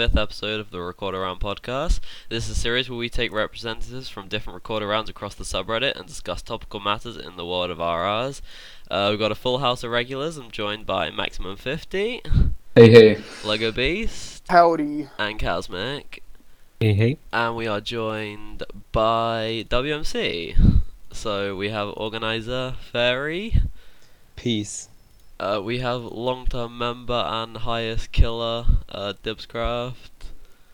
fifth episode of the Recorded Round podcast. This is a series where we take representatives from different recorded rounds across the subreddit and discuss topical matters in the world of RRs. Uh, we've got a full house of regulars. I'm joined by Maximum 50, Hey, hey. Lego Beast, Howdy. and Chasmic. Hey, hey. And we are joined by WMC. So we have organizer Fairy. Peace. Uh, we have long-term member and highest killer uh, Dibzcraft.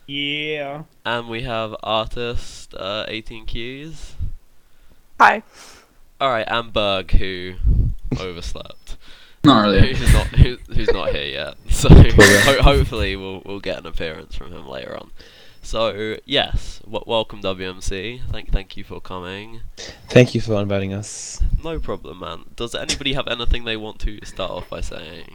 Yeah. And we have artist uh, 18Qs. Hi. Alright, and Berg, who overslept. Not really. who's, not, who, who's not here yet. So ho- hopefully we'll, we'll get an appearance from him later on. So, yes, w- welcome WMC. Thank, thank you for coming. Thank you for inviting us. No problem, man. Does anybody have anything they want to start off by saying?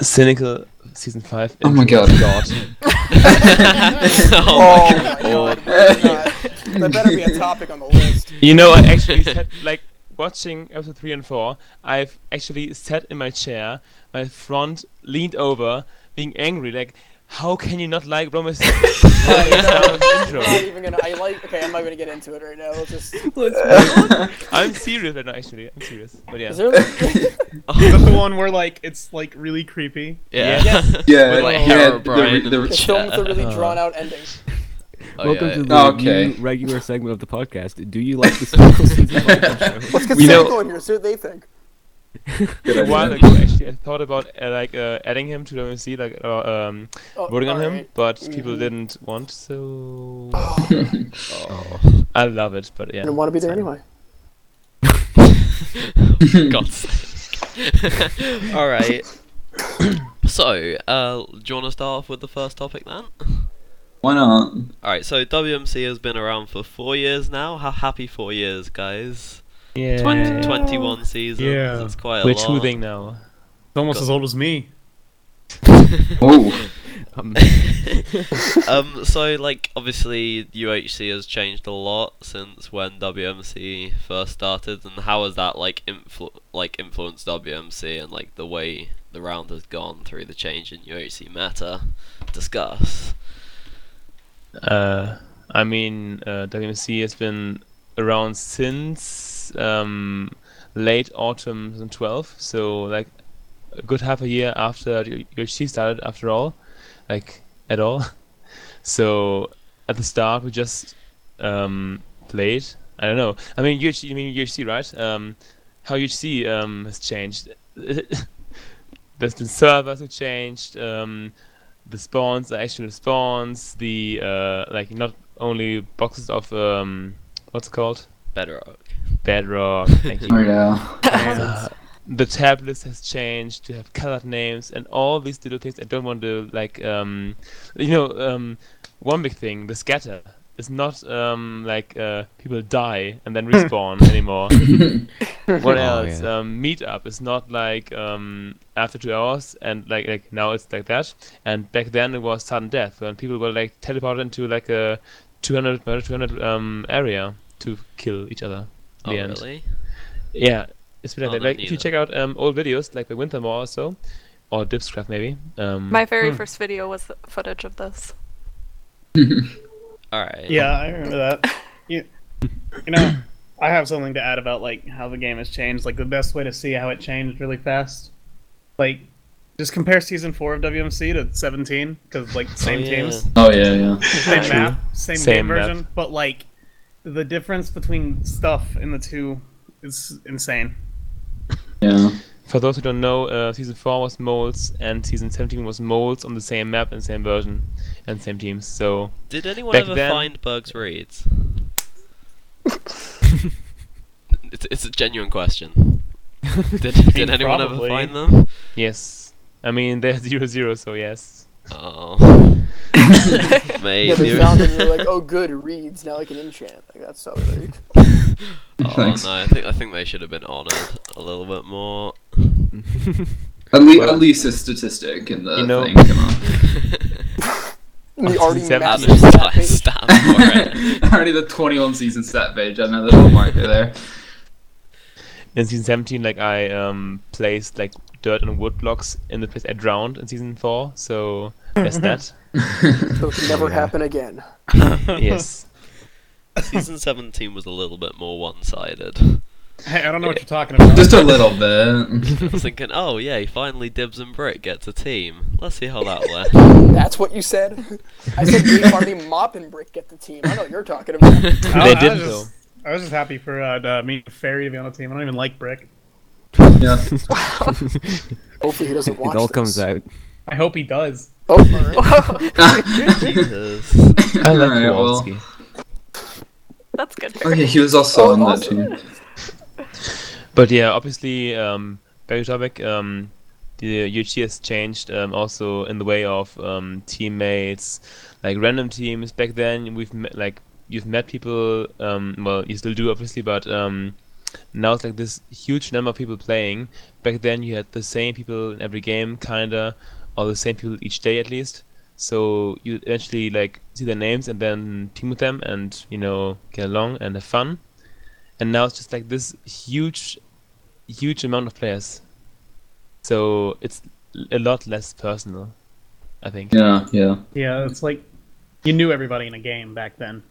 Cynical season five. Oh my intro God. oh, Oh my oh my god. god. God. That better be a topic on the list. You know, I actually sat like watching episode three and four. I've actually sat in my chair, my front leaned over, being angry. Like, how can you not like Promise? I'm not even gonna. I like. Okay, I'm not gonna get into it right now. Let's just. I'm serious right now. Actually, I'm serious. But yeah. Is there? Is that the one where like it's like really creepy? Yeah. Yeah. Yeah, With, like, yeah, Herobrine the- the- and It's filmed with a really Uh. drawn out ending. Oh, Welcome yeah, to the Okay. new regular segment of the podcast. Do you like the cynical season five show? Let's get We know- here. See what they think. Good A while ago, actually, I thought about uh, like uh, adding him to the MC, like uh, um, Oh, voting on him, alright. but people Mhm. didn't want. So Oh. I love it, but yeah. I didn't want to be there anyway. God's sake. Alright. so, uh, do you want to start off with the first topic then? Why not? Alright, so WMC has been around for four years now. Ha- happy four years, guys. Yeah. 20, 21 seasons. Yeah. It's quite a We're lot. choosing now. It's almost as old as me. Oh, Um, um, so like obviously UHC has changed a lot since when WMC first started, and how has that like influ- like influenced WMC and like the way the round has gone through the change in UHC meta? Discuss. Uh, I mean, uh, WMC has been around since um, late autumn 2012, so like a good half a year after UHC started, after all, like at all. So at the start, we just um, played. I don't know. I mean, UHC, you mean UHC, right? Um, how UHC um, has changed. There's been servers who changed. Um, the spawns are actual spawns. The uh, like not only boxes of um, what's it called Bedrock. Bedrock. Thank you. oh yeah. Uh, the tab list has changed to have colored names and all these little things. I don't want to like um, you know um, one big thing. The scatter is not um, like uh, people die and then respawn anymore. What Oh, else? yeah. Um, meetup is not like um, after two hours, and like like now it's like that. And back then it was sudden death when people were like teleported into like a 200 by 200 um area to kill each other. Oh the end. really? Yeah, it's been Oh, like Like if you check out um old videos like by Wintermore or so, or Dibzcraft maybe. Um, My very Hmm. first video was footage of this. All right. Yeah, I remember that. You, you know, I have something to add about like how the game has changed. Like the best way to see how it changed really fast, like just compare season four of WMC to 17 because like same yeah. teams, Oh yeah, yeah. same map, same, Same game map. version, but like the difference between stuff in the two is insane. Yeah. For those who don't know, uh, season four was moles, and season 17 was moles on the same map and same version and same teams. So Did anyone ever then- find bugs reads? it's, it's a genuine question. Did, did anyone ever find them? yes, I mean they're zero zero. So yes. Oh. Yeah, Maybe. they found it and they're like, oh, good, it reads. Now I can enchant. Like, that's so weird. Oh Thanks. no, I think I think they should have been honoured a little bit more. At, le- Well- at least a statistic in the You know- thing. Come on. We already season mapped As it that stat page. stat for it. Already the 21 season stat page. I have a little marker there. In season 17, like I um placed like dirt and wood blocks in the place I drowned in season four. So there's that. So it can never Yeah. happen again. yes. Season 17 was a little bit more one-sided. Hey, I don't know what you're talking about. Just a little bit. I was thinking, oh yeah, finally Dibs and Brick gets a team. Let's see how that went. That's what you said? I said we finally Mop and Brick get the team. I know what you're talking about. They I didn't just- though. I was just happy for uh, me and Fairy to be on the team. I don't even like Brick. yeah. Hopefully he doesn't watch It all this. comes out. I hope he does. Oh, alright. Jesus. I like Alright, well. Kowalski. That's good. Oh yeah, he was also Oh, on that awesome. team. But yeah, obviously, um, back to topic. Um, the UHC has changed um, also in the way of um, teammates, like random teams. Back then, we've met, like you've met people. Um, well, you still do obviously, but um, now it's like this huge number of people playing. Back then, you had the same people in every game, kinda, or the same people each day at least. So you eventually like see their names and then team with them and you know get along and have fun. And now it's just like this huge huge amount of players. So it's a lot less personal, I think. Yeah, yeah. Yeah, it's like you knew everybody in a game back then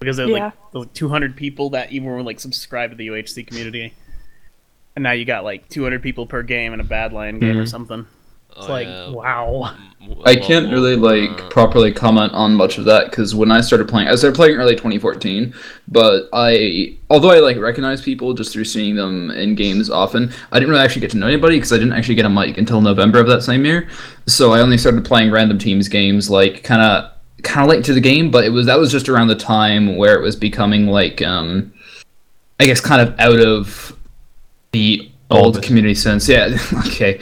because there were Yeah. like the 200 people that even were like subscribed to the UHC community, and now you got like 200 people per game in a Badlion game or Mhm. something. It's Oh, like yeah. wow. I can't really like properly comment on much of that because when I started playing, I started playing early 2014. But I, although I like recognize people just through seeing them in games often, I didn't really actually get to know anybody because I didn't actually get a mic until November of that same year. So I only started playing random teams games like kind of kind of late to the game. But it was that was just around the time where it was becoming like, um, I guess, kind of out of the old Orbit. community sense. Yeah. okay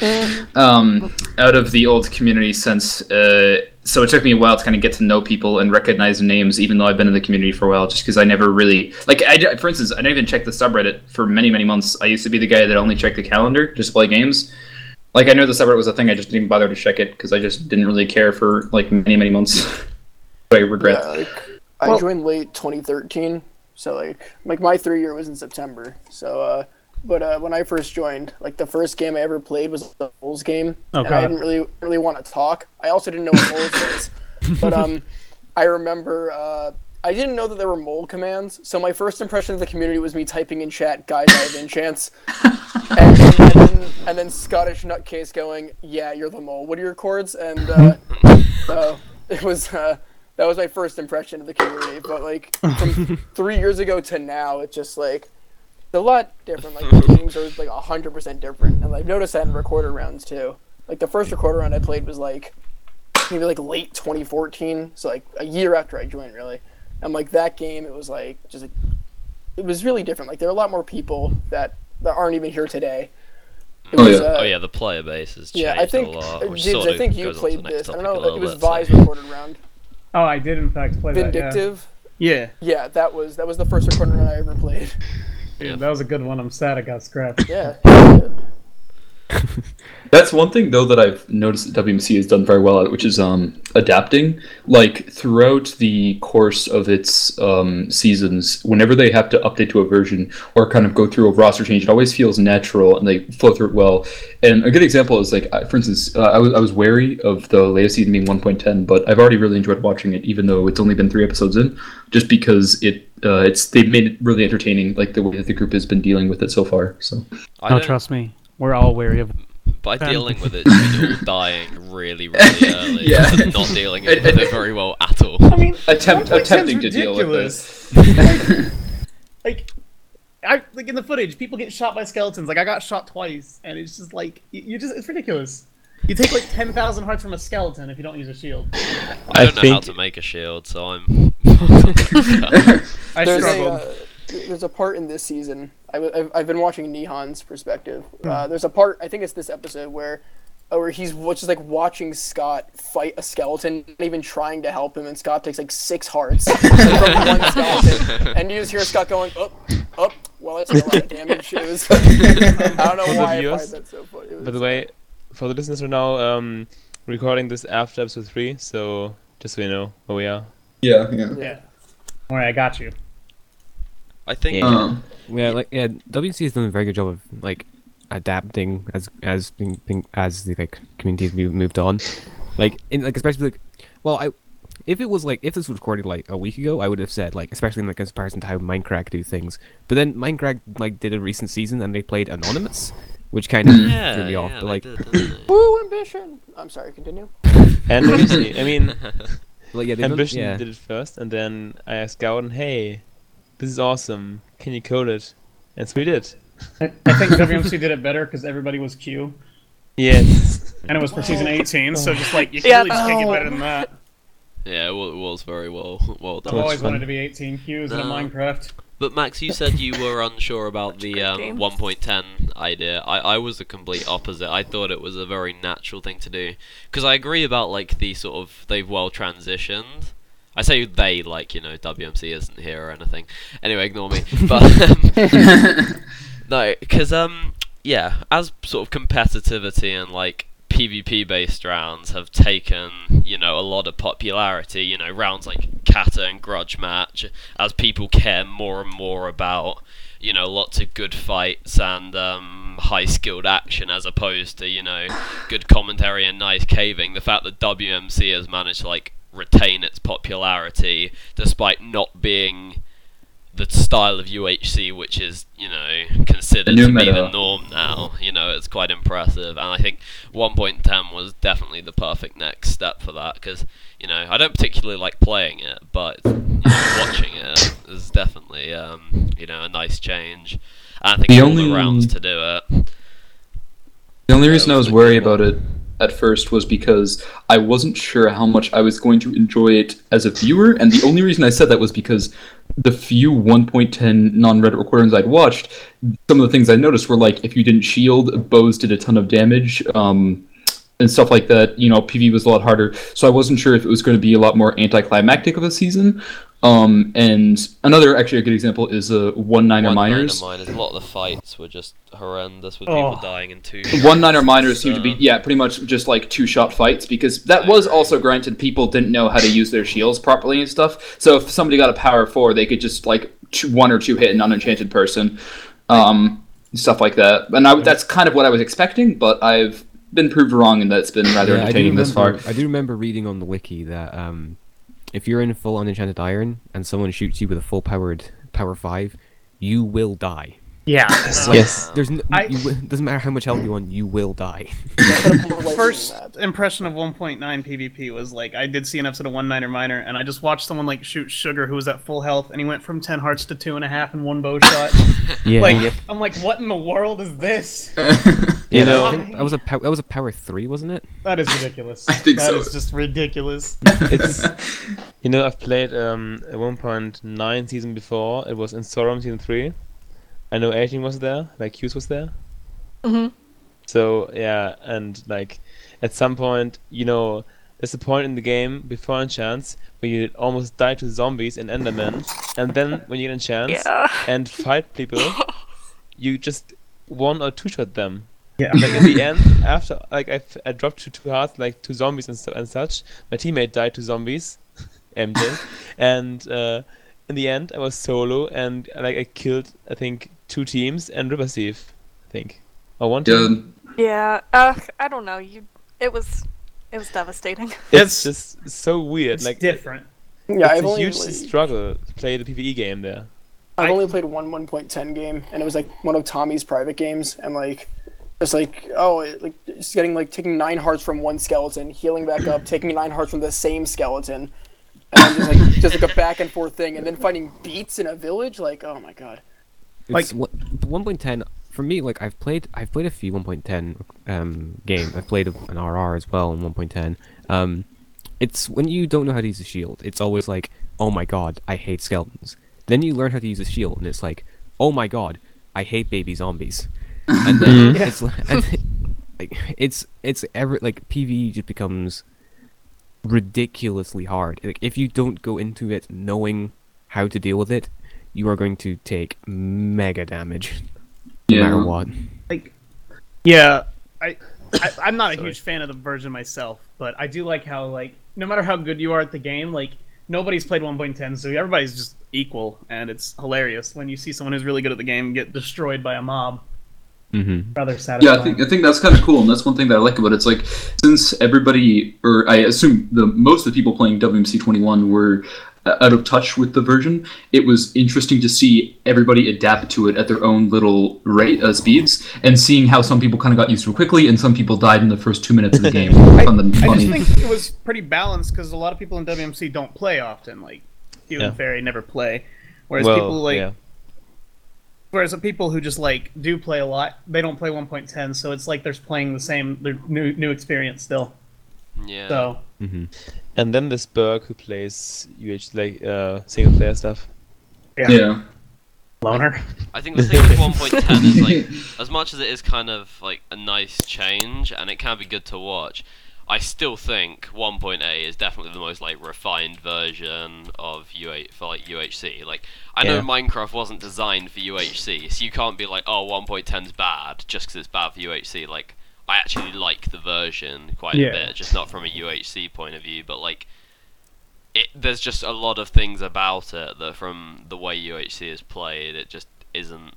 um, out of the old community sense. Uh, so it took me a while to kind of get to know people and recognize names, even though I've been in the community for a while. Just because I never really like, I, for instance, I didn't even check the subreddit for many, many months. I used to be the guy that only checked the calendar just to play games. Like I know the subreddit was a thing, I just didn't even bother to check it because I just didn't really care for like many, many months. I regret. Yeah, like, I Well- joined late 2013, so like like my three year was in September. So, uh, but uh, when I first joined, like the first game I ever played was the Bulls game, Oh, and I didn't really really want to talk. I also didn't know what Bulls was, but um, I remember uh, I didn't know that there were mole commands. So my first impression of the community was me typing in chat, "Guys, I have enchants," and, and, then, and then Scottish nutcase going, "Yeah, you're the mole. What are your chords?" And uh, so it was uh, that was my first impression of the community. But like from three years ago to now, it's just like it's a lot different. Like the games are like hundred percent different, and I've noticed that in recorder rounds too. Like the first recorder round I played was like maybe like late 2014, so like a year after I joined, really. And like that game, it was like just like, it was really different. Like there are a lot more people that that aren't even here today. It Oh, was, yeah. uh, Oh yeah, the player base has changed yeah, I think a lot. uh, which Jibs, sort I think you goes on to played this. I don't know, a it was little bit, Vi's so- recorded round. Oh, I did in fact play that. Vindictive. Yeah. Yeah, that was that was the first recorded round I ever played. yeah. Yeah. that was a good one. I'm sad it got scrapped. Yeah. Yeah. That's one thing though that I've noticed that WMC has done very well at, which is um, adapting. Like throughout the course of its um, seasons, whenever they have to update to a version or kind of go through a roster change, it always feels natural and they flow through it well. And a good example is like, I- for instance, uh, I was I was wary of the latest season being 1.10, but I've already really enjoyed watching it, even though it's only been three episodes in, just because it uh, it's they've made it really entertaining, like the way that the group has been dealing with it so far. So. I don't- trust me. We're all wary of. By Um, dealing with it, you mean all dying really, really early. Yeah. and not dealing with it very well at all. I mean, Attempt, 1.10 's attempting to deal with ridiculous. this. like I like in the footage, people get shot by skeletons. Like I got shot twice, and it's just like you, you just it's ridiculous. You take like ten thousand hearts from a skeleton if you don't use a shield. I I don't know how to make a shield, so I'm. I there's struggled. a uh, there's a part in this season. I, have I've been watching Nihon's perspective. Hmm. Uh, there's a part I think it's this episode where. uh, Where he's just like watching Scott fight a skeleton, not even trying to help him, and Scott takes like six hearts from one skeleton, and you just hear Scott going up, up. Well, it's a lot of damage. It was, I don't know For the why I viewers, find that so funny. It By the way, for the listeners right now, um, recording this after episode three, so just so you know where we are. Yeah, yeah. yeah. All right, I got you. I think Yeah. Um, Yeah, like yeah, WC has done a very good job of like adapting as as being, being as the like communities move, moved on. Like in like especially like well I if it was like if this was recorded like a week ago, I would have said like especially in like comparison to how Mindcrack do things. But then Mindcrack like did a recent season and they played Anonymous, which kind of yeah, threw me off. yeah, But like did. Woo, ambition! I'm sorry, continue. And I mean, like yeah, they done- Ambition yeah. did it first, and then I asked Gowden, "Hey, this is awesome. Can you code it?" And so we did. I, I think WMC did it better because everybody was Q, Yes. and it was for season 18. So just like you Yeah. really just can't get better than that. yeah, it it was very well well done. I've always wanted to be 18 Qs in a Minecraft. But Max, you said you were unsure about the um, 1.10 idea. I, I was the complete opposite. I thought it was a very natural thing to do because I agree about like the sort of they've well transitioned. I say they like you know WMC isn't here or anything. Anyway, ignore me. But um, no, because um yeah, as sort of competitivity and like PvP based rounds have taken, you know, a lot of popularity, you know, rounds like Kata and Grudge Match, as people care more and more about, you know, lots of good fights and um, high skilled action as opposed to, you know, good commentary and nice caving. The fact that WMC has managed to, like, retain its popularity despite not being the style of UHC, which is you know considered to be the norm now. You know, it's quite impressive, and I think 1.10 was definitely the perfect next step for that because you know I don't particularly like playing it, but you know, watching it is definitely um, you know a nice change. And I think The all only- the rounds to do it. The only reason I was worried about it at first was because I wasn't sure how much I was going to enjoy it as a viewer, and the only reason I said that was because the few 1.10 non-Reddit recordings I'd watched, some of the things I noticed were like if you didn't shield, bows did a ton of damage, um, and stuff like that. You know, PV was a lot harder, so I wasn't sure if it was going to be a lot more anticlimactic of a season. Um, and another actually a good example is uh, one niner One miners. Niner miners. A lot of the fights were just horrendous with Oh. people dying in two. One niner miners seem to be yeah, pretty much just like two shot fights because that I was agree. also granted people didn't know how to use their shields properly and stuff. So if somebody got a power four, they could just like two, one or two hit an unenchanted person, um, stuff like that. And I, that's kind of what I was expecting, but I've been proved wrong, and that's been rather Yeah, I do entertaining this far. I do remember reading on the wiki that um, if you're in full unenchanted iron and someone shoots you with a full powered power five, you will die. Yeah. yes. There's n- I- you, doesn't matter how much health you want, you will die. First impression of 1.9 PvP was like I did see an episode of One Niner Miner, and I just watched someone like shoot Sugar, who was at full health, and he went from 10 hearts to two and a half in one bow shot. yeah, like I'm like, what in the world is this? you know- I think that was a pow- that was a power three, wasn't it? That is ridiculous. I think That so. is just ridiculous. It's you know I've played um a 1.9 season before. It was in Sorum season three. I know 18 was there, like Hughes was there. Mhm. So yeah, and like at some point, you know, there's a point in the game before enchants where you almost die to zombies and Endermen, and then when you get enchants Yeah. and fight people, you just one or two shot them. Yeah. Like in the end, after like I, f- I dropped to two hearts, like two zombies and, so, and such. My teammate died to zombies, MJ, and uh, in the end I was solo and like I killed I think two teams and River Thief, I think, or one team. Yeah, Yeah. Uh, I don't know. You. It was. It was devastating. It's It's- just so weird. It's like different. Yeah, it's I've a only huge played- struggle to play the PVE game there. I've I- only played one 1.10 game, and it was like one of Tommy's private games, and like, it's like, oh, it, like just getting like taking nine hearts from one skeleton, healing back up, taking nine hearts from the same skeleton, and then just like just like a back and forth thing, and then fighting beats in a village. Like, oh my god. It's one point ten for me. Like I've played, I've played a few one point ten um game. I've played an RR as well in one point ten. Um, it's when you don't know how to use a shield. It's always like, oh my god, I hate skeletons. Then you learn how to use a shield, and it's like, oh my god, I hate baby zombies. And then it's li- and like it's it's ever like PvE just becomes ridiculously hard. Like if you don't go into it knowing how to deal with it, you are going to take mega damage no yeah. matter what. Like, yeah, I, I I'm not a huge fan of the version myself, but I do like how like no matter how good you are at the game, like nobody's played 1.10, so everybody's just equal, and it's hilarious when you see someone who's really good at the game get destroyed by a mob. Mm-hmm. Rather satisfying. Yeah, I think I think that's kind of cool, and that's one thing that I like about it. It's like since everybody, or I assume the most of the people playing WMC 21 were out of touch with the version, it was interesting to see everybody adapt to it at their own little rate uh, speeds, and seeing how some people kind of got used to it quickly, and some people died in the first two minutes of the game. I found them I just think it was pretty balanced because a lot of people in WMC don't play often. Like you Yeah. and Fairy never play, whereas well, people like yeah. whereas the people who just like do play a lot, they don't play 1.10, so it's like they're playing the same their new new experience still. Yeah. So Mm-hmm. And then this Berg who plays UH like uh, single player stuff. yeah. loner. I think the thing with 1.10 is like, as much as it is kind of like a nice change and it can be good to watch, I still think 1.8 is definitely the most like refined version of UH for like UHC. Like, I know Yeah. Minecraft wasn't designed for UHC, so you can't be like, oh, 1.10 is bad just because it's bad for UHC. Like, I actually like the version quite Yeah. a bit, just not from a UHC point of view, but like. It, there's just a lot of things about it that, from the way UHC is played, it just isn't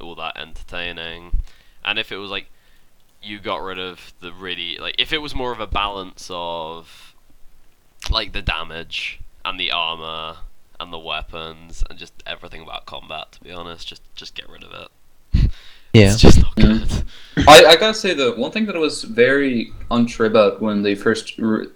all that entertaining. And if it was like you got rid of the really like if it was more of a balance of like the damage and the armor and the weapons and just everything about combat to be honest just just get rid of it it's just not Yeah. good I, I gotta say the one thing that I was very unsure about when they first, r-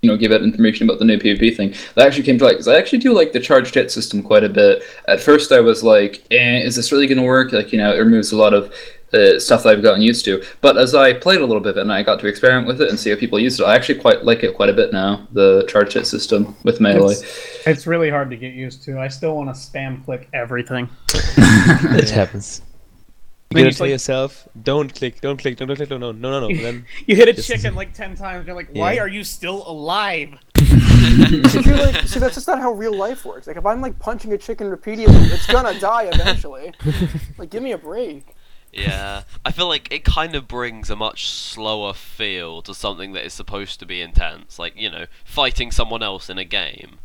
you know, gave out information about the new PvP thing, that actually came to light because I actually do like the charged hit system quite a bit. At first, I was like, eh, "Is this really gonna work?" Like, you know, it removes a lot of uh, stuff that I've gotten used to. But as I played a little bit and I got to experiment with it and see how people used it, I actually quite like it quite a bit now. The charged hit system with melee. It's, it's really hard to get used to. I still want to spam click everything. It happens. You Then gotta like- yourself, don't click, don't click, don't click, no, no, no, no, no. Then You hit a Just- chicken like ten times. You're like, why Yeah. are you still alive? See, you're like, see, that's just not how real life works. Like, if I'm like punching a chicken repeatedly, it's gonna die eventually. like, give me a break. yeah i feel like it kind of brings a much slower feel to something that is supposed to be intense like you know fighting someone else in a game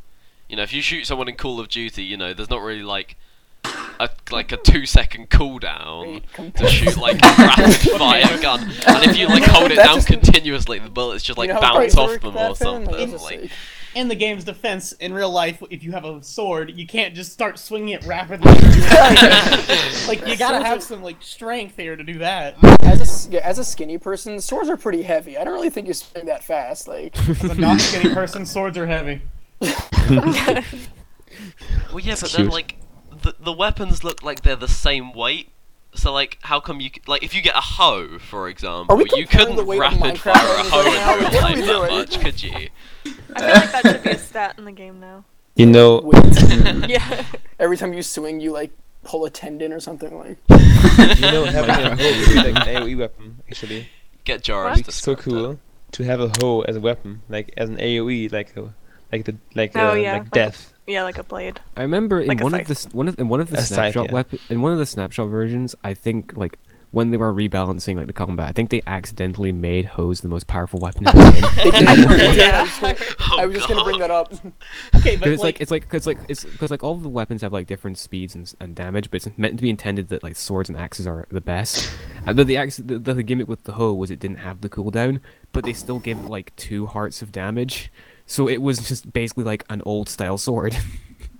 you know if you shoot someone in call of duty you know there's not really like a like a two second cooldown to shoot like a rapid fire gun, and if you like hold it That down just- continuously, the bullets just like you know how bounce fights off work, them or Batman? Like, something. it's Like, like- In the game's defense, in real life, if you have a sword, you can't just start swinging it rapidly. like you gotta have some like strength here to do that. as a s- yeah, as a skinny person, swords are pretty heavy. I don't really think you swing that fast. Like, As a not skinny person, swords are heavy. well, yeah, but then cute. like the the weapons look like they're the same weight. So like, how come you c- like if you get a hoe, for example, you couldn't the weight of rapid Minecraft fire a weapons hoe in real are life we that doing? much, could you? I feel like that should be a stat in the game now. you know, wait, Yeah. every time you swing, you like pull a tendon or something. Like, you know, having a hoe would be like an AOE weapon actually. Get Joris What? to so script it. cool to have a hoe as a weapon, like as an AOE, like a, like the like Oh, uh, yeah, like like a- death. Yeah, like a blade. I remember in Like one of the one of in one of the A scythe, snapshot yeah. weapon in one of the snapshot versions, I think like when they were rebalancing like the combat, I think they accidentally made hose the most powerful weapon in the game. yeah, Yeah. I was just gonna bring that up. Okay, but it's like, like it's like because like it's because like all of the weapons have like different speeds and, and damage, but it's meant to be intended that like swords and axes are the best. And but the axe the, the gimmick with the hoe was it didn't have the cooldown, but they still gave it like two hearts of damage, so it was just basically like an old style sword.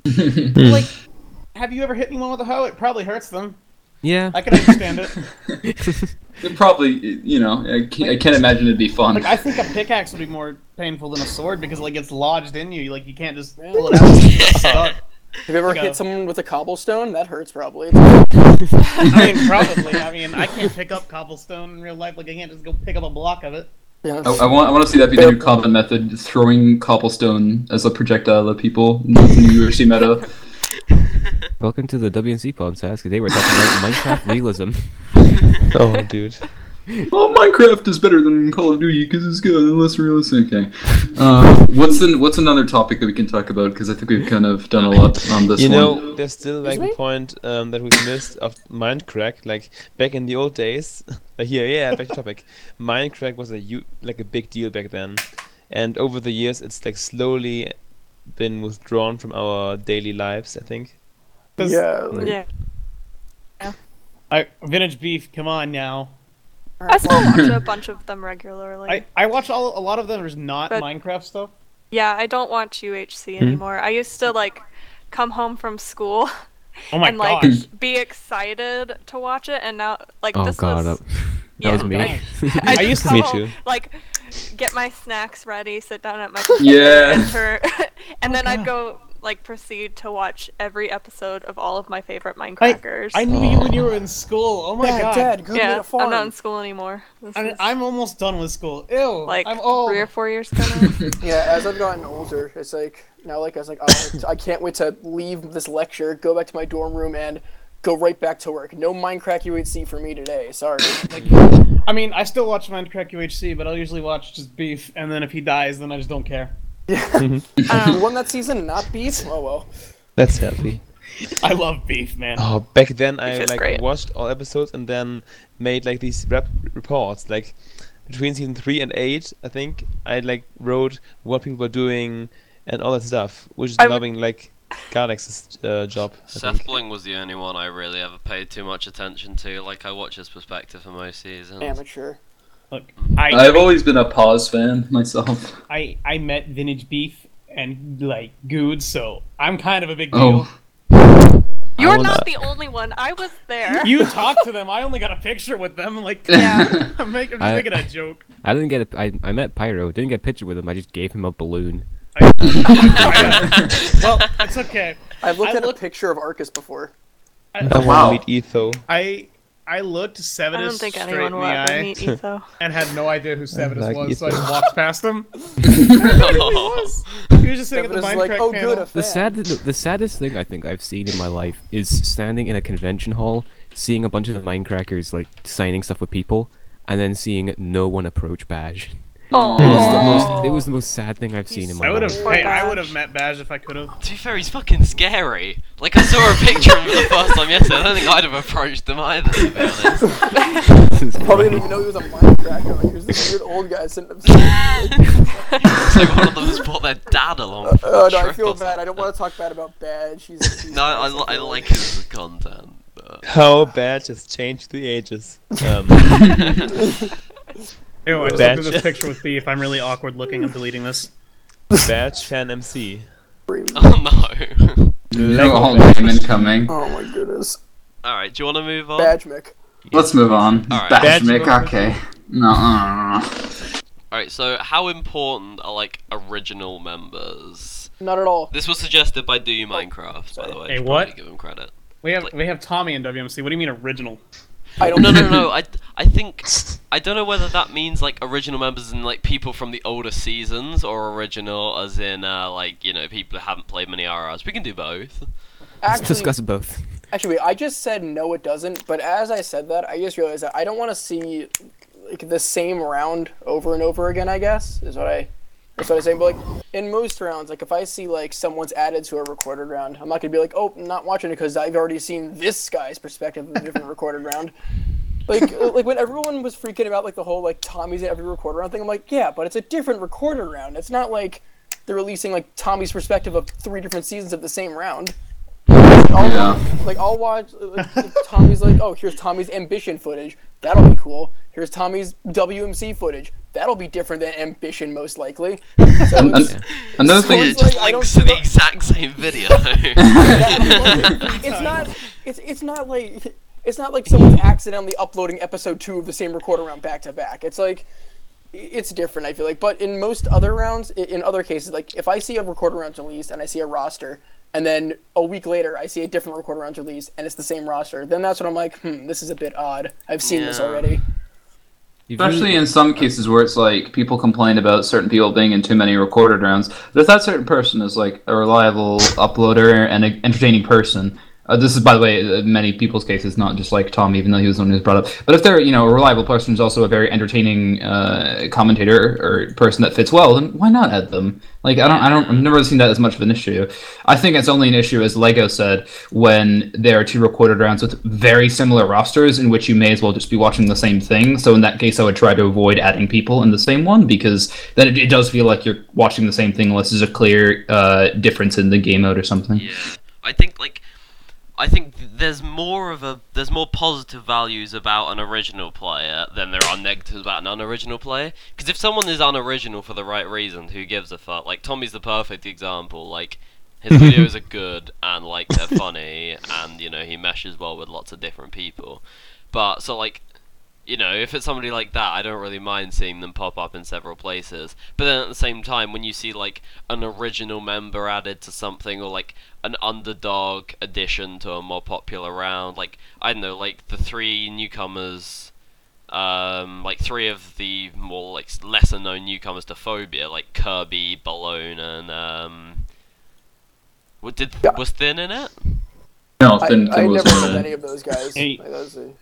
Hmm. like, have you ever hit anyone with a hoe? It probably hurts them. yeah. I can understand it. It probably, you know, I can't, I can't imagine it'd be fun. Like, I think a pickaxe would be more painful than a sword because like it's lodged in you. Like you can't just pull it out. It's. Have you ever Go. hit someone with a cobblestone? That hurts probably. I mean, probably. I mean, I can't pick up cobblestone in real life. Like I can't just go pick up a block of it. Yeah. I, I want I want to see that be the new combat method: throwing cobblestone as a projectile at people. That's the new UHC meta. Welcome to the WNC podcast. Today we're talking about Minecraft realism. Oh, dude. Well, Minecraft is better than Call of Duty because it's good and less realistic. Okay. Uh, what's the what's another topic that we can talk about? Because I think we've kind of done a lot on this You one. know, there's still like a point um, that we missed of Minecraft. Like back in the old days, uh, here, yeah, back to topic. Minecraft was a u- like a big deal back then, and over the years, it's like slowly been withdrawn from our daily lives. I think. Yeah. like- Yeah. I, vintage beef. Come on now. I still watch a bunch of them regularly. I, I watch all a lot of them. There's not But- Minecraft stuff. yeah, I don't watch UHC hmm? anymore. I used to like come home from school Oh my and like gosh. be excited to watch it, and now like Oh this god, was uh, that, that yeah, was me. I, I just used to- Me home, too. Like get my snacks ready, sit down at my computer, Yeah. enter, and then I'd go like proceed to watch every episode of all of my favorite Mindcrackers. I knew you when you were in oh. school. Oh my Dad, god. Dad, go yeah, get. I'm not in school anymore. This I, is, I'm almost done with school. Ew. like I'm old. three or four years ago now. Yeah, as I've gotten older, it's like now, like I was like, oh, I can't wait to leave this lecture, go back to my dorm room, and go right back to work. No Minecraft UHC for me today. Sorry. I mean, I still watch Minecraft UHC, but I'll usually watch just beef, and then if he dies, then I just don't care. You Um, won that season, and not beef. Oh well. That's healthy. I love beef, man. Oh, back then I like great. watched all episodes and then made like these rap reports. Like between season three and eight, I think I like wrote what people were doing and all that stuff, which is I would- loving like Garlex's uh, job. I Seth. Bling was the only one I really ever paid too much attention to. Like I watch his perspective for most seasons. Amateur. Look, I, I've always been a pause fan myself. I I met Vintage Beef and like Good, so I'm kind of a big oh. deal. Oh, You're not not- the only one. I was there. You talked to them. I only got a picture with them. Like, Yeah. I'm, making, I'm just I- making a joke. I didn't get a, I, I met Pyro. Didn't get a picture with him. I just gave him a balloon. I- well, it's okay. I've looked I at look- a picture of Arkas before. I I, want wow. to meet Etho. I I looked I Sevenus don't think straight anyone in will the ever eye meet Etho. and had no idea who Sevenus like was, so I just walked past him. He was just sitting at the Seven is Minecraft like, oh, panel. good, a The sad, the, the saddest thing I think I've seen in my life is standing in a convention hall, seeing a bunch of the Mindcrackers like signing stuff with people, and then seeing no one approach Badge. It was, the Oh. most, it was the most sad thing I've seen in my I would have. life. Hey, I would have met Badge if I could have. To be fair, he's fucking scary. Like I saw a picture of him for the first time yesterday. I don't think I'd have approached him either. To be honest. Probably didn't even know he was a Mindcracker. Like, here's this weird old guy sitting upstairs. It's like one of them has brought their dad along. For Oh a no, I trip feel or bad. I don't something. want to talk bad about Badge. He's, he's No, I, li- I like his content. But... How Badge has changed the ages. Um, Ew, I just Badge. looked at this picture with Beef. I'm really awkward looking. I'm deleting this. Batch fan MC. Oh no. Lego oh, Badge. name incoming. Oh my goodness. All right, do you want to move on? Badge Mick. Let's move on. Alright. Badge Badge- Mick, okay. No, no, no, no. All right, so how important are like original members? Not at all. This was suggested by Do You Minecraft, by the way. Hey, should what? probably Give him credit. We have Like- we have Tommy in WMC. What do you mean original? I don't No, no, no. I, I think I don't know whether that means like original members and like people from the older seasons, or original as in uh, like you know people who haven't played many RRs. We can do both. Let's discuss both. Actually, I just said no, it doesn't. But as I said that, I just realized that I don't want to see like the same round over and over again. I guess is what I. That's what I'm saying. But like in most rounds, like if I see like someone's added to a recorded round, I'm not gonna be like, oh, I'm not watching it because I've already seen this guy's perspective of a different recorded round. Like, uh, like when everyone was freaking about like the whole like Tommy's in every recorded round thing, I'm like, yeah, but it's a different recorded round. It's not like they're releasing like Tommy's perspective of three different seasons of the same round. I'll Yeah. like I'll watch like, Tommy's like, oh, here's Tommy's ambition footage. That'll be cool. Here's Tommy's WMC footage. That'll be different than ambition, most likely. So An- it's, Another So thing, it it's just like, links don't to the exact same video. it's not. It's it's not like it's not like someone's accidentally uploading episode two of the same recorder round back to back. It's like it's different. I feel like, but in most other rounds, in other cases, like if I see a recorder round released and I see a roster, and then a week later I see a different recorder round released and it's the same roster, then that's when I'm like, hmm, this is a bit odd. I've seen this already. Especially in some cases where it's like people complain about certain people being in too many recorded rounds. But if that certain person is like a reliable uploader and an entertaining person, Uh, this is, by the way, uh, many people's cases, not just like Tom, even though he was the one who was brought up. But if they're, you know, a reliable person who's also a very entertaining uh, commentator or person that fits well, then why not add them? Like, I don't, I don't, I've never seen that as much of an issue. I think it's only an issue, as Lego said, when there are two recorded rounds with very similar rosters, in which you may as well just be watching the same thing. So in that case, I would try to avoid adding people in the same one because then it, it does feel like you're watching the same thing unless there's a clear uh, difference in the game mode or something. Yeah, I think like I think there's more of a there's more positive values about an original player than there are negatives about an unoriginal player. Because if someone is unoriginal for the right reason, who gives a fuck? Like Tommy's the perfect example. Like his videos are good and like they're funny and you know he meshes well with lots of different people. But so like you know, if it's somebody like that, I don't really mind seeing them pop up in several places. But then at the same time, when you see like an original member added to something or like an underdog addition to a more popular round, like I don't know, like the three newcomers, um, like three of the more like lesser known newcomers to Phobia, like Kirby, Balone, and um, what did Yeah. was Thin in it? No, I, then I was, never met any of those guys. Hey. Like, that was a-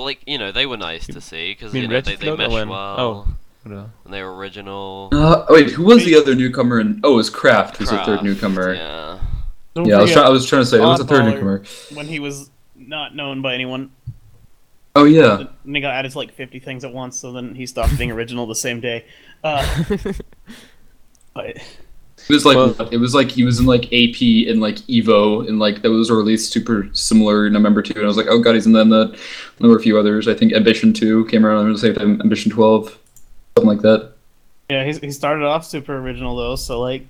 Well, like you know, they were nice to see because mean you know they, they Redfloat mesh when? well. Oh. No. And they were original. Uh, wait, who was the other newcomer? In, oh, it was Kraft. Was the third newcomer? Yeah. Don't Yeah, I was, try- I was trying to say, it was the third newcomer? when he was not known by anyone. Oh yeah, And he got added to like 50 things at once, so then he stopped being original the same day. Uh, but it was like Well- it was like he was in like AP and like Evo and like those were released super similar in November two, and I was like, oh god, he's in that. And that. There were a few others. I think Ambition two came around at the same time. Ambition twelve, something like that. yeah, he, he started off super original though, so like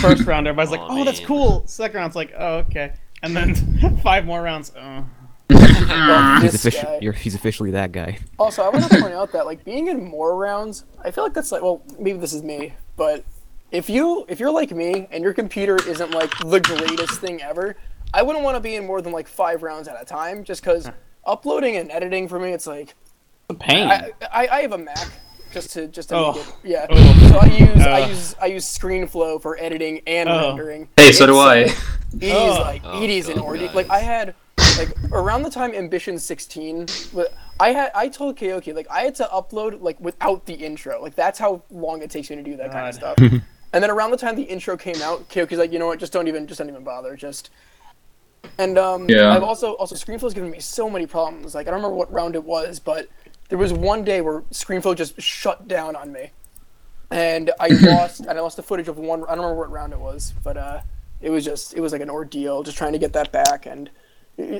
first round everybody's like, Oh, oh, that's cool. Second round's like, oh, okay. And then five more rounds. Oh. well, He's, this offici- you're, he's officially that guy. Also, I want to point out that like being in more rounds, I feel like that's like well, maybe this is me, but if you if you're like me and your computer isn't like the greatest thing ever, I wouldn't want to be in more than like five rounds at a time, just because uploading and editing for me, it's like The pain. I, I, I have a Mac just to just to Oh. make it yeah. Oh. So I use I Uh. use I use ScreenFlow for editing and Oh. rendering. Hey, so do It's, I. It is Oh. like Oh, it is an God, ordeal. guys. Like I had like around the time Ambition 16, I had I told Kaoki like I had to upload like without the intro. Like that's how long it takes me to do that kind of God. stuff. and then around the time the intro came out, Kaoki's like, you know what, just don't even just don't even bother, just. And um, Yeah. I've also also ScreenFlow's given me so many problems. Like I don't remember what round it was, but there was one day where ScreenFlow just shut down on me, and I lost and I lost the footage of one. I don't remember what round it was, but uh, it was just it was like an ordeal just trying to get that back. And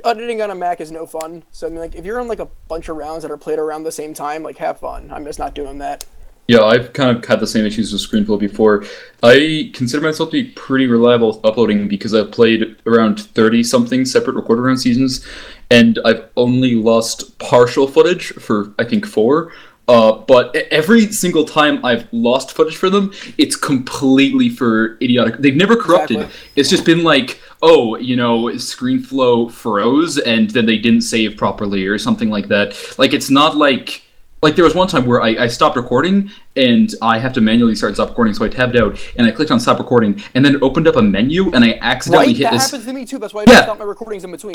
editing on a Mac is no fun. So I mean, like if you're on like a bunch of rounds that are played around the same time, like have fun. I'm just not doing that. Yeah, I've kind of had the same issues with ScreenFlow before. I consider myself to be pretty reliable with uploading because I've played around 30 something separate recorded round seasons, and I've only lost partial footage for, I think, four. Uh, but every single time I've lost footage for them, it's completely for idiotic. They've never corrupted. Exactly. It's just been like, oh, you know, ScreenFlow froze and then they didn't save properly or something like that. Like, it's not like like there was one time where I, I stopped recording and I have to manually start stop recording, so I tabbed out and I clicked on stop recording and then it opened up a menu and I accidentally Right? hit That this. happens to me too. That's why I Yeah. stop my recordings in between.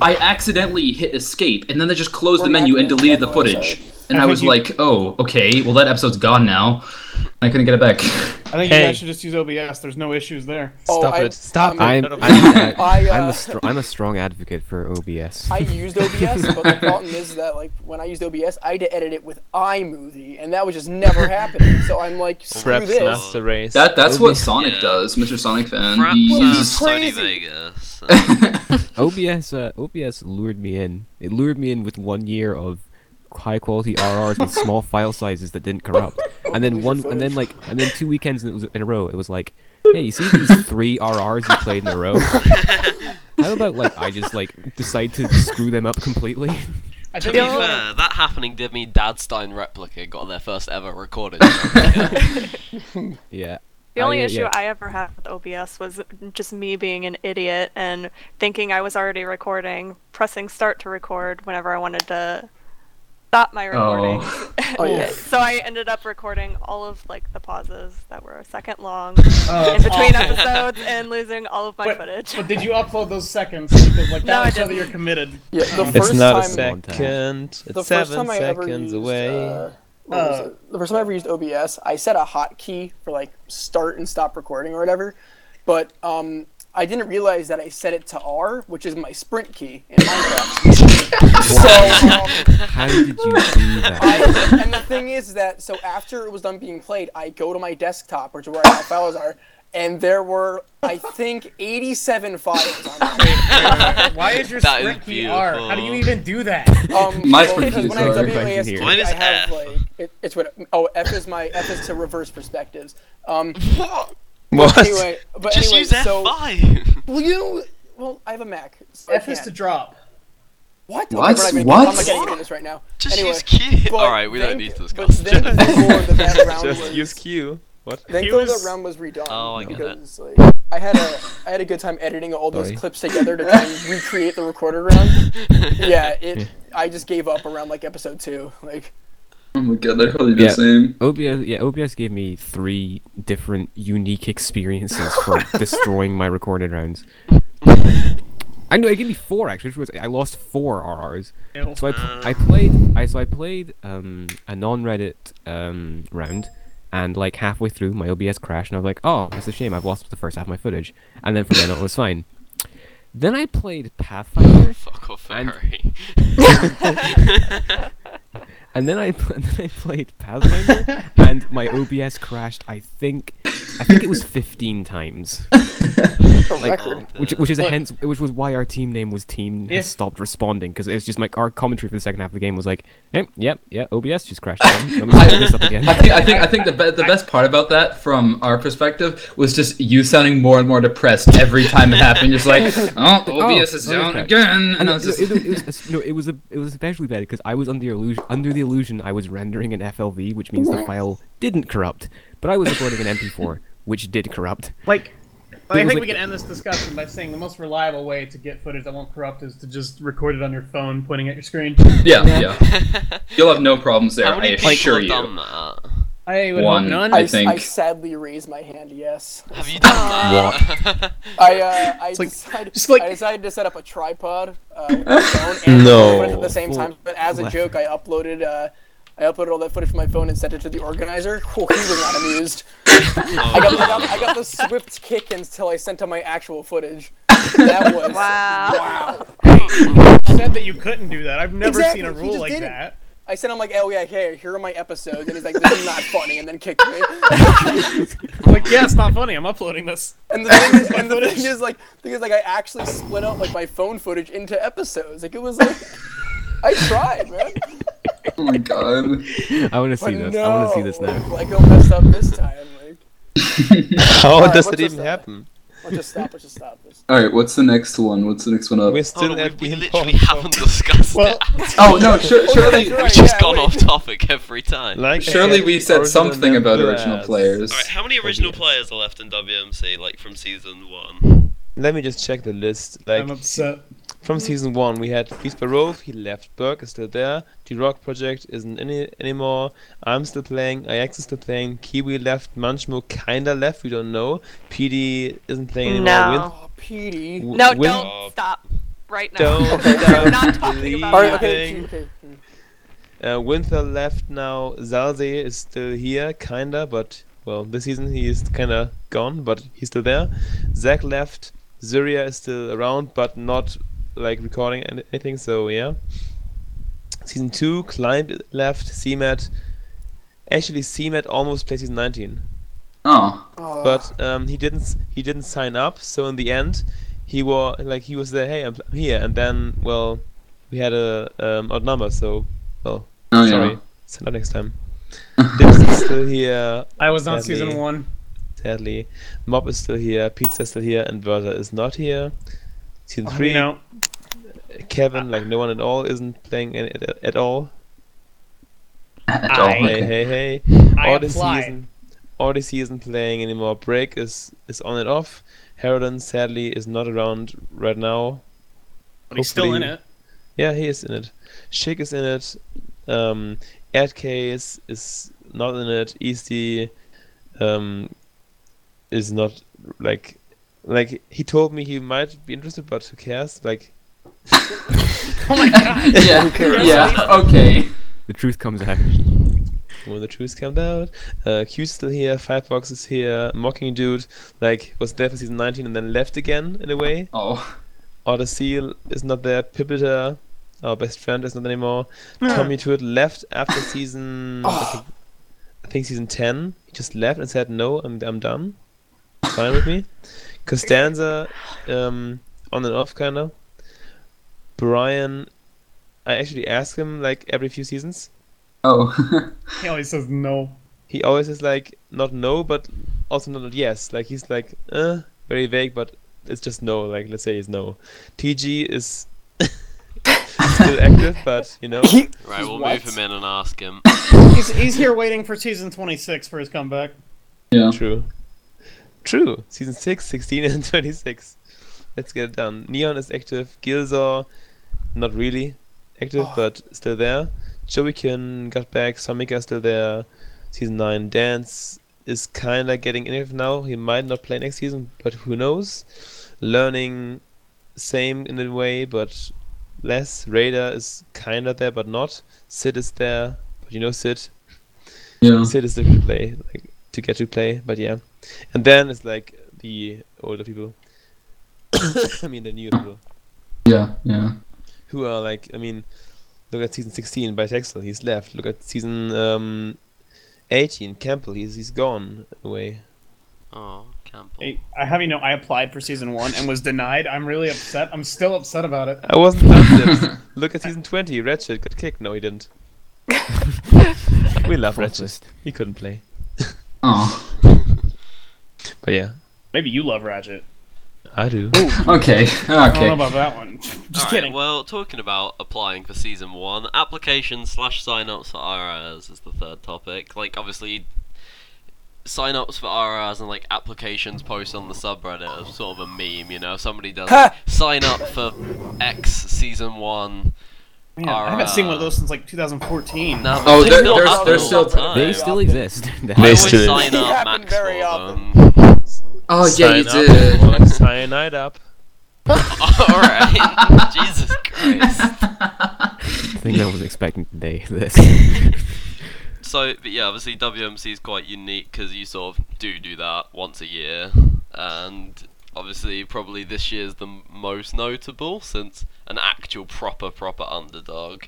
I accidentally hit escape and then they just closed Or the menu and deleted the footage. sorry. And I I was you- like, oh, okay, well that episode's gone now. I couldn't get it back. I think Hey. you guys should just use OBS. There's no issues there. Oh, Stop I- it. Stop um, it. I'm, I'm, I, I'm uh, a str- I'm a strong advocate for OBS. I used OBS, but the problem is that like when I used OBS, I had to edit it with iMovie, and that was just never happening. So I'm like, screw Preps this. master race. That that's what Sonic Yeah. does, Mr. Sonic fan. Perhaps He uh, uses crazy. Vegas. uh, OBS uh, OBS lured me in. It lured me in with one year of high quality RRs with small file sizes that didn't corrupt, and then one, and then like, and then two weekends in, in a row. It was like, hey, you see these three RRs you played in a row? How about like I just like decide to screw them up completely? I to be it's- fair, that happening did mean Dadstein Replica got their first ever recorded. yeah. The only I- issue yeah. I ever had with OBS was just me being an idiot and thinking I was already recording, pressing start to record whenever I wanted to stop my recording. Oh. Oh, yeah. so I ended up recording all of like the pauses that were a second long Oh, in between awful. episodes and losing all of my But, footage. but did you upload those seconds? Because like No, I that would show that didn't. you're committed. Yeah, the It's first It's not a second. It's the first seven time I ever seconds used, away. uh, what was Uh, it? the first time I ever used OBS, I set a hotkey for like start and stop recording or whatever, but um, I didn't realize that I set it to R, which is my sprint key in Minecraft. so, How did you do that? I, and the thing is that so after it was done being played, I go to my desktop, which is where my files are, and there were I think 87 files on there. Why is your That is sprint key R? How do you even do that? Um, My well, sprint because keys when I have are- WASD, Here. Mine is I have F. like it, it's what oh F is my F is to reverse perspectives. Um, What? What? anyway, but Just anyway, use so F5. well, you well, I have a Mac. so I F is can't. to drop. What? What? Okay, we're not What? I'm not getting into this right now. Just anyway, use Q. but Alright, we don't need to But discuss then the round Just was, use Q. What? Thankfully, was- the round was redone Oh, I get it. because like I had a I had a good time editing all those Sorry. clips together to try and recreate the recorded round. Yeah, it. I just gave up around like episode two. Like, Oh my god, I probably do Yeah. the same. OBS, yeah, OBS gave me three different unique experiences for destroying my recorded rounds. I know it gave me four actually. Which was I lost four RRs. Ew. So I, I played I so I played um, a non-Reddit um, round, and like halfway through my OBS crashed, and I was like, oh, that's a shame. I've lost the first half of my footage, and then from then on it was fine. Then I played Pathfinder, Fuck off, Harry. and then I and then I played Pathfinder, and my OBS crashed. I think I think it was 15 times, Like, which which is a Look. hence which was why our team name was Team Yeah. has stopped responding because it was just like our commentary for the second half of the game was like, yep, yep, yeah, OBS just crashed again. Let me set this up again. I think I think I think the be- the best part about that from our perspective was just you sounding more and more depressed every time it happened. Just like, oh, oh OBS is oh, down okay. again, and And I it, was it, just. it, was no, it was a, it was especially bad because I was under the illusion under the illusion I was rendering an FLV, which means the file didn't corrupt, but I was recording an MP4, which did corrupt. Like, It I think like- we can end this discussion by saying the most reliable way to get footage that won't corrupt is to just record it on your phone, pointing at your screen. Yeah, yeah. You'll have no problems there. How many I people assure have you. done that? I would One. none. I I, think- I sadly raise my hand. Yes. Have you done that? I uh, I like- decided just like- I decided to set up a tripod uh, with my phone and No. record at the same time. But as a joke, I uploaded uh, I uploaded all that footage from my phone and sent it to the organizer. Whew, he was not amused. I got, I got I got the swift kick until I sent him my actual footage. That was Wow. wow. said that you couldn't do that. I've never Exactly, seen a rule like didn't. that. I sent him like, oh yeah, here, here are my episodes, and he's like, this is not funny, and then kicked me. I'm like, yeah, it's not funny. I'm uploading this. And the thing is, and the thing is, like, thing is, like, I actually split up like my phone footage into episodes. Like, it was like, I tried, man. Oh my god. I want to see this. no, I want to see this now. Like, I messed up this time. Like, oh, How Alright, does what's it even then? happen? Let's just stop. Let's just stop this. All right, what's the next one? What's the next one up? We're Oh, still no, at we, we literally point haven't discussed Well, it. Oh no, sure, surely, Right, We've just yeah, gone wait. off topic every time. Like surely said, we said something about number original players. Alright, how many original players are left in WMC, like from season one? Let me just check the list. Like I'm upset. From season one, we had Beast Barov, he left. Berg is still there. The Rock Project isn't any anymore. I'm still playing. Ajax is still playing. Kiwi left. Munchmo kinda left. We don't know. PD isn't playing anymore. No. Oh, Petey. Win- No, Win- don't stop right now. Don't Okay. We're not talking about All right, that. okay, Thing. okay. Uh, Winter left now. Zalze is still here, kinda, but well, this season he is kinda gone, but he's still there. Zach left. Zuria is still around, but not like recording any- anything. So yeah. Season two, Climb left. CMAT. Actually, CMAT almost played season 19, Oh, but um, he didn't. He didn't sign up. So in the end, he was like he was there. Hey, I'm I'm here, and then well, we had a um, odd number. So well, oh Sorry. yeah. Send out next time. Dips is still here, I was on Sadly. season one. sadly. Mob is still here, Pizza is still here, and Versa is not here. Season Oh, 3, You Kevin, like no one at all, isn't playing any, at, at all. At all, I- Hey, hey, hey. I Odyssey applied. isn't, Odyssey isn't playing anymore. Break is, is on and off. Harridan, sadly, is not around right now. but he's still in it. Yeah, he is in it. Shik is in it. Um, Adcase is not in it. Easty um, is not like like he told me he might be interested, but who cares? Like Oh my god. yeah, yeah, okay. The truth comes out. when the truth comes out, uh, Q's still here, Firefox is here, Mocking Dude like was there for season 19 and then left again in a way. Oh, Otter Seal is not there. Pipita, our best friend, is not anymore. Tommy Toot left after season. I, think, I think season 10. He just left and said, No, I'm, I'm done. Fine with me. Costanza, um, on and off, kind of. Brian, I actually ask him like every few seasons. oh. He always says no. He always is like, not no, but also not yes. Like, he's like, uh, very vague, but it's just no. Like, let's say it's no. TG is still active, but you know. Right, we'll What? move him in and ask him. He's, he's here waiting for season 26 for his comeback. yeah. True. True. Season 6, 16, and 26. Let's get it done. Neon is active. Gilzor, not really active, oh. but still there. Joeykin got back. Samika is still there. Season 9. Dance is kinda getting inactive now. He might not play next season, but who knows? Learning, same in a way, but less. Raider is kinda there, but not. Sid is there, but you know Sid. Yeah. Sid is the play, like to get to play, but yeah. And then it's like the older people. I mean the new people Yeah, yeah. who are like I mean, look at season 16 by Texel, he's left. Look at season um, 18, Campbell, he's he's gone away. Oh, Campbell. Hey, I have you know I applied for season one and was denied. I'm really upset. I'm still upset about it. I wasn't tempted. look at season 20, Ratchet got kicked. No, he didn't. we love Ratchet. He couldn't play, Oh, but yeah, Maybe you love Ratchet. I do. okay, Okay. I don't know okay. about that one. Just Alright, kidding. well, talking about applying for season one, applications slash sign-ups for RRs is the third topic. Like, obviously, sign-ups for RRs and like applications posted on the subreddit are sort of a meme. You know, somebody does like, sign up for X season one. Man, I haven't seen one of those since like 2014. No, Oh, they they're- still they're- happen they're still- time. They still exist. They always still sign up happen max very often. them. Oh yeah, you Sign up, did. Cyanide up. Alright, Jesus Christ. I think I was expecting today this. So, but yeah, obviously WMC is quite unique because you sort of do do that once a year, and obviously probably this year's the most notable since an actual proper proper underdog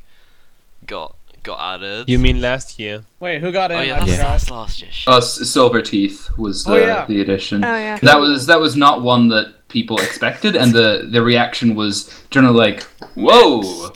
got got added. You mean last year? Wait, who got in? Oh yeah, that's, Yeah. that's last year. Shit. Uh, Silver Teeth was the, Oh, yeah. the addition. Oh yeah. That was that was not one that people expected, and the the reaction was generally like, "Whoa!" Mixed.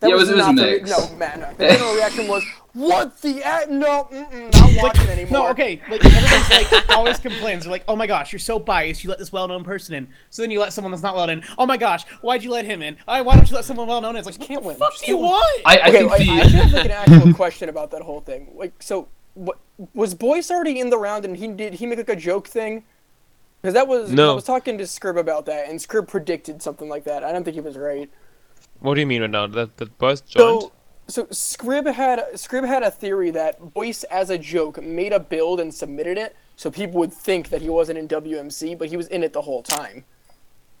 that Yeah, it was- it was not the, mixed. no, man. no. The general reaction was, "What the? A- no, mm-mm, not watching anymore." No, okay. Like everyone's like always complains. They're like, "Oh my gosh, you're so biased. You let this well-known person in." So then you let someone that's not well-known. Oh my gosh, why'd you let him in? I, why don't you let someone well-known in? It's like, You can't win. What Just do you want? I, I okay, think I, the I actually have like an actual question about that whole thing. Like, so what was Boyce already in the round, and he did he make like a joke thing? Because that was No. I was talking to Scrib about that, and Scrib predicted something like that. I don't think he was right. What do you mean right now? That that Boyce joined? So, so Scrib had Scrib had a theory that Boyce, as a joke, made a build and submitted it, so people would think that he wasn't in WMC, but he was in it the whole time.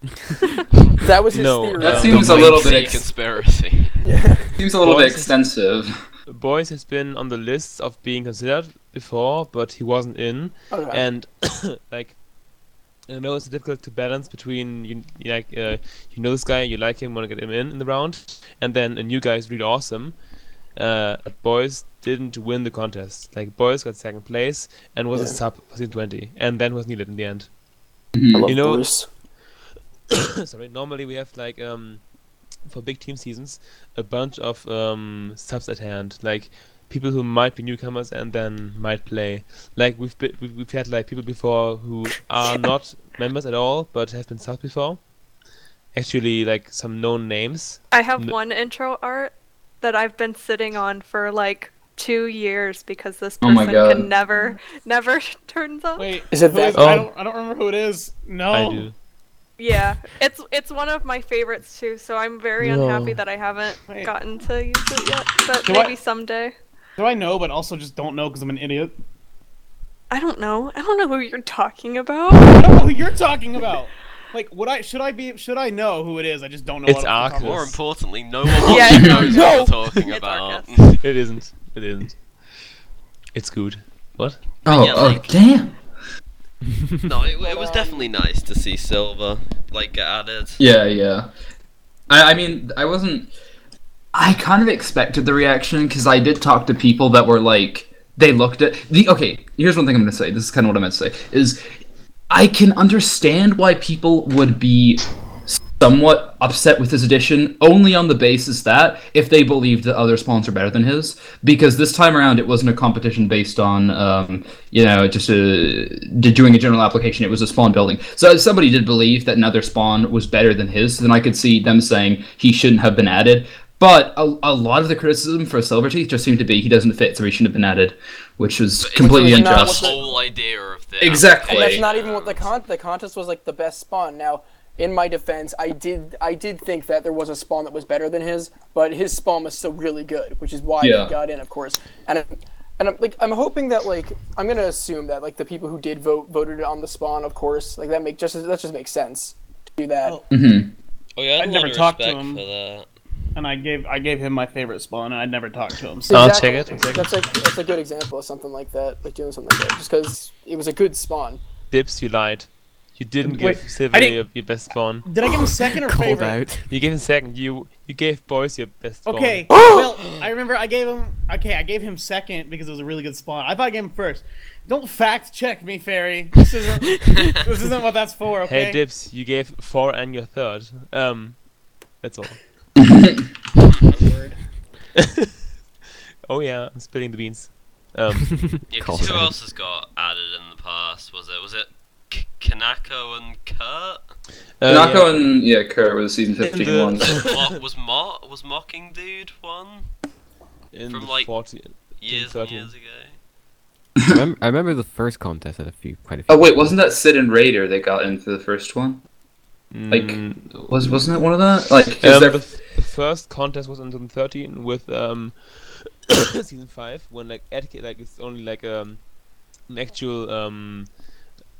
that was his No, theory. That Uh, seems a little bit C ex- conspiracy. seems a little bit Boyce- extensive. Boyce has been on the list of being considered before, but he wasn't in. Okay. And like, I know it's difficult to balance between you, you like uh, you know this guy, you like him, want to get him in in the round, and then a new guy is really awesome. Uh, but Boyce didn't win the contest. Like Boyce got second place and was a sub for season 20, and then was needed in the end. I love you know- Sorry, normally we have like um for big team seasons a bunch of um subs at hand, like people who might be newcomers and then might play. Like we've been, we've, we've had like people before who are not members at all but have been subs before. Actually, like some known names. I have N- one intro art that I've been sitting on for like two years because this Oh my person God. can never, never turns up. Wait, Is it who that I don't. I don't remember who it is. No. I do. Yeah, it's it's one of my favorites too. So I'm very No. unhappy that I haven't Wait. gotten to use it yet. But Do I- maybe someday. Do I know, but also just don't know because I'm an idiot? I don't know. I don't know who you're talking about. I don't know who you're talking about. Like, would I? Should I be? Should I know who it is? I just don't know. It's what off the Arkas. More importantly, no one Yeah, actually knows No! what you're talking It's about. Arkas. It isn't. It isn't. It's good. What? Oh, Yeah, oh, like- damn. No, it, it was definitely nice to see Silver like get added. Yeah, yeah. I, I mean, I wasn't. I kind of expected the reaction because I did talk to people that were like, they looked at the. Okay, here's one thing I'm going to say. This is kind of what I meant to say. Is I can understand why people would be somewhat upset with this edition only on the basis that if they believed that other spawns are better than his because this time around it wasn't a competition based on um, you know just a, d- doing a general application it was a spawn building so if somebody did believe that another spawn was better than his then i could see them saying he shouldn't have been added but a, a lot of the criticism for Silverteeth just seemed to be he doesn't fit, so he shouldn't have been added, which was completely was not The unjust. whole idea of the Exactly. And that's not even what the con. The contest was like the best spawn. Now, in my defense, I did I did think that there was a spawn that was better than his, but his spawn was still really good, which is why Yeah. he got in, of course. And I- and I'm, like I'm hoping that like I'm gonna assume that like the people who did vote voted on the spawn, of course. Like that make just that just makes sense to do that. Oh. hmm Oh yeah, I I'd had never talked to him. for that. And I gave I gave him my favorite spawn, and I'd never talked to him. So I'll check it, I'll check it. That's like that's a good example of something like that, like doing something like that, just because it was a good spawn. Dips, you lied. You didn't Wait, give Silver I your, your best spawn. did I give him second or Called favorite? out. You gave him second. You you gave Boyce your best spawn. Okay. well, I remember I gave him. Okay, I gave him second because it was a really good spawn. I thought I gave him first. Don't fact check me, Fairy. This isn't. this isn't what that's for. Okay. Hey Dips, you gave four and your third. Um, that's all. Word. Oh yeah, I'm spilling the beans. Um, Yeah, 'cause Call who sign. else has got added in the past? Was it was it K- Kinako and Kurt? uh, Nako yeah. and yeah, Kurt were the season In 15 the- ones. Mo- was Mo- was Mocking Dude one in from, like, 40 years and 13. years ago? I, remember, I remember the first contest had a few, quite a few. Oh wait, wasn't that Sid and Raider they got in for the first one? Like, Mm, Was wasn't it one of that? Like, 'cause um, they're- the, f- the first contest was in 2013 with um season five when like etiquette like it's only like um an actual um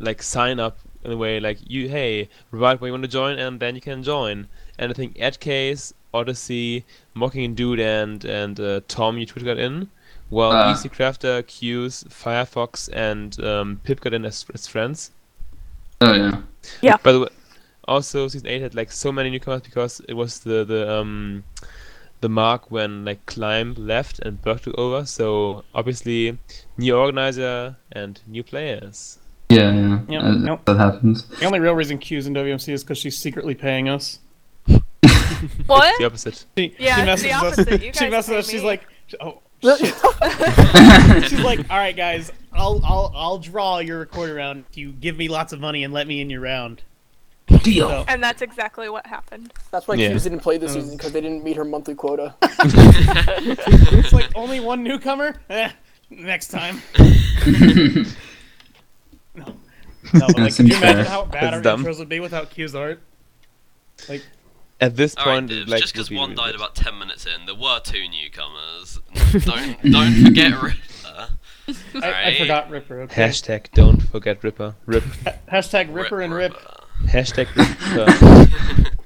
like sign up in a way like you hey write where you want to join and then you can join and I think Edcase, Odyssey, Mocking Dude and and uh, Tom you Twitter got in while Ah. Easy Crafter, Q's, Firefox and um, Pip got in as, as friends. oh yeah. yeah. By the way, also season eight had like so many newcomers because it was the the um the mark when like Climb left and Berg took over. So obviously, new organizer and new players. Yeah, yeah. Yep, Uh, nope. That happens. The only real reason Q's in WMC is because she's secretly paying us. What? The opposite. She, Yeah, she it's messages the us. opposite. You she guys messages pay us. She's like, oh shit. she's like, all right, guys, I'll I'll I'll draw your recorded round if you give me lots of money and let me in your round. Deal. So, And that's exactly what happened. That's why Yeah. Q's didn't play this Um, season because they didn't meet her monthly quota. it's like only one newcomer. Eh, next time. No, no, but like, That could you imagine how bad That's our dumb. intros would be without Q's art? Like, At this Alright, point, Divs, it, like just because one died about ten minutes in, there were two newcomers. don't don't forget Ripper. I, I forgot Ripper. Okay. Hashtag don't forget Ripper. Rip. Hashtag Ripper and Rip. Hashtag Ripper.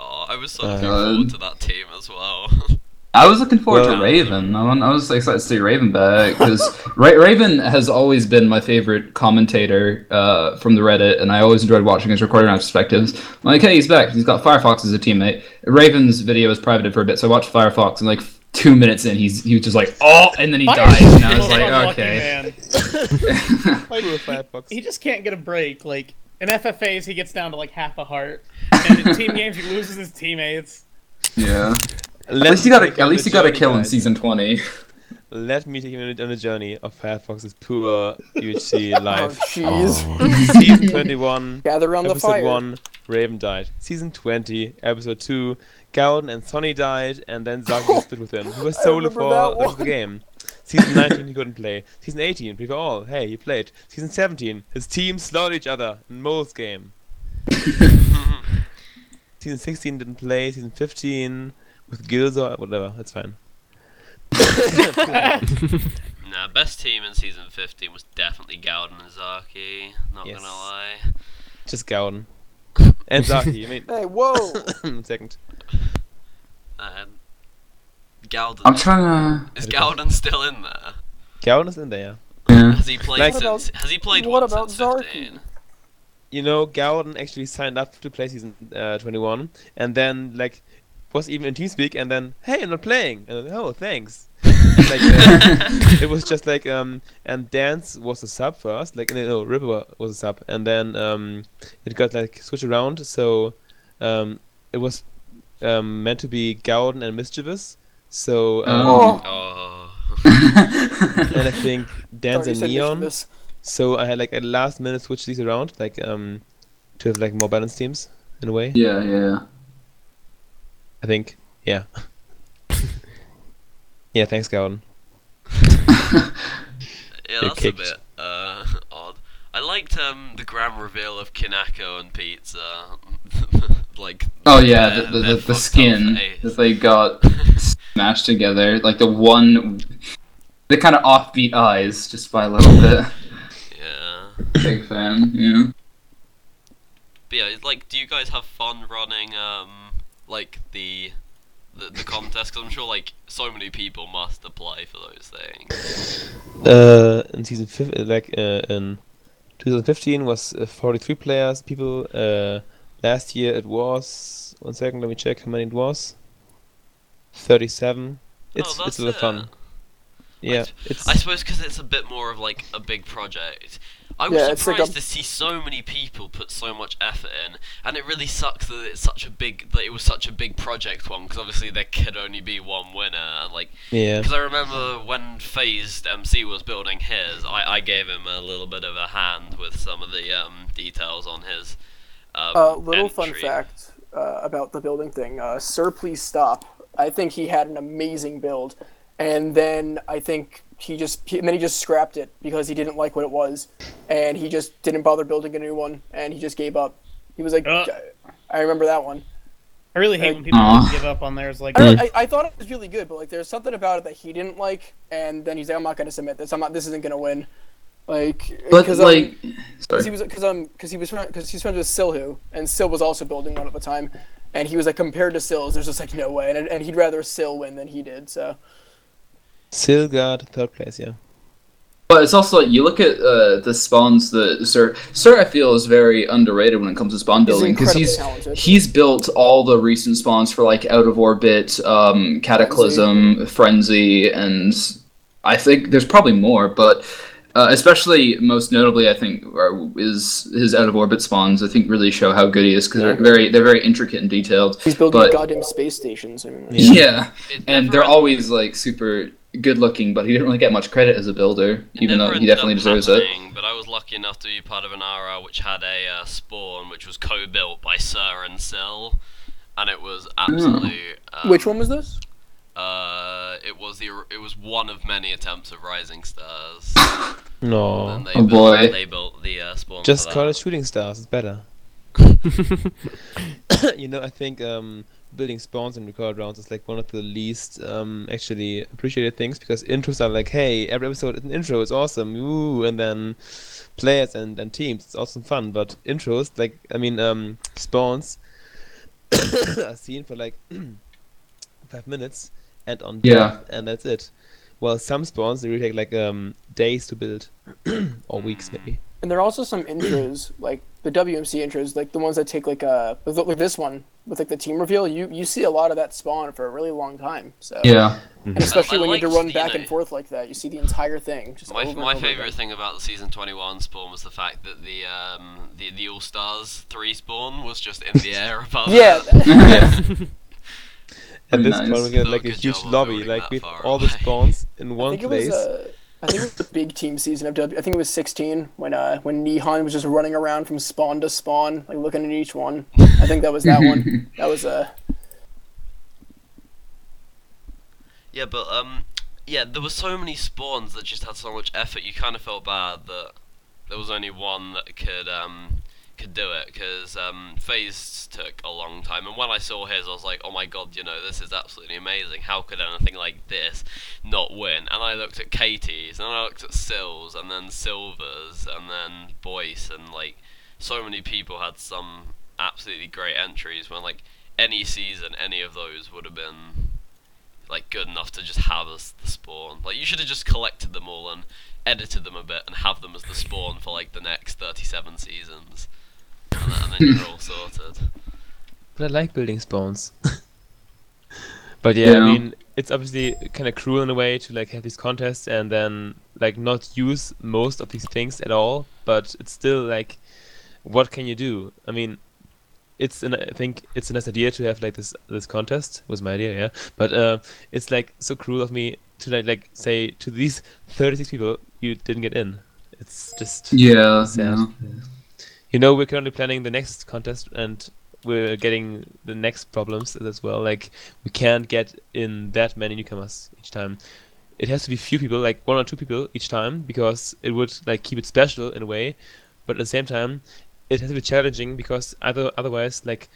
Oh, I was so Uh, looking forward to that team as well. I was looking forward Well- to Raven. I I was excited to see Raven back because Raven has always been my favorite commentator uh, from the Reddit, and I always enjoyed watching his recording perspectives. I'm like, hey, he's back. He's got Firefox as a teammate. Raven's video was privated for a bit, so I watched Firefox, and like two minutes in, he's he was just like, oh, and then he dies, and I was like, okay. man. like, Poor Firefox. he just can't get a break. Like in FFAs, he gets down to like half a heart, and in team games, he loses his teammates. yeah. At least he got a, at least the he got a journey, kill in season twenty. Let me take you on a, journey of Firefox's poor UHC Oh, life. jeez. Oh. Season 21, Gather around the episode fire. 1, Raven died. Season 20, episode 2, Gowden and Sonny died, and then Zaki split with him. He was solo for that the rest of the game. Season 19, he couldn't play. Season 18, we were all, oh, hey, he played. Season 17, his team slaughtered each other in Mole's game. season 16 didn't play. Season 15 with Gilzor, whatever. That's fine. Nah, best team in season 15 was definitely Gowden and Zaki. Not Yes. gonna lie. Just Gowden. and Zaki. I mean, Hey, whoa! second. Um, Gowden. I'm trying to. Is Gowden still in there? Gowden is in there. Yeah. Has he played Like- What about- since? Has he played what about since 15? You know, Gowden actually signed up to play season uh, 21, and then like was even in TeamSpeak, and then hey, I'm not playing. And then, oh, thanks. like, uh, it was just like um, and Dance was a sub first, like no, no Ripper was a sub, and then um, it got like switched around, so um, it was um meant to be Gowden and Mischievous. So um, Oh. Oh. and I think Dance Sorry, you and Neon. mischievous. So I had like at last minute switch these around, like um, to have like more balanced teams in a way. Yeah, yeah. I think, yeah. yeah, thanks, Gowden. Yeah, that's a bit uh, odd. I liked um, the grand reveal of Kinako and Pizza. Like. Oh yeah, their- the the, the, the skin that they got smashed together, like the one, the kind of offbeat eyes, just by a little bit. Yeah. Big fan. Yeah. But yeah, like, do you guys have fun running um like the the, the contest? Because I'm sure like so many people must apply for those things. Uh, in season fif- uh, like uh, in 2015 was uh, 43 players. People. Uh, last year it was. One second, let me check how many it was. 37. It's oh, that's it's a lot of it. fun. Yeah, s- it's I suppose because it's a bit more of like a big project. I was Yeah, it's like surprised a- to see so many people put so much effort in, and it really sucks that it's such a big that it was such a big project one because obviously there could only be one winner. And like, yeah. because I remember when Phased MC was building his, I, I gave him a little bit of a hand with some of the um, details on his. Um, Uh, little fun entry. fact uh, about the building thing. Uh, Sir, please stop. I think he had an amazing build, and then I think he just he, and then he just scrapped it because he didn't like what it was, and he just didn't bother building a new one, and he just gave up. He was like, Uh. I remember that one. I really hate when people Aw. give up on theirs. Like, I, don't I, I thought it was really good, but like there's something about it that he didn't like, and then he's like, I'm not gonna submit this. I'm not. This isn't gonna win. Like, But 'cause, like, Because he was because um because he was because he's friends with Silhu and Sil was also building one at the time, and he was like compared to Sil's, there's just like no way, and, and he'd rather Sil win than he did. So. Still got third place, yeah. But it's also like you look at uh, the spawns that Sir Sir I feel is very underrated when it comes to spawn building because incredibly he's he's built all the recent spawns for like out of orbit, um, cataclysm, frenzy, and I think there's probably more, but uh, especially most notably, I think are, is his out of orbit spawns. I think really show how good he is because they're very they're very intricate and detailed. He's building but- goddamn space stations. I mean, Yeah. Yeah, and they're always like super good looking, but he didn't really get much credit as a builder, it even though he definitely up deserves it. But I was lucky enough to be part of an RR which had a uh, spawn which was co-built by Sir and Sil, and it was absolutely. Um, which one was this? Uh, it was the it was one of many attempts of Rising Stars. No. They Oh, built, boy. They built the uh, spawn. Just for call it shooting stars. It's better. you know, I think um, building spawns and record rounds is like one of the least um, actually appreciated things because intros are like, hey, every episode is an intro, it's awesome, ooh, and then players and, and teams, it's awesome fun. But intros, like, I mean, um, spawns are seen for like five minutes and on Yeah. death, and that's it. Well, some spawns they really take like um, days to build, or weeks maybe. And there are also some intros, like the WMC intros, like the ones that take like uh like this one with like the team reveal. You you see a lot of that spawn for a really long time. So Yeah. and especially I when you have to run back know- and forth like that, you see the entire thing. Just My, over my over favorite again. thing about the season 21 spawn was the fact that the um the, the All Stars 3 spawn was just in the air above. Yeah, it. At this nice. point, we get So like a huge lobby, like with far all the away. spawns in one think it place. was uh, I think it was the big team season of W. I think it was 16 when uh when Nihon was just running around from spawn to spawn, like looking at each one. I think that was that one. That was uh Yeah, but um, yeah, there were so many spawns that just had so much effort. You kind of felt bad that there was only one that could um could do it because um, Phase took a long time, and when I saw his, I was like, oh my god, you know, this is absolutely amazing. How could anything like this not win? And I looked at Katie's, and I looked at Sills, and then Silver's, and then Boyce, and like so many people had some absolutely great entries when like any season, any of those would have been like good enough to just have as the spawn. Like you should have just collected them all and edited them a bit and have them as the spawn for like the next 37 seasons. And then, you're all sorted. But I like building spawns. but yeah, Yeah. I mean, it's obviously kind of cruel in a way to like have these contests and then like not use most of these things at all. But it's still like, what can you do? I mean, it's an I think it's a nice idea to have like this this contest was my idea, yeah. But uh, it's like so cruel of me to like like say to these 36 people you didn't get in. It's just Yeah. Sad. yeah. You know we're currently planning the next contest and we're getting the next problems as well. Like we can't get in that many newcomers each time. It has to be few people like one or two people each time because it would like keep it special in a way. But at the same time it has to be challenging because other otherwise like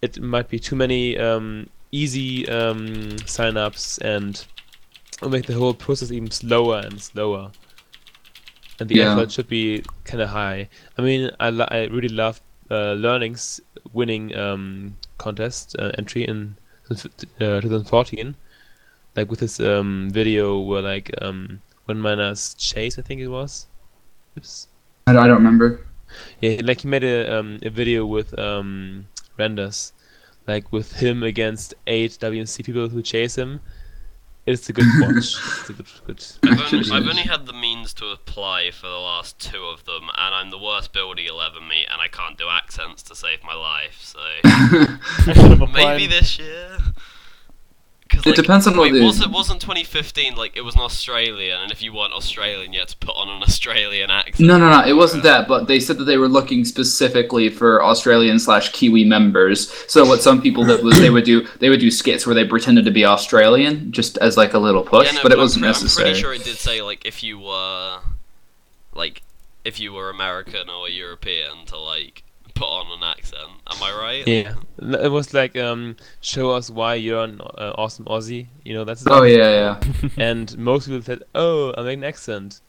it might be too many um, easy um, sign-ups and make the whole process even slower and slower and the Yeah. effort should be kind of high. I mean, I, lo- I really loved uh, Learning's winning um, contest uh, entry in uh, 2014, like with his um, video where like um, when miners chase, I think it was. Oops. I, I don't remember. Yeah, like he made a um, a video with um, renders, like with him against eight WMC people who chase him. It's a good watch. it's a good, good. I've only, I've only had the means to apply for the last two of them, and I'm the worst builder you'll ever meet, and I can't do accents to save my life, so I should have applied. maybe this year. It depends on what wait, the- was it wasn't 2015 like it was an Australian, and if you weren't Australian, you had to put on an Australian accent. No, no, no. It wasn't that, but they said that they were looking specifically for Australian slash Kiwi members. So what some people did was they would do they would do skits where they pretended to be Australian, just as like a little push, Yeah, no, but it wasn't pre- necessary. I'm pretty sure it did say like if you were, like, if you were American or European to like put on an accent. Am I right? Yeah, it was like um, show us why you're an uh, awesome Aussie. You know that's. Oh yeah, yeah. And most people said, "Oh, I make an accent."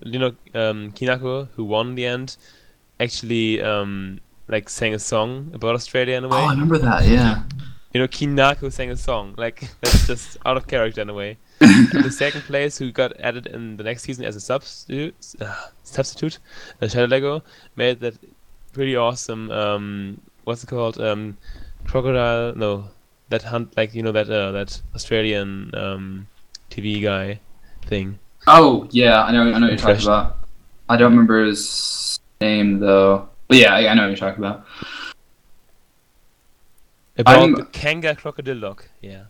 You know, um, Kinako, who won the end, actually um, like sang a song about Australia in a way. Oh, I remember that. Yeah. You know, Kinako sang a song. Like that's just out of character in a way. and the second place, who got added in the next season as a substitute, uh, substitute, uh, Shadow Lego, made that pretty awesome. Um, what's it called? Um, crocodile? No, that hunt like you know that uh, that Australian um, TV guy thing. Oh yeah, I know. I know what you're talking about. I don't remember his name though. But yeah, I I know what you're talking about. About I'm- the Kanga crocodile dog. Yeah.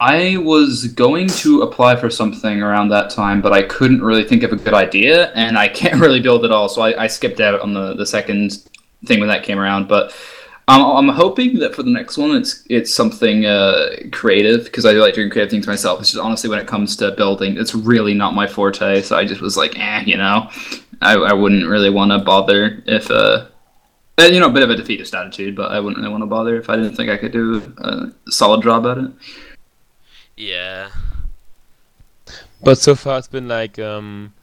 I was going to apply for something around that time, but I couldn't really think of a good idea, and I can't really build it all, so I, I skipped out on the, the second thing when that came around. But um, I'm hoping that for the next one, it's it's something uh, creative because I like doing creative things myself. It's just honestly when it comes to building, it's really not my forte. So I just was like, eh, you know, I, I wouldn't really want to bother if uh. uh, You know, a bit of a defeatist attitude, but I wouldn't really want to bother if I didn't think I could do a solid job at it. Yeah. But so far it's been like um,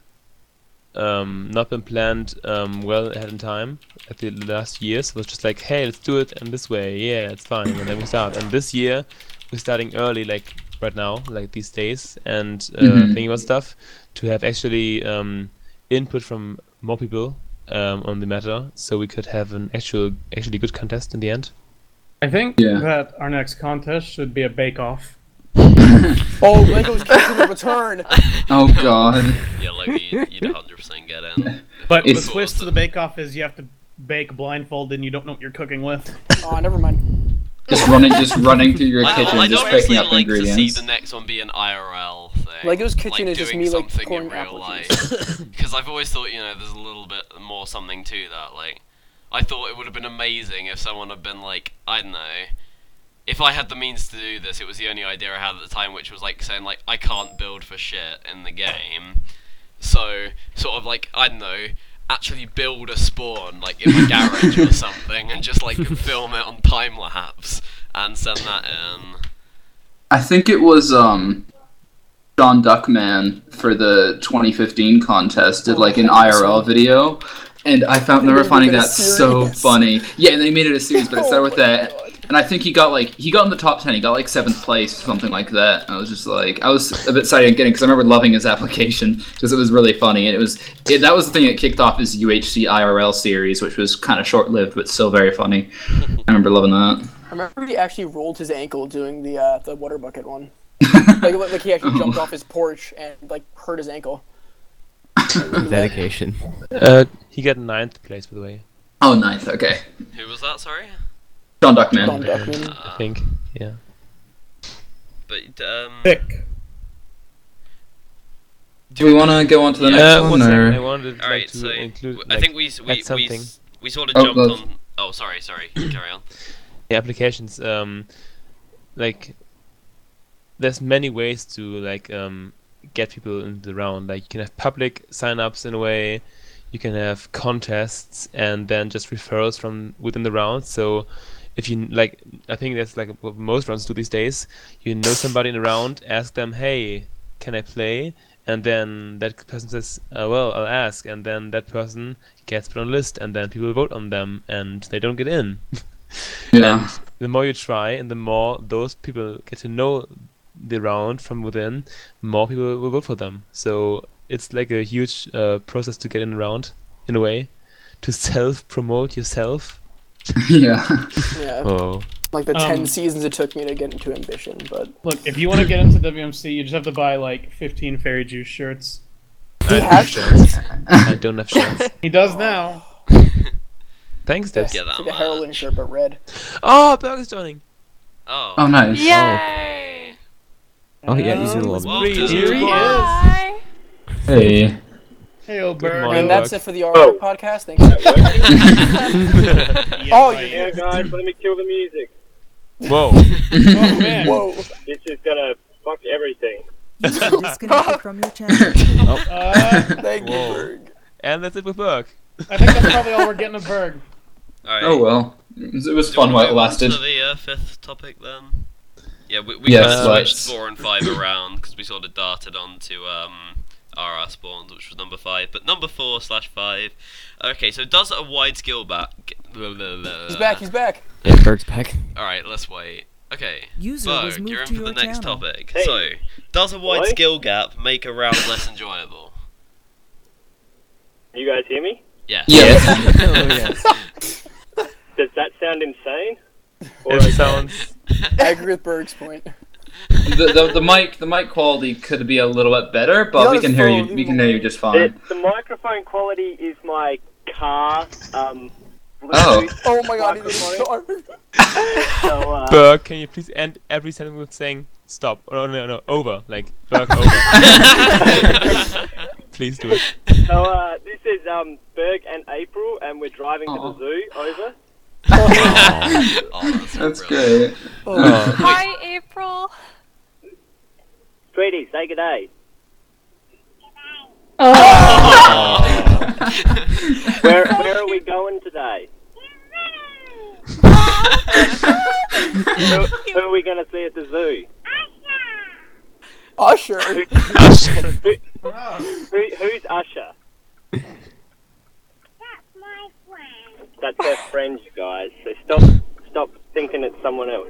um, not been planned um, well ahead in time at the last years. It was just like, hey, let's do it in this way. Yeah, it's fine, and then we start. And this year we're starting early, like right now, like these days, and uh, Mhm. thinking about stuff to have actually um, input from more people um, on the matter, so we could have an actual, actually good contest in the end. I think Yeah. that our next contest should be a bake-off. Oh, Lego's Kitchen will return. Oh god. Yeah, like you'd, you'd 100% get in. But It's- the twist to the bake-off is you have to bake blindfolded and you don't know what you're cooking with. Oh, never mind. Just running, just running through your I, kitchen, I'd just honestly picking up like to see ingredients. the next one be an IRL thing. Lego's kitchen like is just doing me, like, something pouring in real apple life. Because I've always thought, you know, there's a little bit more something to that. Like, I thought it would have been amazing if someone had been like, I don't know, if I had the means to do this, it was the only idea I had at the time, which was like saying like, I can't build for shit in the game. So, sort of like, I don't know, actually build a spawn like in my garage or something and just like film it on time lapse and send that in. I think it was um John Duckman for the 2015 contest did like an IRL video, and I found They remember finding it a that so funny. Yeah, and they made it a series, but it started Oh with that. God. And I think he got like he got in the top ten. He got like seventh place, something like that. I was just like, I was a bit excited getting because I remember loving his application because it was really funny and it was it, that was the thing that kicked off his UHC IRL series, which was kind of short lived but still very funny. I remember loving that. I remember he actually rolled his ankle doing the uh, the water bucket one. Like, like he actually jumped off his porch and like hurt his ankle. Dedication. Uh, he got ninth place, by the way. Oh, ninth. Okay, Who was that? Sorry. John Duckman. John Duckman. I think. Yeah. But um, Thick. Do we want to go on to the Yeah, next Uh, one? one second, I Or... wanted all right. like, to So include. I like, think we s- we add we something. we sort of Oh, jumped well. on. Oh, sorry, sorry. Carry on. the applications um like there's many ways to like um get people in the round like you can have public sign-ups in a way you can have contests and then just referrals from within the round so if you like i think that's like what most rounds do these days you know somebody in round ask them hey can i play and then that person says uh, well i'll ask and then that person gets put on a list and then people vote on them and they don't get in Yeah. and the more you try and the more those people get to know the round from within, more people will vote for them. So it's like a huge uh, process to get in the round, in a way, to self promote yourself. yeah. Yeah, Oh. like the Um, ten seasons it took me to get into Ambition, but Look, if you want to get into WMC, you just have to buy like 15 Fairy Juice shirts. he has I don't have shirts. He does now. Thanks, Debs. Get that like a man. heroin shirt but red. Oh, Burger's joining. Oh. Oh, nice. Yay! Oh yeah, he's in the Um, lobby. Well Here he is. Hi. Hey. Hey, old Good bird. morning. And that's Buck. it for the RR Oh. podcast. Thank you. Yeah, Oh, right. Yeah, guys, let me kill the music. Whoa. Oh, man. Whoa. This is gonna fuck everything. disconnected from your channel. Uh, Thank you, Berg. and that's it with Berg. I think that's probably all we're getting of Berg. All right. Oh well. It was, Do fun while it lasted. To the uh, fifth topic then. Yeah, we, we Yes, kind of switched four and five around because we sort of darted on to um, RR spawns, which was number five. But number four slash five. Okay, so does a wide skill back? He's back. He's back. Yeah, Berg's back. All right, let's wait. Okay, User was Berg, moved you're in to for the your next channel. topic. Hey. So, does a wide Boy. skill gap make a round less enjoyable? You guys hear me? Yeah. Yes. oh yes. Does that sound insane? It sounds. I agree with Berg's point. The, the the mic the mic quality could be a little bit better, but Yeah, we can hear you. fine. We can hear you just The, fine. the microphone quality is my car. Um, Oh. Oh my god, he's in Microphone. the So, uh, Berg, can you please end every sentence with saying stop? Oh, no, no, over. Like, Berg, over. please do it. so uh, this is um Berg and April, and we're driving to the zoo. Over. Oh, that's, That's great. Oh. Hi, April. Sweetie, say good day. Oh. Where Where are we going today? who, who are we going to see at the zoo? Usher. Who, who's Usher? That's her friend, you guys. So stop, stop thinking it's someone else.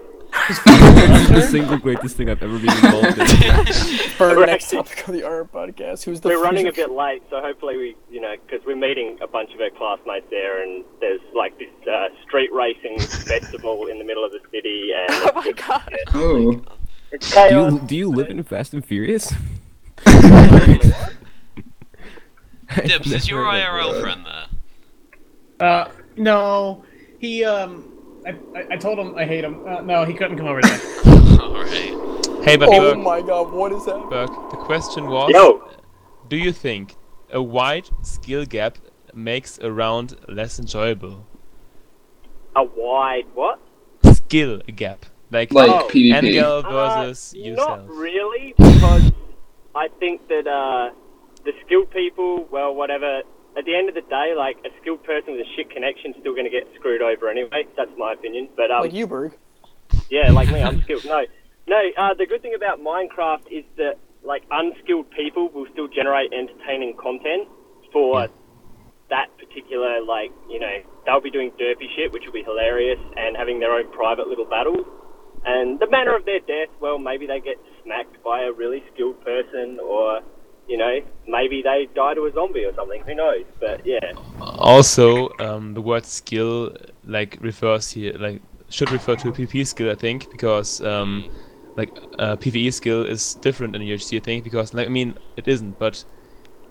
the single greatest thing I've ever been involved in. Berg, Right. next topic of the RR podcast. Who's the We're running a bit late, so hopefully we, you know, because we're meeting a bunch of our classmates there, and there's like this uh, street racing festival in the middle of the city, and Oh my god. Oh. it's Do chaos. you, do you live in Fast and Furious? Dibs, is your Never heard of IRL that. friend there? Uh, no, he um, I, I, I told him I hate him. Uh, no, he couldn't come over today. Alright. Hey, but Oh Berg, my god, what is that? Berg, the question was Yo, Do you think a wide skill gap makes a round less enjoyable? a wide what? Skill gap. Like, Like Oh, PvP. Engel Uh, versus Not yourself. really, because I think that uh, the skilled people, well, whatever, at the end of the day, like a skilled person with a shit connection is still going to get screwed over anyway. That's my opinion. But um, Like you, Berg. yeah, like me, I'm skilled. No, no. Uh, the good thing about Minecraft is that like unskilled people will still generate entertaining content for that particular like you know they'll be doing derpy shit, which will be hilarious, and having their own private little battles. And the manner of their death, well, maybe they get smacked by a really skilled person, or you know, maybe they die to a zombie or something. Who knows? But yeah, Also, um, the word skill like refers here like should refer to a PvP skill, I think, because um, like uh, PVE skill is different in UHC, I think, because like I mean it isn't, but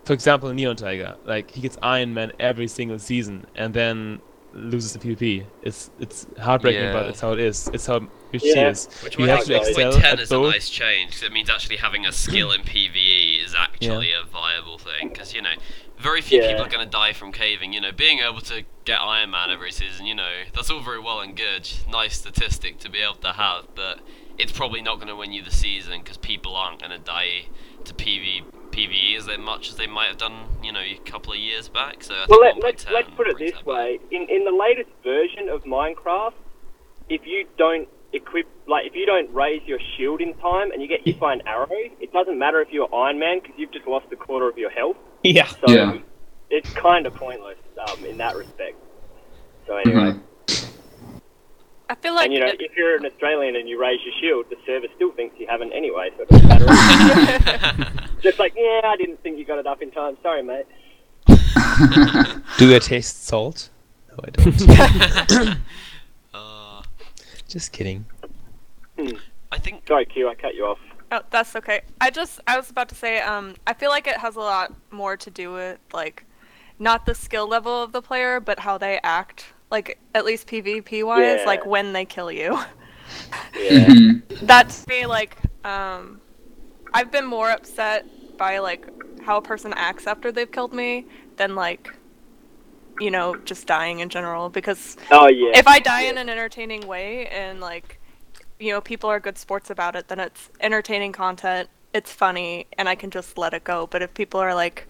for example, Neon Tiger, like he gets Iron Man every single season and then loses the PvP. It's it's heartbreaking, but it's how it is. It's how UHC Yeah. is. Which you might have to actually- excel 10 at is a nice change. it means actually having a skill in PvE is actually a viable thing. Because you know, very few Yeah. people are going to die from caving. You know, being able to get Iron Man every season, you know, that's all very well and good. Nice statistic to be able to have, but it's probably not going to win you the season because people aren't going to die to PV. PVE as much as they might have done, you know, a couple of years back. So I well, let, let's 1.10 let's put it this way: in in the latest version of Minecraft, if you don't equip, like if you don't raise your shield in time and you get hit by an arrow, it doesn't matter if you're Iron Man because you've just lost a quarter of your health. Yeah. So Yeah. it's kind of pointless um, in that respect. So anyway, Mhm. I feel like and you know, it- if you're an Australian and you raise your shield, the server still thinks you haven't anyway. So it doesn't matter. just like, yeah, I didn't think you got it up in time. Sorry, mate. Do you taste salt? No, I don't. Just kidding. I think Sorry, Q, I cut you off. Oh, that's okay. I just I was about to say um I feel like it has a lot more to do with like not the skill level of the player, but how they act. Like at least PvP wise, Yeah. like when they kill you. Yeah. Mhm. That's me like um I've been more upset by like how a person acts after they've killed me than like you know, just dying in general because Oh yeah. if I die in an entertaining way and like you know people are good sports about it, then it's entertaining content. It's funny, and I can just let it go. But if people are like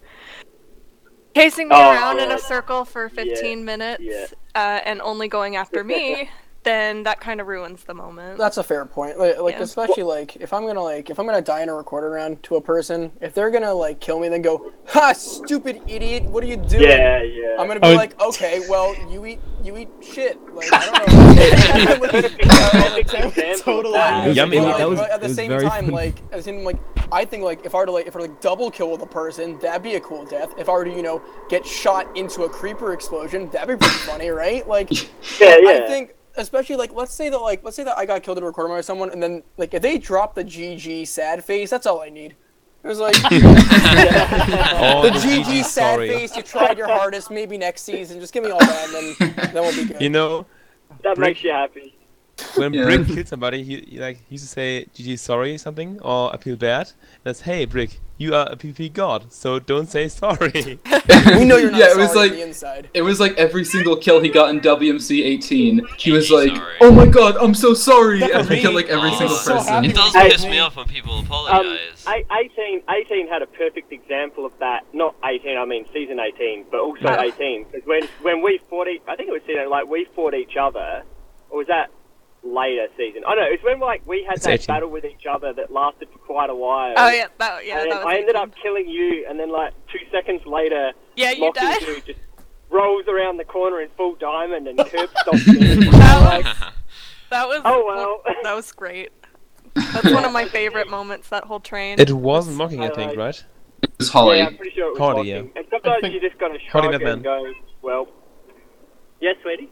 chasing me Oh, around in a circle for 15 minutes yeah. uh, and only going after me, then that kind of ruins the moment. That's a fair point. Like, like Yeah. especially like if I'm gonna like if I'm gonna die in a recorded round to a person, if they're gonna like kill me, then go, "Ha, stupid idiot! What are you doing?" Yeah, yeah. I'm gonna be Oh, like, "Okay, well, you eat you eat shit." Like I don't know. Perfect example of Totally. that. Yummy. But, like, that was, but at the was same very time, funny. like as in like I think like if I were to like if I were to like double kill with a person, that'd be a cool death. If I were to you know get shot into a creeper explosion, that'd be pretty funny, right? Like Yeah, yeah. I think especially like let's say that like let's say that I got killed in a recording by someone, and then like if they drop the GG sad face, that's all I need. It was like Oh, the GG sad sorry. face. You tried your hardest. Maybe next season, just give me all that, and then then we'll be good. You know, that Brick- makes you happy. When Yeah. Brick killed somebody, he, he like he used to say "GG sorry" something or "I feel bad." That's hey Brick, you are a PvP god, so don't say sorry. we know you're not Yeah, it sorry was on like- the inside. It was like every single kill he got in WMC 18. He was like, sorry. "Oh my god, I'm so sorry," That and he killed like every Oh, single so person. happy. It does piss me off when people Um, apologise. eight- 18, 18 had a perfect example of that. Not 18, I mean season 18, but also Ah. 18. Because when, when we fought each, I think it was season, like we fought each other, or was that later season? I don't know, it's when like we had It's that 18. battle with each other that lasted for quite a while. Oh yeah, that yeah, and that was. I ended 18. up killing you, and then like two seconds later, Yeah, you Lockie died. just rolls around the corner in full diamond and curb stomps me. That like, was that was Oh, well. that was great. That's one of my favorite moments. That whole train. it wasn't mocking, I think, Uh, right? It was Holly. Yeah, I'm pretty sure it was Holly. Locking. yeah. And sometimes think- you just gotta Hardy shrug that and go, well, yes, sweetie.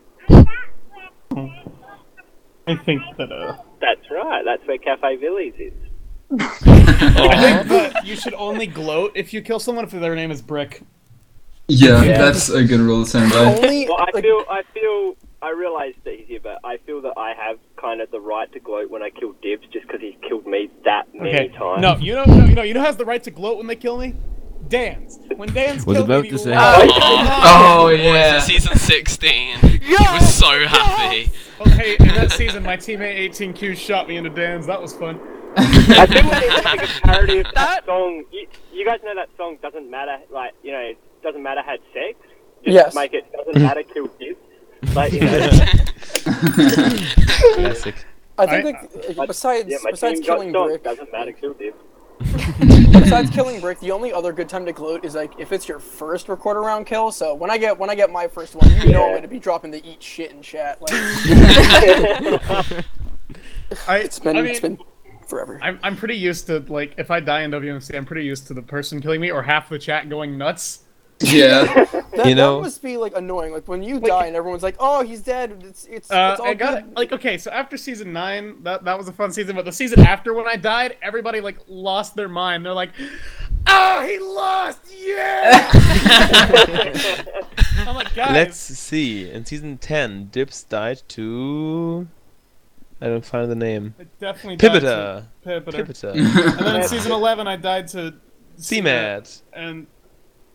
I think that uh, That's right. That's where Cafe Villies is. I think that you should only gloat if you kill someone if their name is Brick. Yeah, Yeah. that's a good rule to stand by. Only Well, I like, feel, I feel, I realise that he's here, but I feel that I have kind of the right to gloat when I kill Dibs, just because he's killed me that many Okay. times. No, you know, no, you know, you know, who has the right to gloat when they kill me. Dan's. When Dan's Was killed about me, to say. laughed. Oh, oh, oh Boys, yeah. in season 16, he was so happy. Okay, in that season, my teammate 18Q shot me into Dan's. That was fun. I think we need to make a parody of that That- song. You, you guys know that song doesn't matter. Like you know, doesn't matter had sex. Just Yes. make it doesn't matter kill dibs. Like you know, Classic. I think I- like, besides yeah, besides team got killing stopped. Brick, Doesn't matter kill dibs. besides killing Brick, the only other good time to gloat is like if it's your first record round kill. So when I get when I get my first one, you know I'm gonna be dropping the eat shit in chat. Like I, it's been I mean, it's been forever. I'm, I'm pretty used to like if I die in WMC, I'm pretty used to the person killing me or half the chat going nuts. Yeah. That, You know- that must be like annoying. Like when you die and everyone's like, "Oh, he's dead." It's it's, Uh, it's all I got good. like okay, so after season nine, that that was a fun season, but the season after when I died, everybody like lost their mind. They're like, "Oh, he lost! Yeah!" I'm like, guys, Let's see. In season 10, Dibs died to. I don't find the name. I definitely died to Pipita. Pipita. Pipita. And then in season eleven, I died to CMAT. and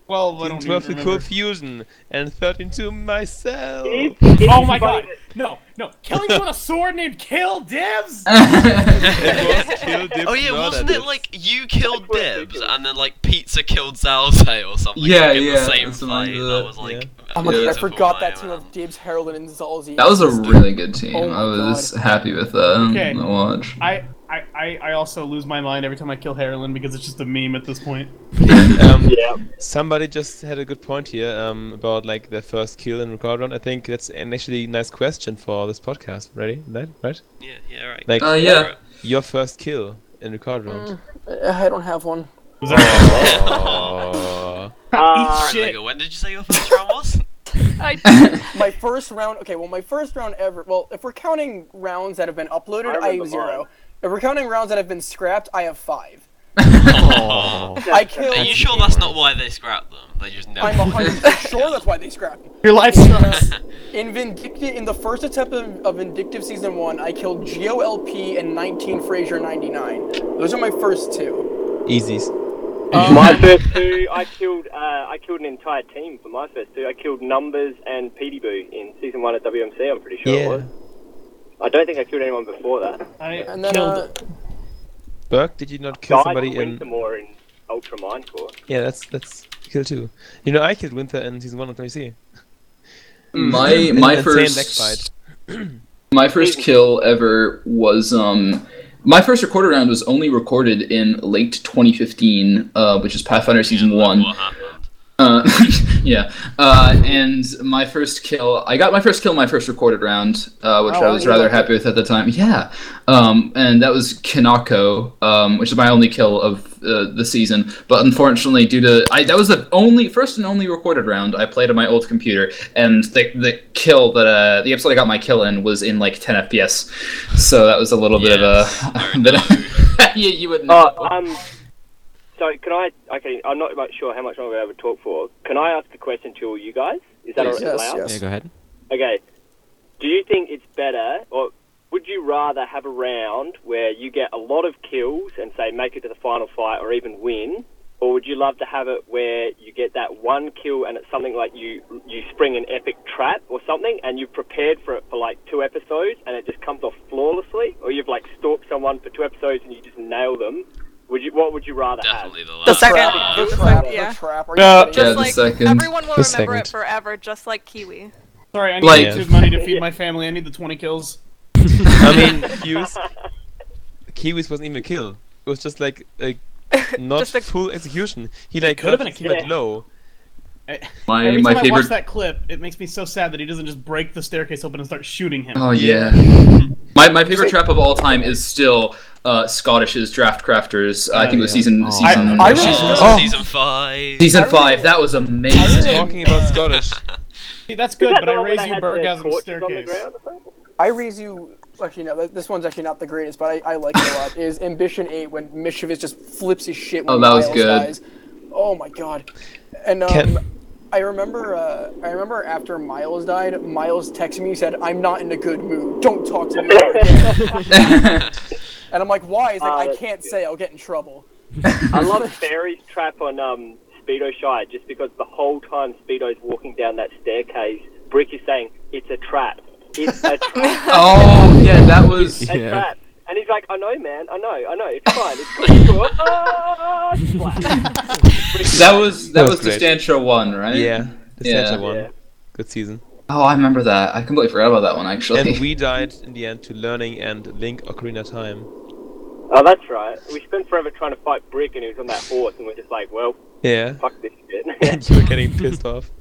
well, I Season don't 12 to remember. Cold Fusion. And 13 to myself. It's- it's Oh my funny god! No, no, killing me with a sword named Kill Dibs. Kill Dibs, Oh yeah, wasn't it like you killed That's Dibs and then like Pizza killed Zalzay or something? Yeah, like, in yeah, the same something like fight. that. That was like. Yeah. Oh my god, I forgot that team of Dibs, Herald, and Zalzi. That was a really good team. Oh I my was happy with that. Okay. To watch. I, I, I, I also lose my mind every time I kill Harlan because it's just a meme at this point. Um, Yeah. Somebody just had a good point here um, about like their first kill in record round. I think that's an actually nice question for this podcast. Ready? Right? Right? Yeah, yeah, right. Like Uh, yeah. your first kill in record round. I don't have one. Was that- Oh. Uh, Alright, shit. Lego, when did you say your first round was? I, My first round. Okay, well, my first round ever. Well, if we're counting rounds that have been uploaded, I I, have zero. mine. If we're counting rounds that have been scrapped, I have five. Oh. I killed. Are you sure that's not why they scrapped them? They just never. I'm 100% sure that's why they scrapped me. Your life sucks. In Vindictive, in the first attempt of, of Vindictive Season 1, I killed Geo LP and 19 Fraser 99. Those are my first two. Easies. my first two, I killed. Uh, I killed an entire team for my first two. I killed Numbers and Petey Boo in season one at WMC. I'm pretty sure it Yeah. was. I don't think I killed anyone before that. I And then, killed. uh, Berg, did you not kill Died somebody in? Wintermore in Ultra Minecore. Yeah, that's that's kill too. You know, I killed Winter in season one of WC. My my Insane first my first kill ever was um my first recorded round was only recorded in late 2015, uh, which is Pathfinder season one. What happened? Uh, yeah, uh, and my first kill, I got my first kill in my first recorded round, uh, which Oh, I was you rather happy with at the time. Yeah, um, and that was Kinako, um, which is my only kill of uh, the season. But unfortunately, due to I, that was the only first and only recorded round I played on my old computer, and the the kill that uh, the episode I got my kill in was in like 10 FPS, so that was a little bit of Yes. a bit. Of, yeah, you wouldn't. Oh, um. So can I? Okay, I'm not much sure how much longer I have to talk for. Can I ask a question to all you guys? Is that Yes, all yes, yes. Yeah, go ahead. Okay. Do you think it's better, or would you rather have a round where you get a lot of kills and say make it to the final fight or even win, or would you love to have it where you get that one kill and it's something like you you spring an epic trap or something and you've prepared for it for like two episodes and it just comes off flawlessly, or you've like stalked someone for two episodes and you just nail them? Would you? What would you rather Definitely the The last. second- Trap, the the second- trap, yeah. the trap. Are you kidding Yeah, me? just the like second. everyone will The remember second. it forever, just like Kiwi. Sorry, I need Like- YouTube money to feed my family. I need the 20 kills. I mean, Kiwis. Kiwis wasn't even a kill. It was just like a not Just a- full execution. He like could've been a his team at kill. my Every my time I favorite. watch that clip, it makes me so sad that he doesn't just break the staircase open and start shooting him. Oh yeah. my my favorite trap of all time is still uh, Scottish's Draft Crafters. I think it was season Oh. season I- I season, remember- Oh. Season five. season five. That was amazing. Talking about Scottish. See, that's good, that but I raise you had the Bergasm torches on the staircase. ground or something? I raise you. Actually, no. th- This one's actually not the greatest, but I, I like it a lot. Is Ambition Eight when Mischievous just flips his shit when Oh, that was Miles good. dies. Oh my god. And um, Can- I remember. Uh, I remember after Miles died, Miles texted me. He said, "I'm not in a good mood. Don't talk to me again." and I'm like, "Why?" He's like, Ah, "I can't good. say. I'll get in trouble." I love Fairy's trap on um, Speedo Shy just because the whole time Speedo's walking down that staircase, Brick is saying, It's a trap. It's a trap. oh yeah, that was a Yeah. Trap. And he's like, I know, man, I know, I know, it's fine, it's good. Ah, splat. That was that, That was was the great. Stantra one, right? Yeah, the Yeah. Santa one. Yeah. Good season. Oh, I remember that. I completely forgot about that one actually. And we died in the end to learning and Link Ocarina of Time. Oh, that's right. We spent forever trying to fight Brick, and he was on that horse, and we're just like, well, Yeah. fuck this shit. and you were getting pissed off.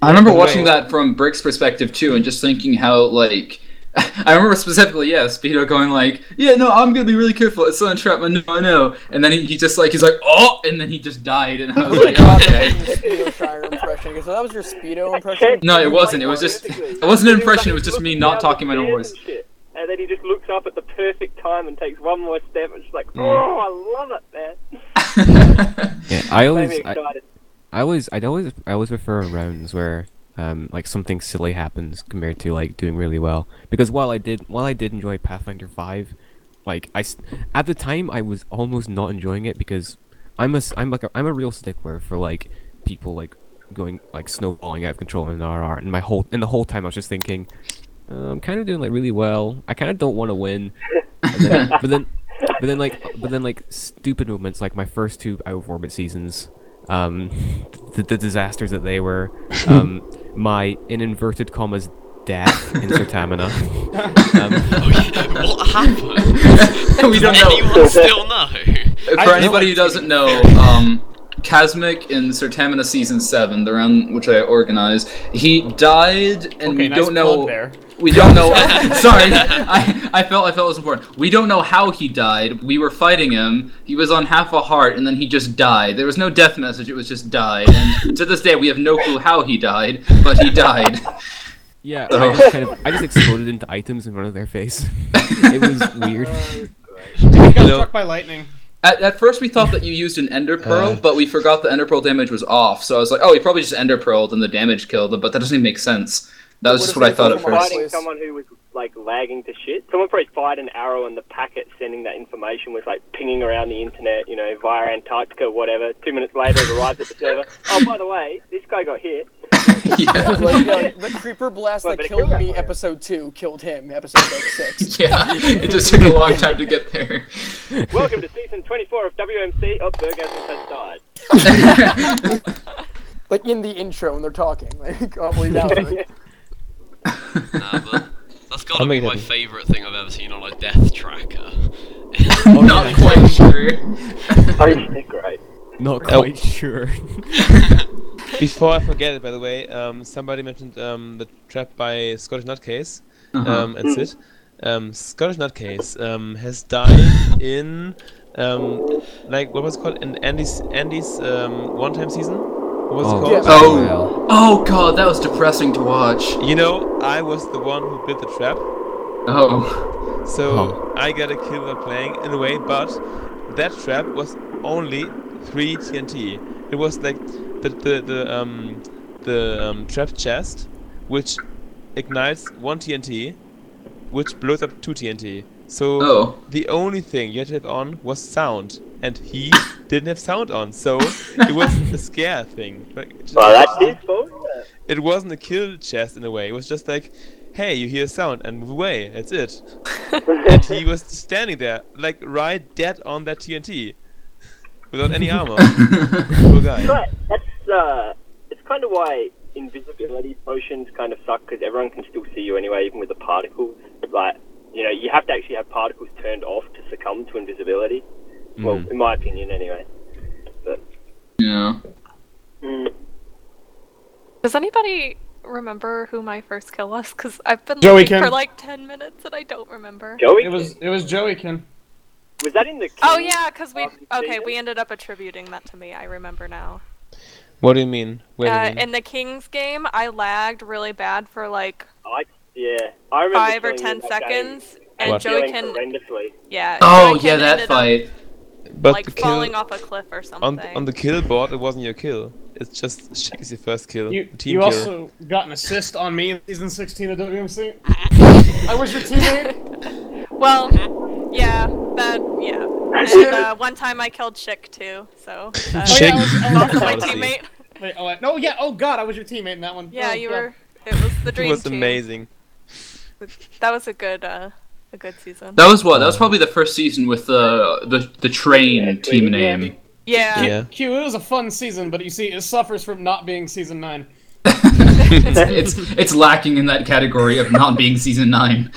I remember watching that from Brick's perspective too, and just thinking how like. I remember specifically, yeah, Speedo going like, "Yeah, no, I'm gonna be really careful. It's not entrapment. No, I know." I know." And then he, he just like he's like, "Oh!" and then he just died, and I was like, oh, "Okay." Speedo Shire impression. So that was your Speedo impression? No, it wasn't. It was just it wasn't an impression. It was just me not talking my normal voice. And, and then he just looks up at the perfect time and takes one more step, and it's like, Mm. oh, I love it, man. Yeah, I always, I, excited. I always, I always, I always prefer rounds where, um, like something silly happens compared to like doing really well. Because while I did, while I did enjoy Pathfinder Five, like I, at the time I was almost not enjoying it because I'm a, I'm like a, I'm a real stickler for like people like going like snowballing out of control in an RR, and my whole, and the whole time I was just thinking, uh, I'm kind of doing like really well. I kind of don't want to win, and then, but then, but then like, but then like stupid moments like my first two out of orbit seasons, um, the, the disasters that they were, um, my in inverted commas death in Sertamina. um, what happened? we don't Does know. anyone still know? For anybody who doesn't know, um, Chasmic in Sertamina season seven, the round which I organized, he died, and Okay, we nice don't know. plug there. We don't know. sorry, I, I felt I felt it was important. We don't know how he died. We were fighting him. He was on half a heart, and then he just died. There was no death message. It was just died. And to this day, we have no clue how he died, but he died. yeah, Oh. I just kind of, I just exploded into items in front of their face. it was weird. He got No. struck by lightning. At, at first, we thought that you used an Ender Pearl, Uh. but we forgot the Ender Pearl damage was off. So I was like, oh, he probably just Ender Pearled and the damage killed him, but that doesn't even make sense. That was What just what I thought at first. Fighting someone who was like lagging to shit. Someone probably fired an arrow, and the packet sending that information was like pinging around the internet, you know, via Antarctica, whatever. Two minutes later, it arrived at the server. Oh, by the way, this guy got hit. yeah. Like, yeah, the creeper blast Well, that but killed killed me, episode two, killed him, episode like six. yeah, it just took a long time to get there. Welcome to season 24 of WMC. Oh, Bergasm has died. Like in the intro when they're talking. Like, oh, believe that was. Nah, but that's gotta I'll be my favourite thing I've ever seen on a death tracker. Not quite sure. Oh, yeah, great. Not Oh. quite sure. Before I forget it, by the way, um, somebody mentioned um, the trap by Scottish Nutcase Uh-huh. um, and Sid. Um, Scottish Nutcase um, has died in um, like what was it called in Andy's Andy's um, one-time season. What was Oh, it Yeah. called? Oh. Oh god, that was depressing to watch. You know, I was the one who built the trap, Oh. so Oh. I got a kill while playing in a way. But that trap was only three TNT. It was like the the the um the um, trap chest, which ignites one TNT, which blows up two TNT. So Oh. the only thing you had to have on was sound, and he didn't have sound on, so it was a scare thing. Like, it, Well, his fault. yeah. it wasn't a kill chest in a way. It was just like, hey, you hear sound and move away. That's it. and he was standing there, like right dead on that TNT, without any armor. Poor guy. Right, that's uh, it's kind of why invisibility potions kind of suck because everyone can still see you anyway, even with the particles. Like, you know, you have to actually have particles turned off to succumb to invisibility. Well, Mm. in my opinion, anyway. But Yeah. mm, Does anybody remember who my first kill was? Because I've been Joey looking for like 10 minutes and I don't remember. Joey, It was it was Joey Joeykin. Was that in the? Oh yeah, because we okay we ended up attributing that to me. I remember now. What do you mean? Wait a Uh, minute. in the Kings game, I lagged really bad for like I yeah, I remember five or ten in game seconds, and What? Joey can yeah. Oh Joey yeah, that ended up, fight. but like the kill falling off a cliff or on something. on the kill board, it wasn't your kill. It's just Shaq is your first kill. You team you kill. also got an assist on me in season 16 of WMC. I was your teammate. Well, yeah, that yeah. And uh, one time I killed Chick too, so uh, Oh, yeah, I was- I was- my teammate. Wait, oh, I- no, yeah, oh god, I was your teammate in that one. Yeah, Oh, you God. were. It was the dream. It was team. amazing. That was a good uh, a good season. That was what? That was probably the first season with the the the train Yeah, team yeah. name. Yeah. Yeah. Q, it was a fun season, but you see, it suffers from not being season nine. it's, it's it's lacking in that category of not being season nine.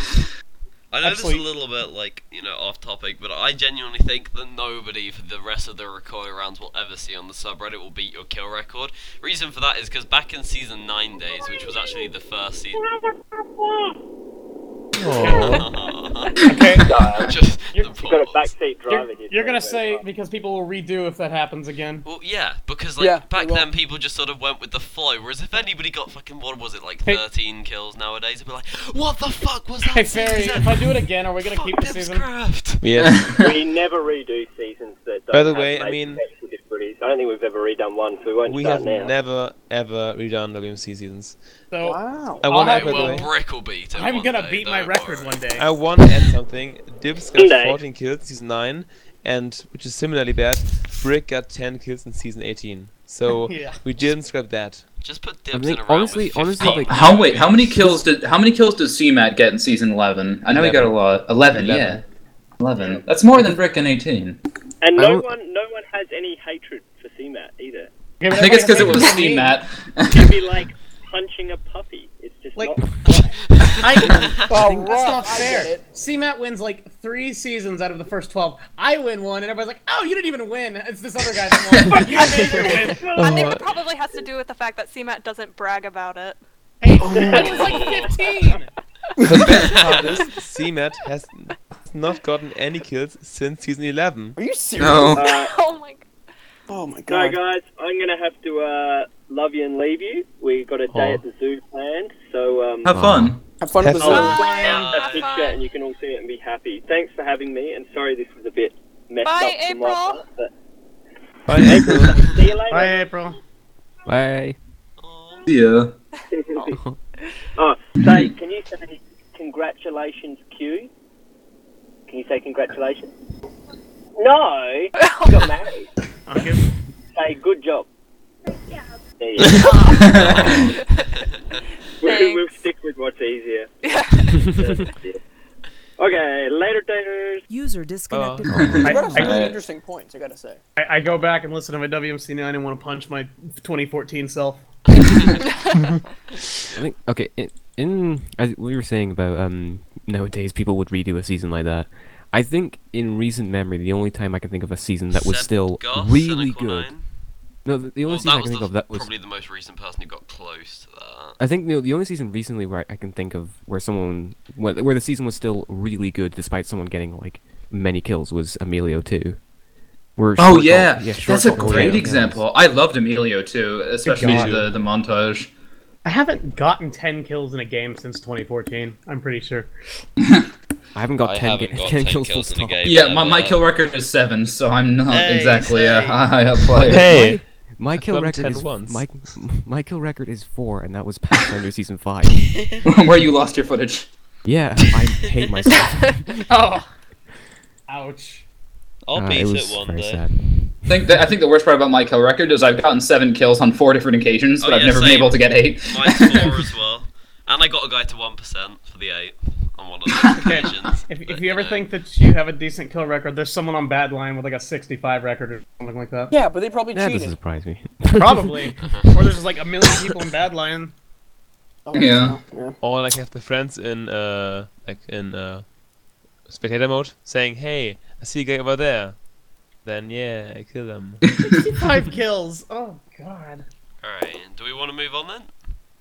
I know Actually- this is a little bit like you know off topic, but I genuinely think that nobody for the rest of the recorded rounds will ever see on the subreddit will beat your kill record. Reason for that is because back in season nine days, which was actually the first season. Okay. Just You're- the You've got a backseat driver You're, you're gonna so- say because people will redo if that happens again. Well, yeah, because like Yeah, back they will. then people just sort of went with the flow. Whereas if anybody got fucking what was it like Hey. 13 kills nowadays, it'd be like, what the fuck was that? Hey, Fairy, season? if I do it again, are we gonna Fuck keep the Dibs season? Craft. Yeah. We never redo seasons that. Don't By the have way, I major mean- technical difficulties. I don't think we've ever redone one, so we won't we start have now. never ever redone WMC seasons. So Wow. I want I to, by the Well, way. Brick will beat it. I'm one gonna day, beat my don't record worry. one day. I want to add something. Dibs got Someday. 14 kills in season 9, and which is similarly bad. Brick got 10 kills in season 18. So Yeah. we didn't scrap that. Just put I dibs think in a round honestly, with honestly, 15. like How wait? How many kills did how many kills did CMAT get in season eleven? I know he got a Eleven. lot. Eleven, Eleven. yeah. Eleven. That's more than Brick in eighteen. And no one, no one has any hatred for CMAT either. I think it's because it was everybody has CMAT. It'd be like punching a puppy. It's just Like- not. I, Oh, that's not fair. get it. CMAT wins like three seasons out of the first twelve. I win one, and everybody's like, "Oh, you didn't even win. It's this other guy that won." I think, David. I think it oh. probably has to do with the fact that CMAT doesn't brag about it. Hey, that was like fifteen. The best part is, CMAT has not gotten any kills since season 11. Are you serious? No. Uh, Oh my god. Oh my no, god. guys, I'm gonna have to uh, love you and leave you. We got a day Oh. at the zoo planned, so um, Have fun. Have fun with Have the fun. I'll zoo. put Bye. a Have fun. and you can all see it and be happy. Thanks for having me, and sorry this was a bit messed Bye, up from my April. part, but Bye, April. see you later. Bye, April. Bye. Yeah. Oh, say, can you say congratulations, Q? Can you say congratulations? No, you got married. Okay. Say good job. There you go. we'll, we'll stick with what's easier. Yeah. Okay, later, taters. User disconnected. I, You brought up some I, really I- interesting points. I gotta say. I, I go back and listen to my WMC nine and want to punch my 2014 self. I think okay. In, in as we were saying about um nowadays people would redo a season like that. I think in recent memory, the only time I can think of a season that was Seb still Goss, really Cynical good. Nine. No, the, the only Well, season that I can think the, of that was probably the most recent person who got close to that. I think the, the only season recently where I, I can think of where someone where, where the season was still really good despite someone getting like many kills was Emilio too. Where Oh yeah, call- yeah that's a great kills. example. I loved Emilio too, especially the the montage. I haven't gotten 10 kills in a game since 2014. I'm pretty sure. I haven't got I 10, haven't ga- got 10 10 kills, kills in a game. Yeah, my, my kill record is seven, so I'm not Hey, exactly a high up player. Hey! My kill record is once. my my kill record is four, and that was Pathfinder season five. Where you lost your footage. Yeah, I hate myself. Oh! Ouch. I'll Uh, beat it it, was one very day. sad. I think that, I think the worst part about my kill record is I've gotten seven kills on four different occasions, Oh, but I've yeah, never been able to get eight. Mine's four as well. And I got a guy to 1% for the 8 on one of those occasions. If, but, if you ever know. think that you have a decent kill record, there's someone on Badlion with like a 65 record or something like that. Yeah, but they probably That doesn't surprise me. Probably. or there's just like a million people in Badlion. Oh, Yeah. yeah. Or like have the friends in uh like in uh spectator mode saying, "Hey, I see a guy over there." Then yeah, I kill them. 65 kills. Oh, God. Alright, do we want to move on then?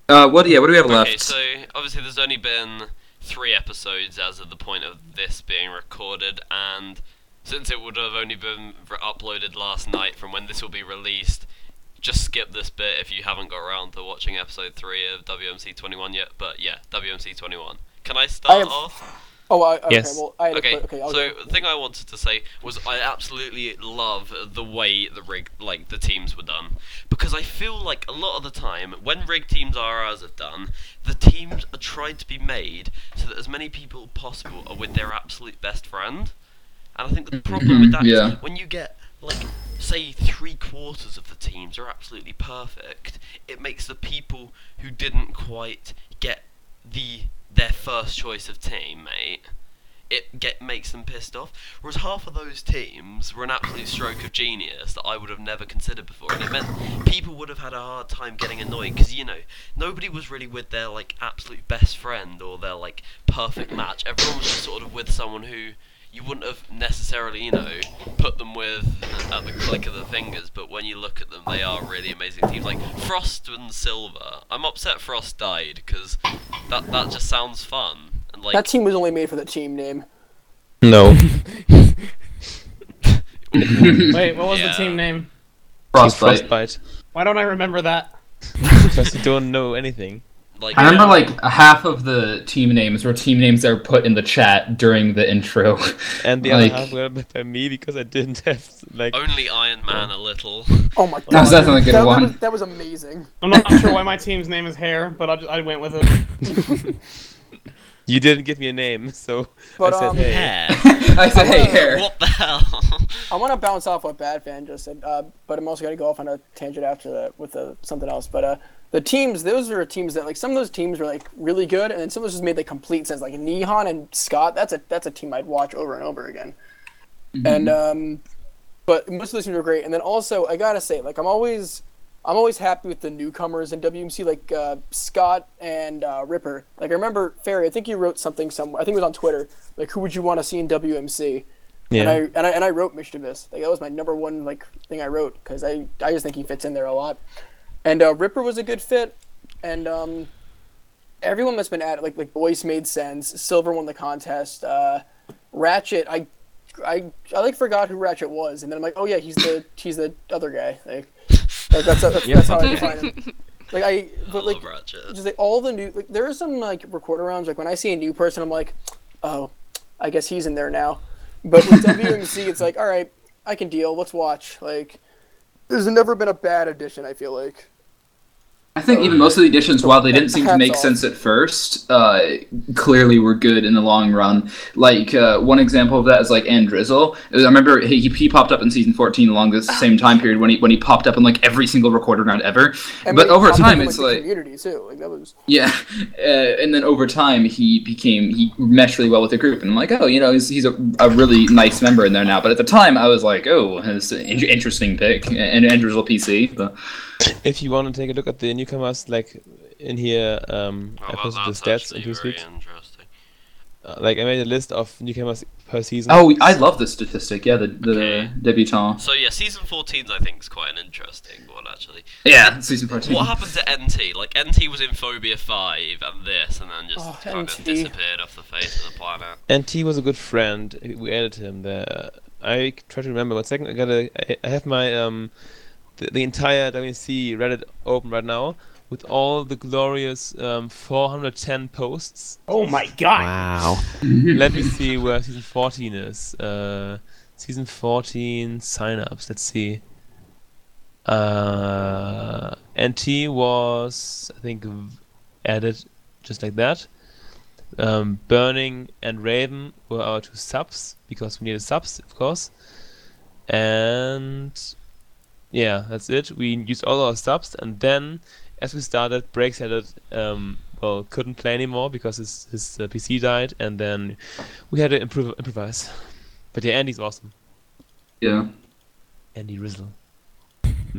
Uh, what? Yeah, what do we have Okay, left? so obviously there's only been three episodes as of the point of this being recorded, and since it would have only been re- uploaded last night from when this will be released, just skip this bit if you haven't got around to watching episode 3 of WMC 21 yet. But yeah, WMC 21. Can I start have- off? Oh, I, okay. Yes. Well, I had Okay, a okay. So go. the thing I wanted to say was I absolutely love the way the rig, like the teams were done, because I feel like a lot of the time when rig teams are as have done, the teams are trying to be made so that as many people possible are with their absolute best friend, and I think the problem with mm-hmm, that yeah. when you get like say three quarters of the teams are absolutely perfect, it makes the people who didn't quite get the their first choice of team, mate, it get makes them pissed off. Whereas half of those teams were an absolute stroke of genius that I would have never considered before, and it meant people would have had a hard time getting annoyed because you know nobody was really with their like absolute best friend or their like perfect match. Everyone was just sort of with someone who you wouldn't have necessarily, you know, put them with at the click of the fingers, but when you look at them, they are really amazing teams. Like Frost and Silver. I'm upset Frost died because that that just sounds fun. And like That team was only made for the team name. No. Wait, what was Yeah. the team name? Frostbite. Frostbite. Why don't I remember that? Because you don't know anything. Like I remember like half of the team names were team names that were put in the chat during the intro. And the Like- other half were by me because I didn't have like. only Iron Man a little. Oh my god. That was definitely a good that, that one. was, that was amazing. I'm not sure why my team's name is Hair, but I, just, I went with it. You didn't give me a name, so But, I said um, hey. Hair. I said, "Hey, hair." what the hell? I want to bounce off what Badfan just said, uh, but I'm also going to go off on a tangent after that with uh, something else. But uh, the teams, those are teams that like some of those teams were like really good, and then some of those just made like complete sense. Like Nihon and Scott, that's a that's a team I'd watch over and over again. And um, but most of those teams were great. And then also I gotta say, like I'm always I'm always happy with the newcomers in WMC, like uh, Scott and uh, Ripper. Like I remember Fairy, I think you wrote something somewhere. I think it was on Twitter. Like who would you want to see in WMC? And Yeah. I and I and I wrote Mischievous. Like that was my number one like thing I wrote because I I just think he fits in there a lot. And uh, Ripper was a good fit, and um, everyone that's been at it, like like Boyce made sense. Silver won the contest. Uh, Ratchet, I, I I like forgot who Ratchet was, and then I'm like, oh yeah, he's the he's the other guy. Like, like that's that's, that's how I define him. Like I, but I like love just like all the new like there are some like recorded rounds like when I see a new person I'm like, oh, I guess he's in there now. But with WMC it's like all right, I can deal. Let's watch. Like, there's never been a bad addition. I feel like. I think even most of the additions, while they didn't seem to make sense at first, uh, clearly were good in the long run. Like uh, one example of that is like Andrizzle. I remember he, he popped up in season fourteen along this same time period when he when he popped up in like every single recorded round ever. And but over time, it's like community too. Like that was. yeah, uh, and then over time he became he meshed really well with the group, and I'm like, oh, you know, he's, he's a, a really nice member in there now. But at the time, I was like, oh, it's an in- interesting pick, and Andrizzle PC. But If you want to take a look at the newcomers, like in here, um, Oh, I well, posted the stats actually in this very week. interesting. Uh, like I made a list of newcomers per season. oh, I love this statistic. Yeah, the the Okay. debutant. So yeah, season 14 I think is quite an interesting one actually. Yeah, season fourteen. What happened to NT? Like NT was in Phobia 5 and this, and then just Oh, kind of NT. disappeared off the face of the planet. NT was a good friend. We added him there. I try to remember. One second. I gotta. I, I have my um, the, the entire WC Reddit open right now with all the glorious um 410 posts. Oh my god! Wow. Let me see where season 14 is. Uh, season 14 signups. Let's see. Uh, NT was I think added just like that. Um, Burning and Raven were our two subs because we needed subs, of course. And yeah, that's it. We used all our subs, and then as we started, Breaks added um, well couldn't play anymore because his his uh, PC died, and then we had to improv- improvise. But yeah, Andy's awesome. Yeah. Andy Rizzle.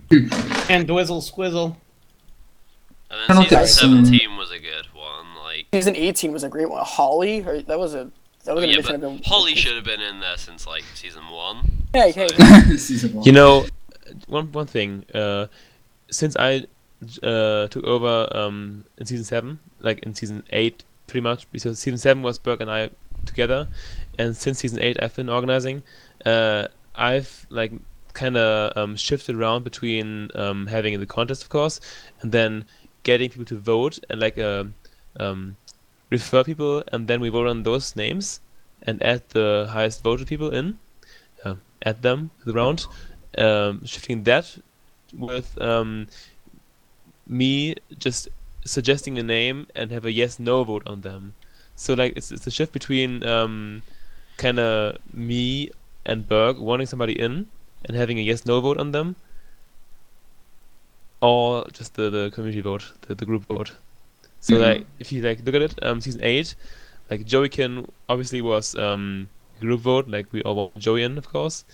And Dwizzle Squizzle. And then season think 17 was a good one. Like Season 18 was a great one. Holly, or that was a that was an yeah, addition but of Holly should have been in there since like season one. Hey, hey, season one. You know, one one thing. Uh, since I uh, took over um, in season seven, like in season eight, pretty much because season seven was Berg and I together, and since season eight I've been organizing. Uh, I've like kind of um, shifted around between um, having the contest, of course, and then getting people to vote and like uh, um, refer people, and then we vote on those names and add the highest voted people in, uh, add them to the round, um, shifting that with um, me just suggesting a name and have a yes no vote on them. So like it's it's a shift between um, kind of me and Berg wanting somebody in and having a yes no vote on them, or just the, the community vote, the, the group vote. So Mhm. like if you like look at it, um, season eight like Joeykin obviously was um, group vote, like we all want Joey in, of course.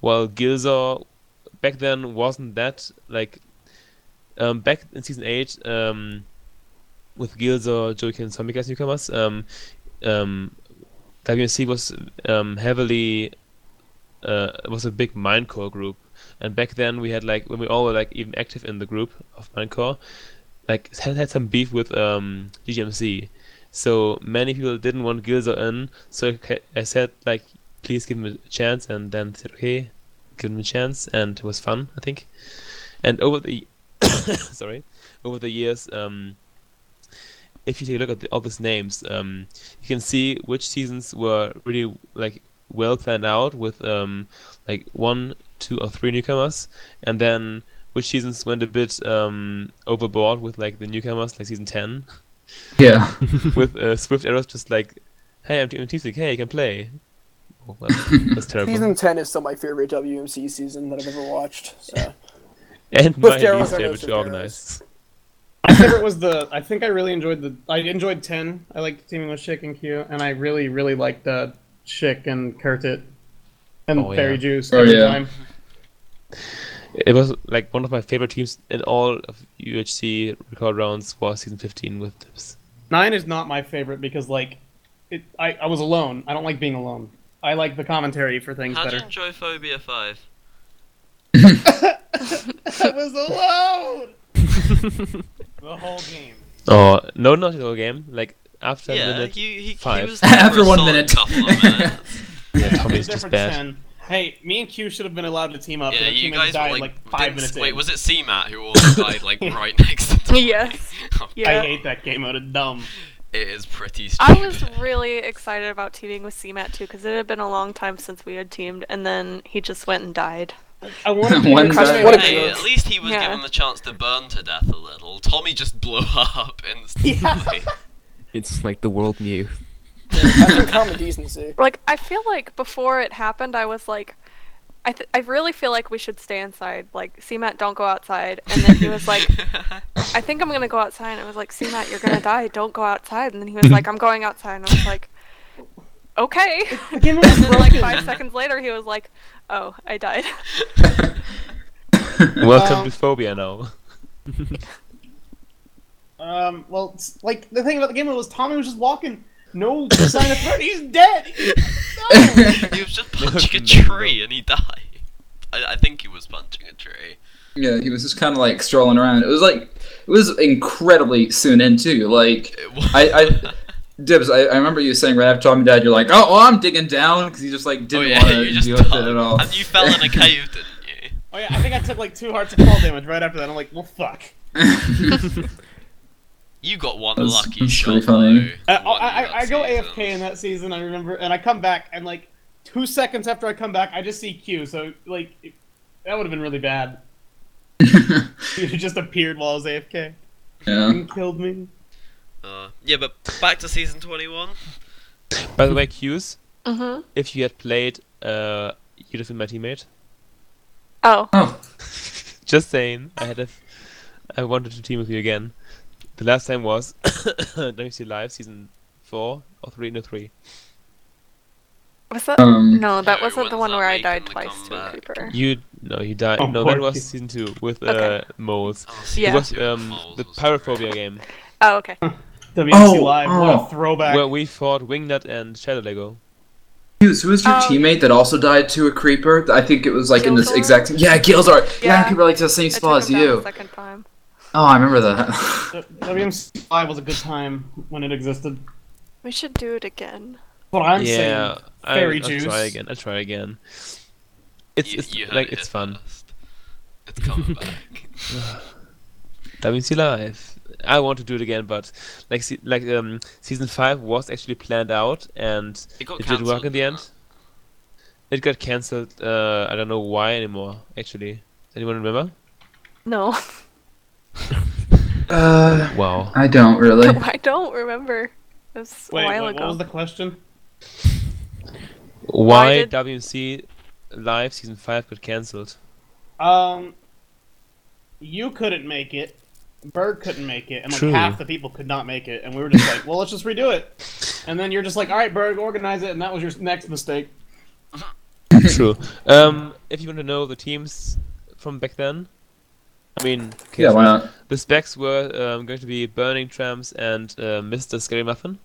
While Gilzor back then wasn't that like um, back in season eight um, with Gilzor, Joeykin, Zombie as newcomers. Um, um, WMC was um, heavily uh, was a big Minecore group, and back then we had like when we all were like even active in the group of Minecore, like had, had some beef with um, DGMC. So many people didn't want Gilzo in, so I said like, please give him a chance, and then said okay, give him a chance, and it was fun, I think. And over the sorry, over the years, um, if you take a look at the, all these names, um, you can see which seasons were really like well planned out with um, like one, two, or three newcomers, and then which seasons went a bit um, overboard with like the newcomers, like season ten, Yeah. with uh, Swift Arrows just like, hey, I'm Team Team hey, you can play. Oh, that's, that's terrible. Season 10 is still my favorite WMC season that I've ever watched. So. and With my least favorite to Swift organize. My favorite was the. I think I really enjoyed the. I enjoyed ten. I liked teaming with Schick and Q, and I really, really liked uh, Schick and Kurtit and Oh, Berry yeah. Juice Oh, every yeah. time. It was like one of my favorite teams in all of UHC record rounds was season 15 with Tips. Nine is not my favorite because like, it. I, I was alone. I don't like being alone. I like the commentary for things How do you enjoy Phobia 5? I was alone. the whole game. Oh, no, not the whole game. Like after Yeah, minute he, he, he five. was there After for a one solid minute. couple of minutes. yeah, Tommy's just different bad. 10. Hey, me and Q should have been allowed to team up. yeah, but our you teammates guys died were like, like five didn't- minutes Wait, in. was it CMAT who also died like right next to Tommy? Yes. I Yeah. hate that game mode. It's dumb. It is pretty I was really excited about teaming with CMAT too because it had been a long time since we had teamed, and then he just went and died. I wanted to One be What a Hey, at least he was Yeah. given the chance to burn to death a little. Tommy just blew up instantly. It's like the world knew. That's in common decency. Like I feel like before it happened, I was like, I th- I really feel like we should stay inside. Like CMAT, don't go outside. And then he was like, I think I'm gonna go outside. And I was like, CMAT, you're gonna die. Don't go outside. And then he was like, I'm going outside. And I was like, okay. game and then like five seconds later, he was like, Oh, I died. Welcome Um, to Phobia now. Um, well, like the thing about the game was Tommy was just walking, no sign of threat. He's dead. No! he was just punching a tree and he died. I, I think he was punching a tree. Yeah, he was just kind of like strolling around. It was like it was incredibly soon in too. Like I, I Dibs, I, I remember you saying right after Tommy died, you're like, oh, oh I'm digging down because you just like oh didn't yeah, want to you deal with it at all. And you fell in a cave, didn't you? Oh yeah, I think I took like two hearts of fall damage right after that. I'm like, well, fuck. You got one That's- lucky that's shot. funny. though, Uh, one I, I, I go. AFK in that season. I remember, and I come back, and like two seconds after I come back, I just see Q. So like, it, that would have been really bad. He just appeared while I was AFK yeah. and killed me. Uh, yeah, but back to season 21. By the way, Q's, mm-hmm. if you had played, uh, you'd have been my teammate. Oh. Oh, Just saying, I had a, f- I wanted to team with you again. The last time was WC Live season four or three, no three. Was that? um, no, that wasn't the one where I died twice to a creeper. You no, you died. Oh, no, that was kid. season two with Okay. uh, moles. Oh, It was um the was Pyrophobia game Oh, okay. WC Oh, Live, what oh. a throwback. where we fought Wingnut and Shadow Lego. Hughes, who was your Oh, teammate that also died to a creeper? I think it was like in this exact. Yeah, Gilzar. Yeah, Yeah. I could like to the same I spot as took him down you. second time. Oh, I remember that. W- WMC Live was a good time when it existed. We should do it again. What I'm yeah, saying. I, Fairy I'll juice. try again. I'll try again. It's You- it's you heard like it it's fun. first. It's coming back. WC Live. I want to do it again, but like se- like um season five was actually planned out and It got it did work in the end. cancelled, It got cancelled. Uh, I don't know why anymore. Actually, anyone remember? No, uh, Wow. I don't really. I don't remember. It was Wait, a while what, ago. what was the question? Why did- WMC Live season five got cancelled? Um, you couldn't make it. Berg couldn't make it, and like True. half the people could not make it, and we were just like, "Well, let's just redo it." and then you're just like, all right, Berg, organize it, and that was your next mistake. True. Um, if you want to know the teams from back then, I mean, okay, Yeah, why not? the specs were um, going to be Burning Trams and uh, Mr. Scary Muffin.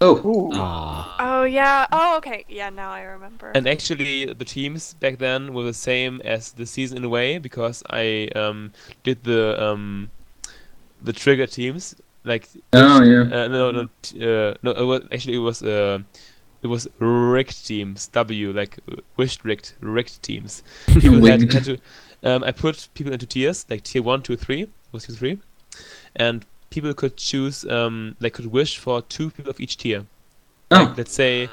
Oh, Ah. Oh yeah. Oh okay. Yeah, now I remember. And actually, the teams back then were the same as the season in a way because I um, did the um, the trigger teams like oh yeah. uh, no no uh, no it was actually it was uh, it was rigged teams W like uh, wished rigged rigged teams. People had, had to um, I put people into tiers like tier one, two, three was tier three, and people could choose um, they could wish for two people of each tier. Oh, Like, let's say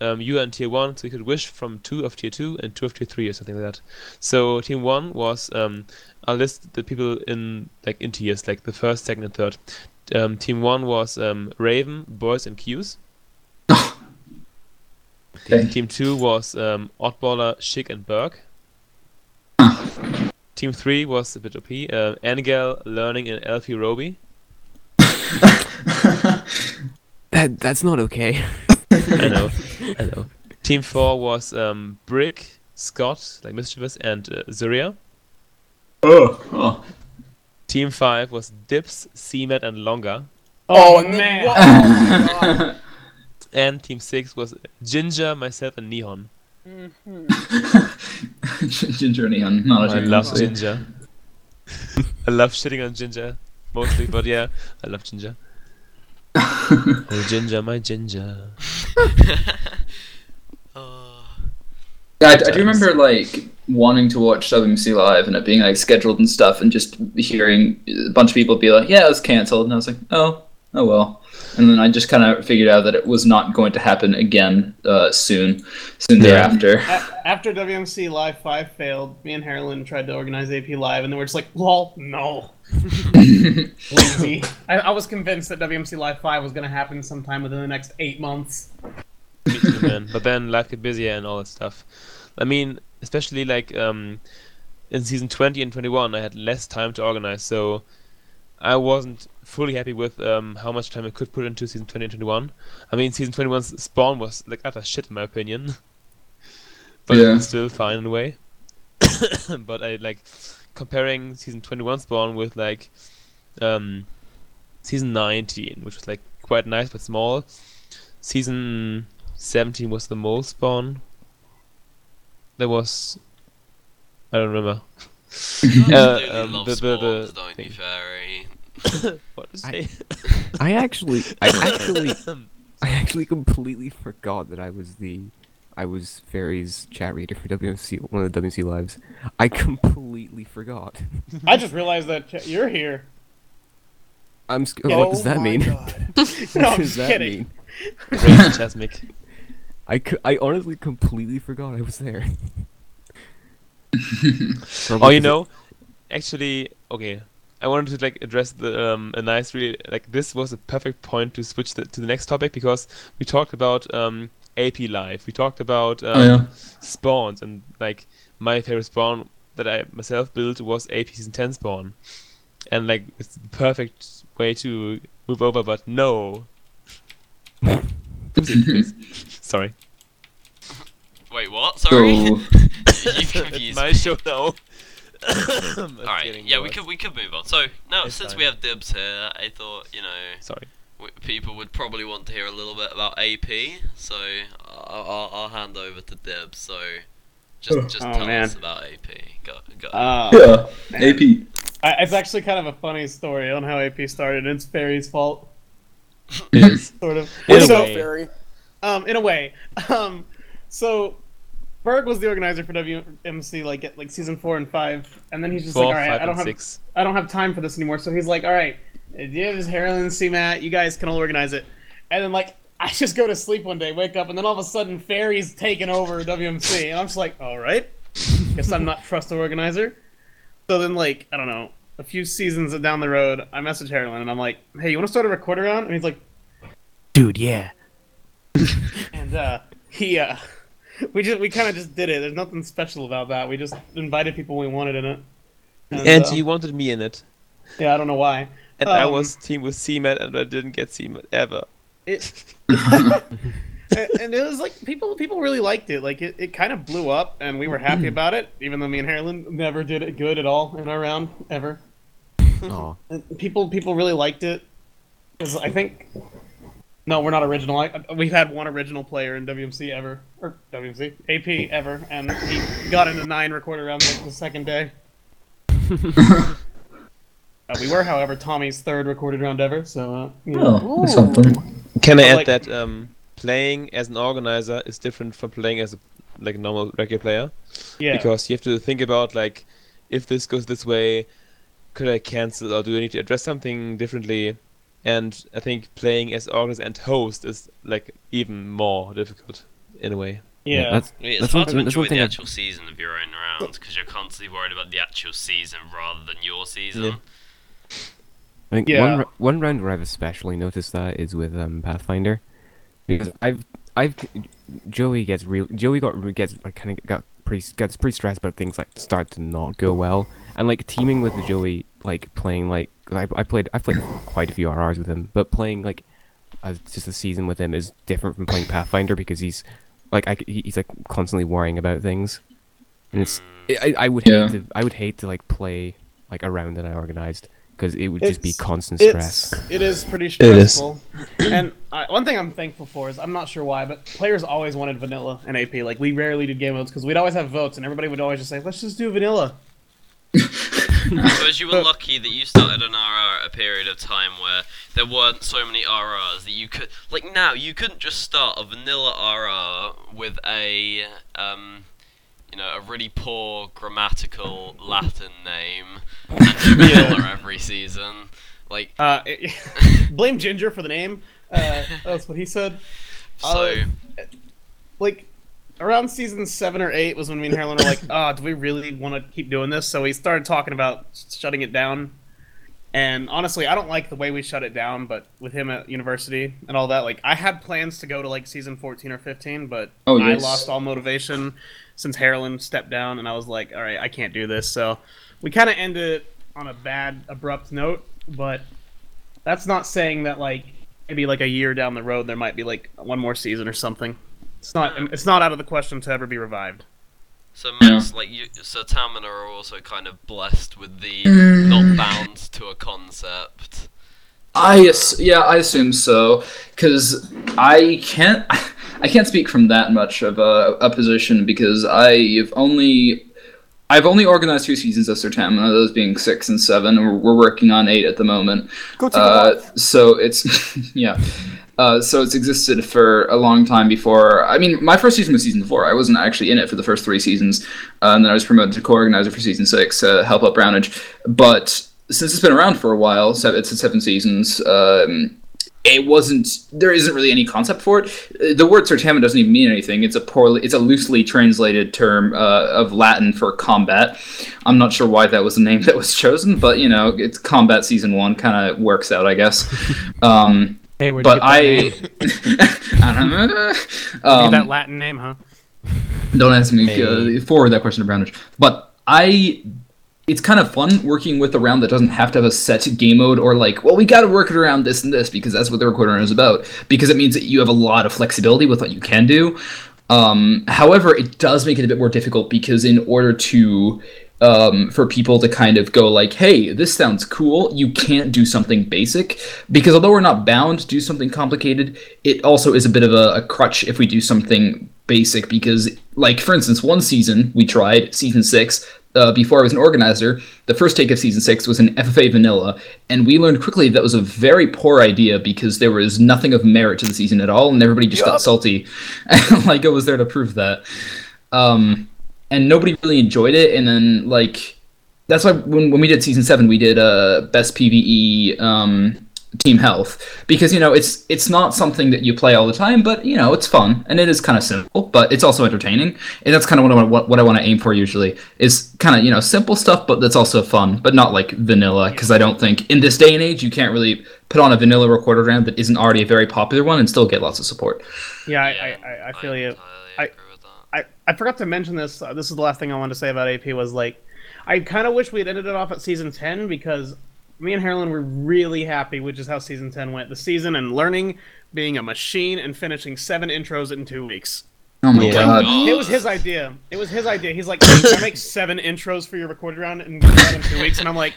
um, you are in tier one, so you could wish from two of tier two and two of tier three or something like that. So team one was um, I'll list the people in like in tiers, like the first, second, and third. Um, team one was um, Raven, Boys, and Qs. okay. Team two was um, Oddballer, Schick, and Berg. Team three was a bit OP. Uh, Angel, Learning, and Elfie Roby. That that's not okay. I know, I know. Team four was um, Brick, Scott, like Mischievous, and uh, Zuria. oh, oh. Team five was Dibs, CMAT, and Longa. Oh, Oh, and man. then, whoa, my God. And team six was Ginger, myself, and Neon. Ginger and Neon. Not a I team, love honestly. Ginger. I love shitting on Ginger mostly, but yeah, I love Ginger. oh, Ginger, my Ginger. Oh. Yeah, I, I do remember like wanting to watch WMC live and it being like scheduled and stuff, and just hearing a bunch of people be like, "Yeah, it was canceled," and I was like, "Oh, oh well." And then I just kind of figured out that it was not going to happen again uh, soon, soon Yeah. thereafter. A- After WMC Live 5 failed, me and Harlan tried to organize AP Live, and they were just like, lol, no. Lazy. I, I was convinced that WMC Live 5 was going to happen sometime within the next eight months. Me too, man. But then life get busier and all that stuff. I mean, especially like um, in season 20 and 21, I had less time to organize, so I wasn't fully happy with um, how much time I could put into season 20 and 21. I mean, season 21's spawn was like utter shit in my opinion, but Yeah. it's still fine in a way. but I like comparing season 21 spawn with like um, season 19, which was like quite nice but small. Season 17 was the mole spawn. There was. I don't remember. Uh, um, love the- the- the spawns, don't you, thing. Fairy? what to I- say? I actually, I actually, I actually completely forgot that I was the, I was Fairy's chat reader for WMC, one of the WMC lives. I completely forgot. I just realized that ch- you're here. I'm. Sc- Yeah. what oh does Oh that mean? God. No, I'm does just that kidding. mean? Rage Chasmic. I, cou- I honestly completely forgot I was there. Oh, you know, actually, okay. I wanted to like address the um, a nice really like this was a perfect point to switch the, to the next topic because we talked about um, AP Live, we talked about um, Oh, yeah. spawns and like my favorite spawn that I myself built was AP Season 10 spawn, and like it's the perfect way to move over, but no. Sorry. Wait, what? Sorry. So, You've it's confused my show now. Alright, yeah, we could we could move on. So now, It's since fine. we have dibs here, I thought you know Sorry. w- people would probably want to hear a little bit about AP. So I'll, I'll, I'll hand over to dibs. So just just Oh, tell man. us about AP. Go go. Uh, yeah, AP. I, it's actually kind of a funny story on how AP started. It's Fairy's fault, sort of. In a so, way. Um, in a way. Um, so Berg was the organizer for WMC like at like season four and five, and then he's just Four, like, all right, I don't have six. I don't have time for this anymore. So he's like, all right, Dibs, Harlan, Matt, you guys can all organize it. And then like I just go to sleep one day, wake up, and then all of a sudden Fairy's taking over WMC, and I'm just like, all right, guess I'm not trust the organizer. So then like I don't know, a few seasons down the road, I message Harlan and I'm like, hey, you want to start a recorded round? And he's like, Dude, yeah. and uh, he uh, we just we kind of just did it. There's nothing special about that. We just invited people we wanted in it. And, And uh, you wanted me in it. yeah, I don't know why. And I Um, was team with CMAT and I didn't get CMAT ever. it and, and it was like people people really liked it. Like it, it kind of blew up, and we were happy about it. Even though me and Harlan never did it good at all in our round ever. Aw. People people really liked it because I think. No, we're not original. I, we've had one original player in WMC ever, or WMC AP ever, and he got into nine recorded rounds like the second day. Uh, we were, however, Tommy's third recorded round ever. So, uh, you know. Oh, something. Can I add like- that um, playing as an organizer is different from playing as a like a normal regular player? yeah. Because you have to think about like, if this goes this way, could I cancel or do I need to address something differently? And I think playing as organizer and host is like even more difficult in a way. yeah. That's I mean, it's that's hard one, to that's enjoy one thing the I've- actual season of your own rounds because you're constantly worried about the actual season rather than your season. Yeah. I think Yeah. one r- one round where I've especially noticed that is with um, Pathfinder, because I've I've Joey gets real Joey got re- gets like kind of got pretty gets pretty stressed about things like start to not go well and like teaming with Joey like playing like 'cause I I played I played quite a few RRs with him but playing like uh, just a season with him is different from playing Pathfinder because he's like I c he- he's like constantly worrying about things and it's I I would Yeah. hate to I would hate to like play like a round that I organized because it would just be constant stress. it is pretty is. stressful. and uh, one thing I'm thankful for is I'm not sure why, but players always wanted vanilla and AP. Like we rarely did game modes because we'd always have votes, and everybody would always just say, "Let's just do vanilla." Suppose you were lucky that you started an RR at a period of time where there weren't so many RRs that you could like now you couldn't just start a vanilla RR with a um you know a really poor grammatical Latin name and do vanilla every season. Like Uh, blame Ginger for the name. Uh, that's what he said. so Uh, like around season seven or eight was when me and Harlan were like, "Ah, do we really want to keep doing this?" So we started talking about shutting it down. And honestly, I don't like the way we shut it down. But with him at university and all that, like I had plans to go to like season fourteen or fifteen, but Oh, I lost all motivation since Harlan stepped down, and I was like, "All right, I can't do this." So we kind of ended it on a bad, abrupt note. But that's not saying that like maybe like a year down the road there might be like one more season or something. It's not it's not out of the question to ever be revived. so Max like you so Tamina are also kind of blessed with the not bound to a concept. I ass- yeah, I assume so because I can't I can't speak from that much of a, a position because I've only I've only organized two seasons of Certamina, those being six and seven. and We're, we're working on eight at the moment. Go take a Uh, walk. so it's yeah. Uh, so it's existed for a long time before. I mean, my first season was season four. I wasn't actually in it for the first three seasons, uh, and then I was promoted to co-organizer for season six, to help out Brownage. But since it's been around for a while, so it's seven seasons. Um, it wasn't. There isn't really any concept for it. The word Sertama doesn't even mean anything. It's a poorly. It's a loosely translated term uh, of Latin for combat. I'm not sure why that was the name that was chosen, but you know, it's combat season one kind of works out, I guess. Um, Hey, where'd but I, I don't know. Um, that Latin name, huh? don't ask me Hey. uh, forward that question to Brownish. But I, it's kind of fun working with a round that doesn't have to have a set game mode or like, well, we got to work it around this and this because that's what the recorder is about. Because it means that you have a lot of flexibility with what you can do. Um, however, it does make it a bit more difficult because in order to um, for people to kind of go like, hey, this sounds cool. You can't do something basic because although we're not bound to do something complicated, it also is a bit of a, a crutch if we do something basic because, like, for instance, one season we tried, season six, uh, before I was an organizer, the first take of season six was an FFA vanilla, and we learned quickly that was a very poor idea because there was nothing of merit to the season at all, and everybody just got salty. like, I was there to prove that. Um, and nobody really enjoyed it. And then like that's why when, when we did season seven, we did uh, best PVE um, team health because you know it's it's not something that you play all the time, but you know it's fun and it is kind of simple, but it's also entertaining. And that's kind of what I want what, what I want to aim for usually is kind of you know simple stuff, but that's also fun, but not like vanilla because I don't think in this day and age you can't really put on a vanilla recorder round that isn't already a very popular one and still get lots of support. Yeah, I, I, I, I feel you. I- agree with that. I, I forgot to mention this. Uh, this is the last thing I wanted to say about AP was like, I kind of wish we had ended it off at season ten because me and Harlan were really happy with just how season ten went. The season and learning, being a machine, and finishing seven intros in two weeks. Oh my Yeah. god. It was his idea. It was his idea. He's like, "Can I make seven intros for your recorded round and in two weeks?" And I'm like,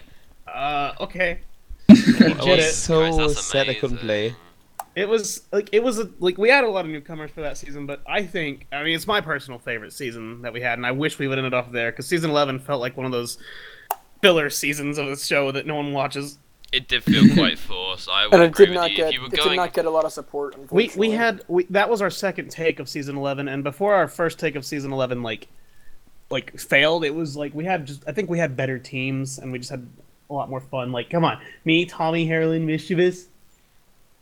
"Uh, okay." I did was so Christ, that's sad I couldn't play. It was like it was a, like we had a lot of newcomers for that season, but I think I mean it's my personal favorite season that we had, and I wish we would ended off there because season eleven felt like one of those filler seasons of the show that no one watches. It did feel quite forced. I would And it agree did with not you. get you were it going, did not get a lot of support. We we had we that was our second take of season eleven, and before our first take of season eleven, like like failed, it was like we had just I think we had better teams, and we just had a lot more fun. Like, come on, me, Tommy, Harlan, mischievous.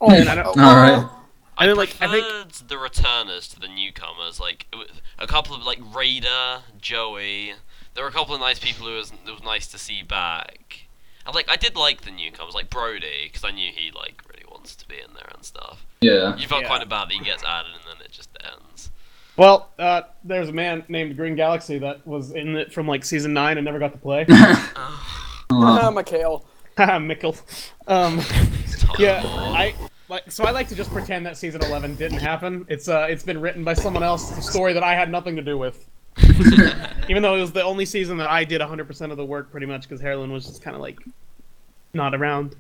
Oh, And I don't- oh, All right. I And then, like, I preferred think- the returners to the newcomers. Like it was a couple of like Raider, Joey. There were a couple of nice people who was it was nice to see back. And like I did like the newcomers, like Brody, because I knew he like really wants to be in there and stuff. Yeah. You felt Yeah. quite bad that he gets added and then it just ends. Well, uh, there's a man named Green Galaxy that was in it from like season nine and never got to play. Ah, Mikhail. Haha, Mickle. Um, Tom yeah, Moore. I like so I like to just pretend that season eleven didn't happen. It's uh, it's been written by someone else. It's a story that I had nothing to do with. Even though it was the only season that I did 100% of the work, pretty much, because Harlan was just kind of like not around.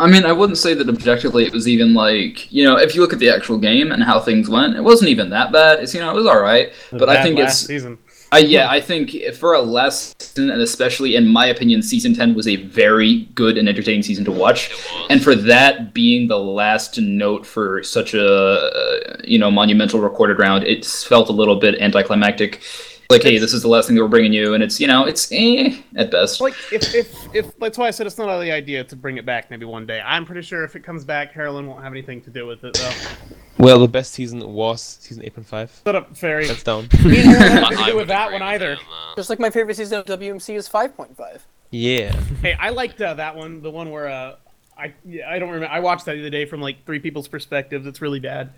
I mean, I wouldn't say that objectively it was even like, you know, if you look at the actual game and how things went, it wasn't even that bad. It's, you know, it was all right. But I think it's, season. I, yeah, I think for a last season, and especially in my opinion, season 10 was a very good and entertaining season to watch. And for that being the last note for such a, uh, you know, monumental recorded round, it felt a little bit anticlimactic. Like, hey, this is the last thing that we're bringing you, and it's, you know, it's eh, at best. Like if if if that's why I said it's not the idea to bring it back maybe one day. I'm pretty sure if it comes back, Harlan won't have anything to do with it though. Well, the best season was season 8.5. Shut up, Fairy. That's down. Me and Harlan nothing to do with that one either. you. Just like my favorite season of WMC is 5.5. yeah. Hey, I liked uh, that one. The one where uh, I yeah, I don't remember. I watched that the other day from like three people's perspectives. It's really bad.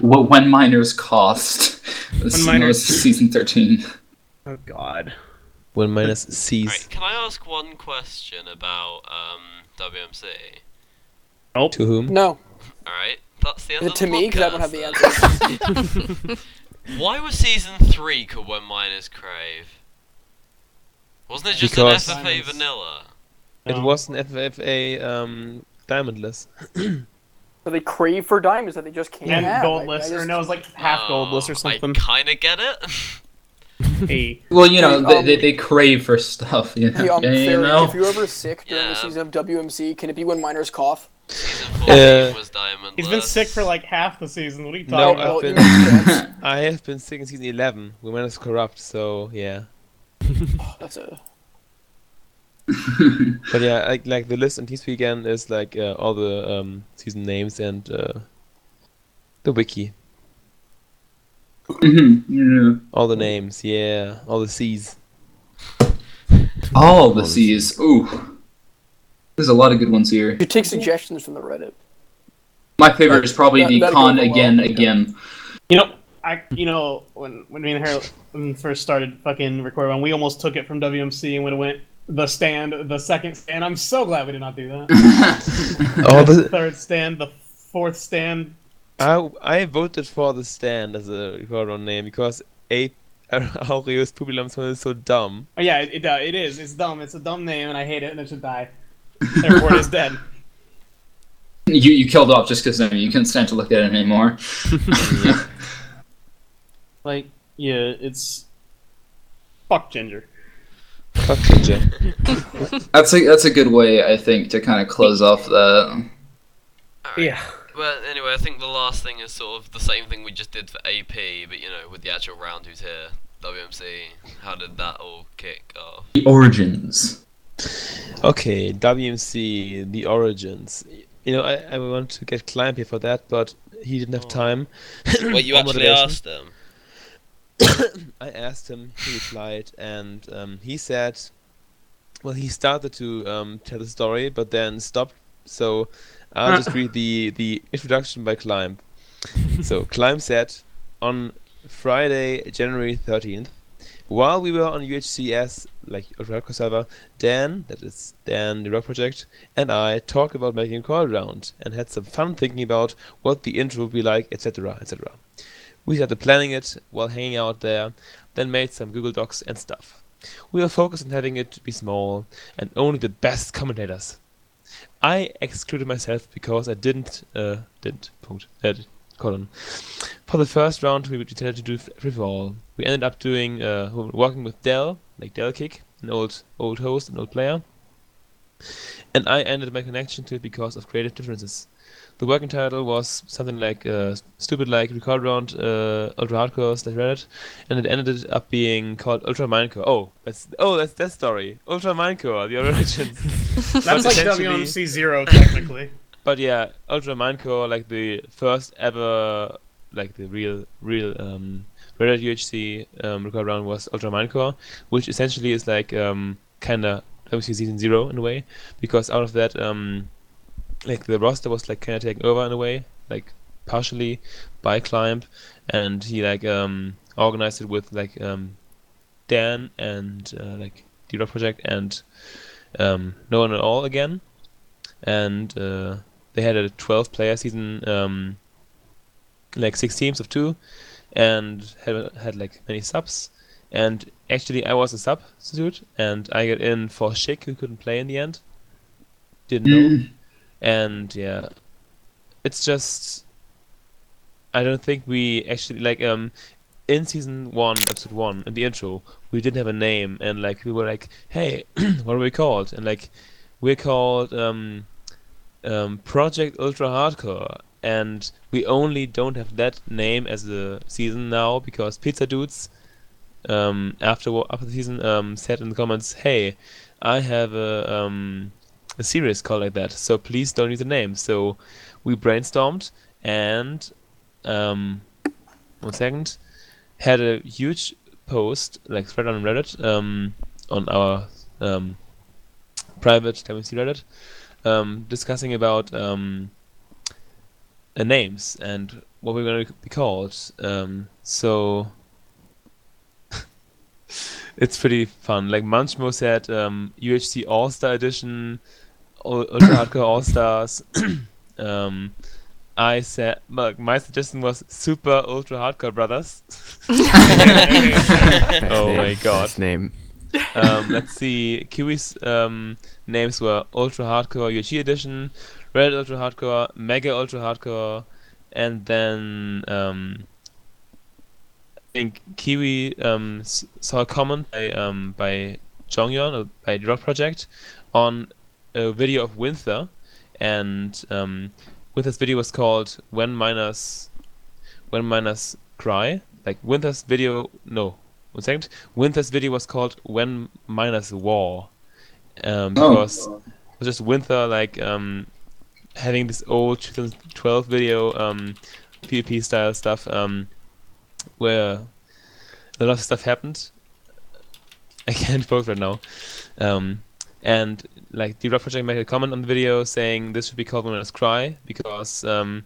What when miners cost? When When miners- season 13. Oh God. When minus C's. Right, can I ask one question about um, WMC? To whom? No, Alright, that's the end Is of it to the me? 'Cause I don't have the then. Why was season 3 called When Miners Crave? Wasn't it just Because- an FFA vanilla? It No. was an FFA um, diamondless. so they crave for diamonds that they just can't And have. goldless, Like, I or no, it's like half goldless or Oh, something. I kinda get it. Hey, Well, you know, Hey, um, they, they, they crave for stuff, you know? Hey, um, Yeah, you know? if you're ever sick during Yeah. the season of WMC, can it be when miners cough? season 14 Uh, was Diamond. he's been sick for like half the season. What are you No, talking I've about? well, you been- I have been sick in season 11 when miners corrupt, so yeah. That's a But yeah, like like the list on TeamSpeak again is like uh, all the um, season names and uh, the wiki, Mhm, yeah. all the names, yeah, all the C's. All the C's. Ooh. There's a lot of good ones here. You take suggestions from the Reddit. My favorite is probably That- the con go well. again, again. You know, I you know when when me and Harold first started fucking recording, we almost took it from WMC and when it went the stand, the second stand. I'm so glad we did not do that. Oh, the, Third stand, the fourth stand. I I voted for the stand as a recorder name because a Aureus Pupillam is so dumb. Oh, yeah, it, it uh, it is. It's dumb. It's a dumb name, and I hate it, and it should die. Therefore, it is dead. You you killed off just because I mean, you couldn't stand to look at it anymore. Like, yeah, it's fuck Ginger. Fuck Ginger. That's a that's a good way, I think, to kind of close off that. Alright. Yeah. Well, anyway, I think the last thing is sort of the same thing we just did for AP, but you know, with the actual round who's here, WMC. How did that all kick off? The origins. Okay, WMC, the origins. You know, I, I want to get Climb for that, but he didn't have Oh. time. Wait, you actually asked them? I asked him, he replied, and um, he said, well, he started to um, tell the story, but then stopped. So I'll just read the, the introduction by Climb. so Climb said, on Friday, January 13th, while we were on UHCS, like Ultra server, Dan, that is Dan the Rock Project, and I talked about making a call round and had some fun thinking about what the intro would be like, etc., etc. We started planning it while hanging out there, then made some Google Docs and stuff. We were focused on having it be small and only the best commentators. I excluded myself because I didn't, uh, didn't, punkt, uh, colon. For the first round, we decided to do free for all. We ended up doing, uh, working with Dell, like Dell Kick, an old, old host, an old player. And I ended my connection to it because of creative differences. The working title was something like uh, stupid like record round uh, ultra hardcore slash Reddit, and it ended up being called Ultra Minecore. Oh, that's oh that's that story. Ultra Minecore, the origin. That's like essentially- WMC zero technically. But yeah, Ultra Minecore, like the first ever, like the real, real um, Reddit UHC um, record round was Ultra Minecore, which essentially is like um, kind of WC season zero in a way, because out of that, um, like the roster was like kind of taken over in a way, like partially by Climb, and he like um, organized it with like um, Dan and uh, like D Rock Project and um, no one at all again, and uh, they had a 12 player season, um, like six teams of two, and had had like many subs. And actually, I was a substitute, and I got in for Schick, who couldn't play in the end. Didn't know. And yeah, it's just I don't think we actually like um in season one, episode one, in the intro, we didn't have a name, and like we were like, hey, what are we called? And like we're called um um Project Ultra Hardcore, and we only don't have that name as the season now because Pizza Dudes um after after the season um said in the comments, hey, I have a um a series called like that, so please don't use the name. So we brainstormed and um one second had a huge post like thread on Reddit um on our um private WC Reddit um discussing about um uh, names and what we're going to be called. Um so it's pretty fun. Like Munchmo said, um, UHC All Star Edition, Ultra Hardcore All Stars. um, I said, my suggestion was Super Ultra Hardcore Brothers. Oh my god. best name. um, let's see. Kiwi's um, names were Ultra Hardcore UHC Edition, Red Ultra Hardcore, Mega Ultra Hardcore, and then um, I think Kiwi um, saw a comment by um, by Jongyeon or by Rock Project on a video of Winther, and um, Winther's video was called "When Miners When Miners Cry." Like Winther's video, no, one second. Winther's video was called "When Miners War," um, Oh. because it was just Winther like um, having this old 2012 video um, PvP style stuff um, where a lot of stuff happened. I can't post right now. Um, and like the Rock Project made a comment on the video saying this should be called When Miners Cry because um,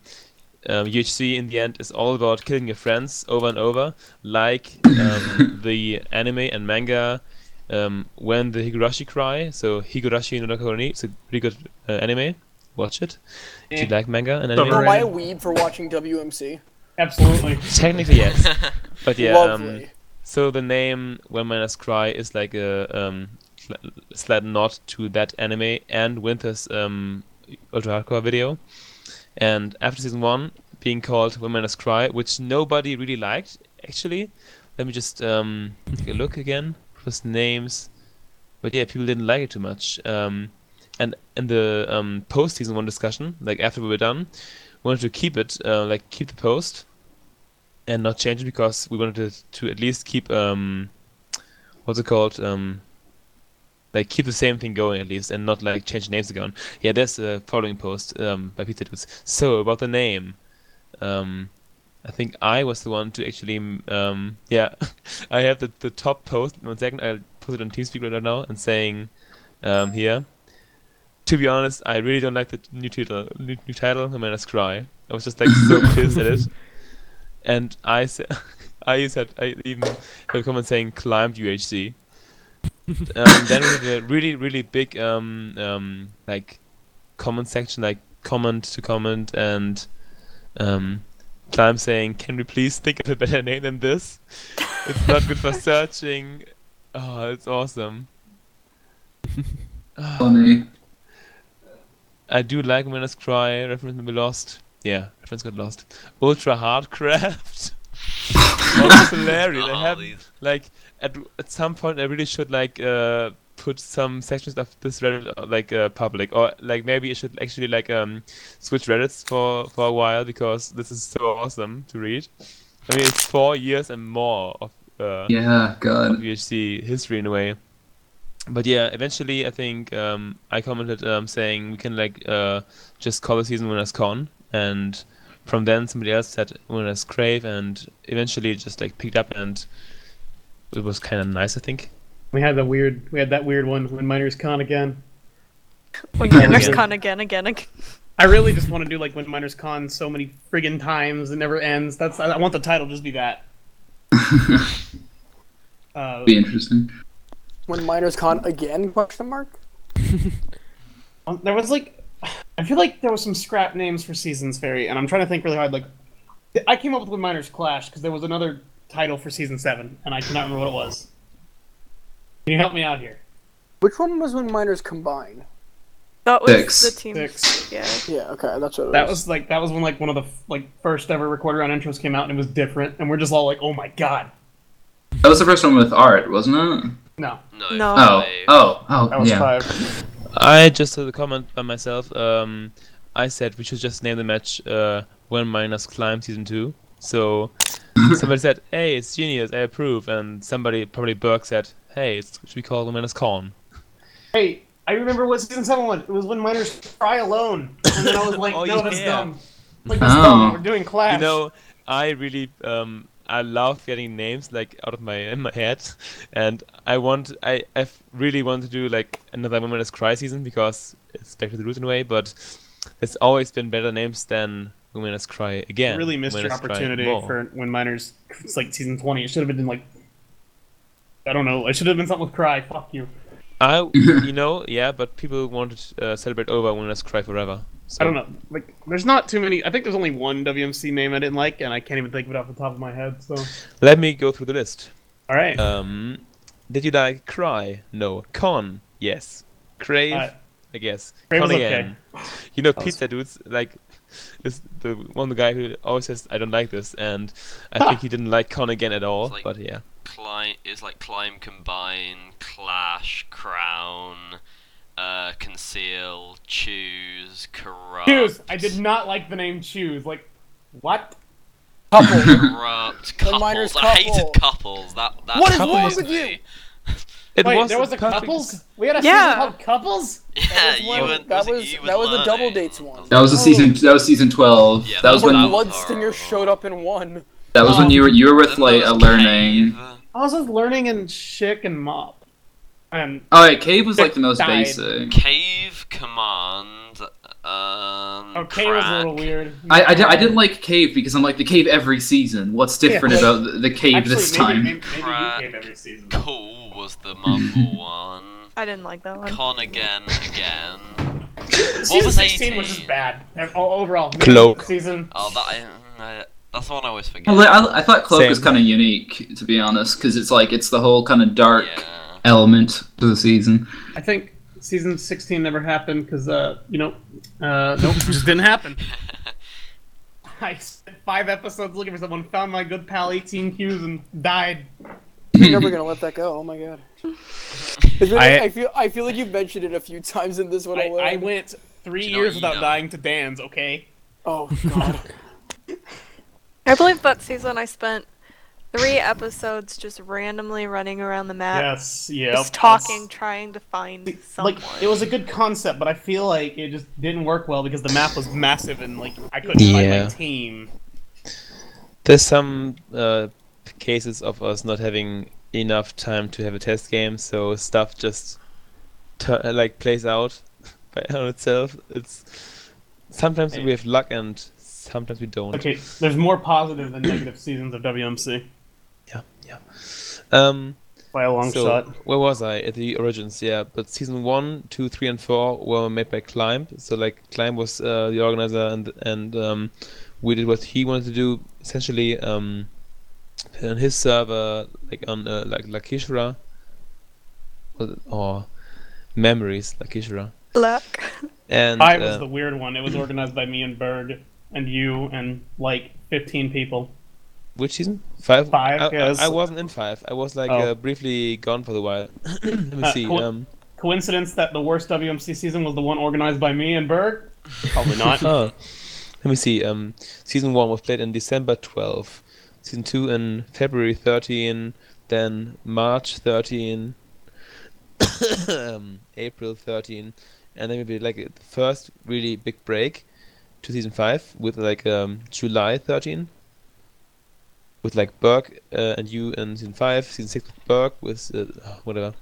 um, UHC in the end is all about killing your friends over and over, like um, the anime and manga um, when the Higurashi cry. So Higurashi no Naku Koro ni, it's a pretty good uh, anime. Watch it if you like manga and But anime. Am I a Overrated. weeb for watching WMC? Absolutely. Technically yes, but yeah. Um, Lovely. so the name When Miners Cry is like a slight nod to that anime and Winter's um, Ultra Hardcore video. And after season one being called When Miners Cry, which nobody really liked, actually. Let me just um, take a look again. First names. But yeah, people didn't like it too much. Um, and in the um, post season one discussion, like after we were done, we wanted to keep it, uh, like keep the post and not change it because we wanted to, to at least keep um what's it called um like keep the same thing going at least and not like change names again. Yeah, there's a following post um by Peter Dudes. So about the name, um I think I was the one to actually um yeah I have the, the top post. One second, I'll put it on TeamSpeak right now and saying um here. To be honest, I really don't like the new title. New, new title, I mean, Cry. I was just like so pissed at it. And I said, I said, I even had a comment saying climbed UHC. Um, then we have a really really big um, um, like comment section, like comment to comment, and um, Climb saying, "Can we please think of a better name than this? It's not good for searching." Oh, it's awesome. Funny. I do like when Winners Cry. Reference may be lost. Yeah, reference got lost. Ultra Hardcraft. oh, that's hilarious. I Oh, have these- like at at some point I really should like uh put some sections of this Reddit uh, like uh, public or like maybe I should actually like um switch Reddits for for a while because this is so awesome to read. I mean it's four years and more of uh Yeah, of God. UHC history in a way. But yeah, eventually I think um, I commented um, saying we can like uh, just call the season winners con, and from then somebody else said winners crave, and eventually just like picked up and it was kind of nice I think. We had the weird. We had that weird one when Miners Con again. When Miners. Con again, again, again. I really just want to do like when Miners Con so many friggin' times it never ends. That's I I want the title to just be that. Uh, Be interesting. When Miners Con again? Question mark. um, there was like, I feel like there was some scrap names for Seasons Fairy, and I'm trying to think really hard. Like, I came up with when Miners Clash because there was another title for season seven, and I cannot remember what it was. Can you help me out here? Which one was when Miners combine? That was Six. the team. Six. Yeah. Yeah, okay, that's what it That was like that was when like one of the like first ever recorded on intros came out, and it was different, and we're just all like, oh my god, That was the first one with art, wasn't it? no, No. No. Oh, five. oh, oh, that was yeah. five. I just had a comment by myself. Um, I said we should just name the match uh, When Miners Climb Season 2. So somebody said, hey, it's genius, I approve. And somebody, probably Berg, said, hey, it's, should we call When Miners Con? Hey, I remember what season seven was. It was when Miners Cry alone, and then I was like, Oh, no, that's dumb. Like that's Oh. dumb. We're doing Clash. You know, I really um I love getting names like out of my in my head, and I want I I really want to do like another Women's Cry season because it's back to the roots in a way. But there's always been better names than Women's Cry again. really missed your opportunity for when Miners. It's like season twenty. It should have been like. I don't know. It should have been something with Cry. Fuck you. I you know yeah, but people wanted to uh, celebrate over Women's Cry forever. So I don't know. Like, there's not too many. I think there's only one WMC name I didn't like, and I can't even think of it off the top of my head. So, Let me go through the list. all right. Um, did you like Cry? No. Con? Yes. Crave? Uh, I guess. Crave Con was okay. again. You know, pizza dudes like is the one the guy who always says I don't like this, and I think he didn't like Con again at all. Like- but yeah, Climb is like climb, combine, clash, crown, uh, conceal, choose, corrupt. Choose. I did not like the name Choose. Like, what? couple. Corrupt The miners couples. I hated couples. That that What is annoyed wrong with me. you? It Wait, was there was a perfect- couples. We had a Yeah. season called Couples. Yeah, was one- went. that was, was that was the double dates one. That was the season. That was season twelve. Yeah, that was that when. was When Bloodstinger showed up in one. That was when you were you were with like a learning. Cave. I was just learning and Chick and Mop. And Oh, wait, cave was like the most Died. basic. Cave command. Um. okay, was a little weird. I, I, di- I didn't like cave because I'm like the cave every season. What's different Yeah. about the- the cave Actually, this maybe, time? Maybe, maybe Crack. you came every season. Cool was the mumble one. I didn't like that one. Con again, again. Season was 16 was 18? just bad. And o- Overall, Cloak. season. Oh, that I, I, that's the one I always forget. I, I, I thought cloak Same. was kind of unique to be honest because it's like it's the whole kind of dark Yeah. element to the season. I think season 16 never happened because, uh, you know, uh, nope, it just didn't happen. I spent five episodes looking for someone, found my good pal 18 Qs, and died. You're never gonna let that go. Oh my god. It's I- I, feel I feel like you've mentioned it a few times in this one I. I went three You know years without know. dying to Dan's, okay? Oh god. I believe that season I spent three episodes just randomly running around the map, Yes, yeah. just talking, trying to find someone. Like, it was a good concept, but I feel like it just didn't work well because the map was massive and, like, I couldn't find my Yeah. team. There's some uh, cases of us not having enough time to have a test game, so stuff just like plays out by on itself. It's sometimes we have luck and sometimes we don't. Okay, there's more positive than negative seasons of WMC. Yeah, yeah. Um, by a long so shot. where was I at the origins? Yeah, but season one, two, three, and four were made by Climb. So like Climb was uh, the organizer, and and um, we did what he wanted to do. Essentially, um, on his server, like on uh, like Lakishra, or, or Memories Lakishra, Luck. and Five was uh, the weird one. It was organized by me and Berg and you and like 15 people. which season? Five. Five, I, I- yes. I, wasn't in five. I was like Oh. uh, briefly gone for a while. Let me Uh, see. cool. Um, Coincidence that the worst WMC season was the one organized by me and Berg? Probably not. Oh, let me see. Um, season one was played in December 12. Season two in February 13. Then March 13. um, April 13, and then maybe like the first really big break to season five with like um, July 13. With like Berg uh, and you in season five, season six with Berg with uh, whatever.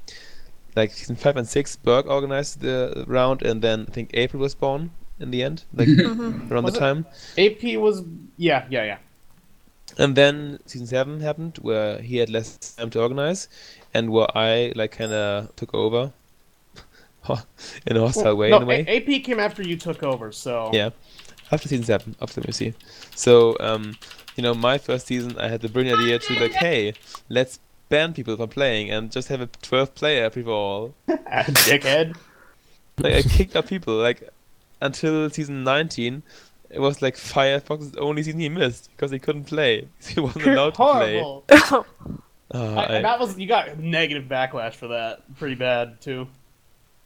Like season five and six, Berg organized the round, and then I think April was born in the end, like around Was the it? time. AP was yeah, yeah, yeah. And then season seven happened, where he had less time to organize, and where I like kind of took over in a hostile way, no, in a way. A- AP came after you took over, so Yeah, after season seven, after let me. So, um, you know, my first season, I had the brilliant idea to like, hey, let's ban people from playing and just have a 12 player free for all. dickhead. Like, I kicked out people like until season 19. It was like Firefox's only season he missed because he couldn't play. He wasn't allowed to play. Uh, I, I, and that was you got negative backlash for that. Pretty bad too.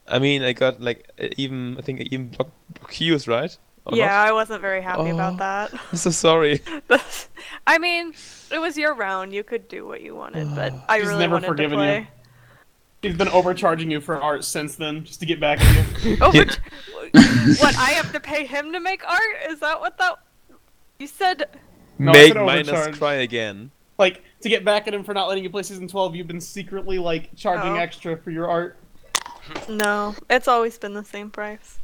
I mean, I got like even I think even blocked queues, right? Or yeah, not? I wasn't very happy Oh. about that. I'm so sorry. I mean, it was your round. You could do what you wanted, but I He's really never wanted forgiven to you. Play. He's been overcharging you for art since then, just to get back at you. Over what? I have to pay him to make art? Is that what that? You said No, I Make said minus overcharge. cry again. like to get back at him for not letting you play season twelve. You've been secretly like charging Oh. extra for your art. no. It's always been the same price.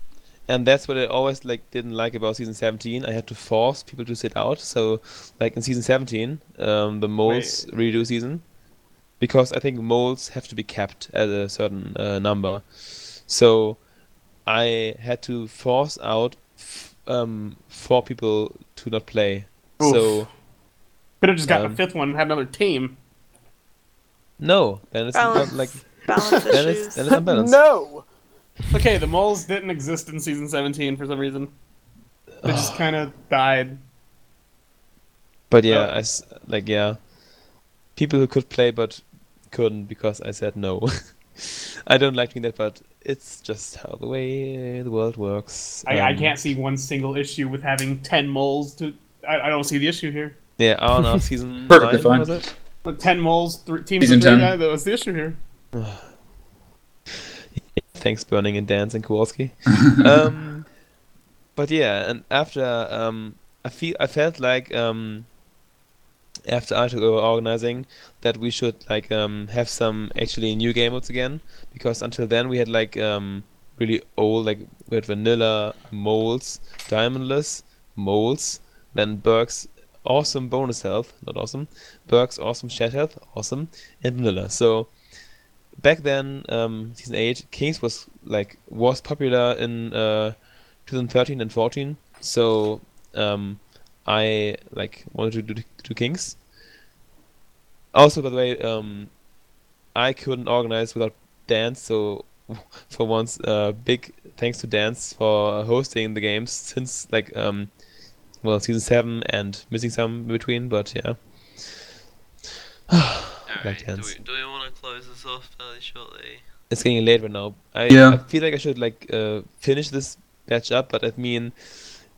and that's what I always like didn't like about season 17. I had to force people to sit out. So, like in season 17, um, the moles redo season, because I think moles have to be capped at a certain uh, number. So, I had to force out f- um, four people to not play. Oof. So Could have just gotten Um, a fifth one and had another team. no, then it's Balance. not like Balance then it's, then it's unbalanced. No. Okay, the moles didn't exist in season seventeen for some reason. They just kind of died. But yeah, Oh. I s- like yeah, people who could play but couldn't because I said no. I don't like doing that, but it's just how the way the world works. I, I Um, can't see one single issue with having ten moles. To I, I don't see the issue here. Yeah, I don't know. Season Perfectly nine fine. was it? But ten moles, th- teams Season of three 10. guys. That was the issue here. Thanks, Burning and Dance and Kowalski. um, but yeah, and after um, I feel I felt like um, after took organizing that we should like um have some actually new game modes again because until then we had like um really old like we had vanilla moles, diamondless moles, then Berg's awesome bonus health, not awesome, Berg's awesome shed health, awesome, and vanilla. So back then, um, season eight, Kings was like was popular in uh, 2013 and 14. So um, I like wanted to do, do Kings. Also, by the way, um, I couldn't organize without Dance, so for once, uh, big thanks to Dance for hosting the games since like um, well, season seven and missing some in between, but yeah. Alright, do Dance. we, do we want to close this off fairly shortly? It's getting late right now. I, Yeah. I feel like I should like uh, finish this batch up, but I mean,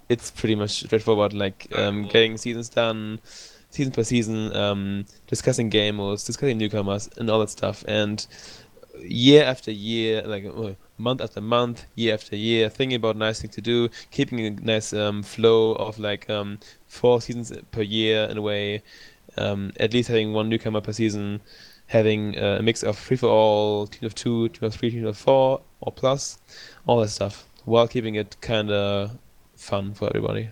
it's pretty much straightforward. Like um, well- getting seasons done, season per season, um, discussing game modes, discussing newcomers, and all that stuff. And year after year, like uh, month after month, year after year, thinking about nice things to do, keeping a nice um, flow of like um, four seasons per year in a way. Um, at least having one newcomer per season, having uh, a mix of free for all, team of two, team of three, team of four, or plus, all that stuff, while keeping it kind of fun for everybody.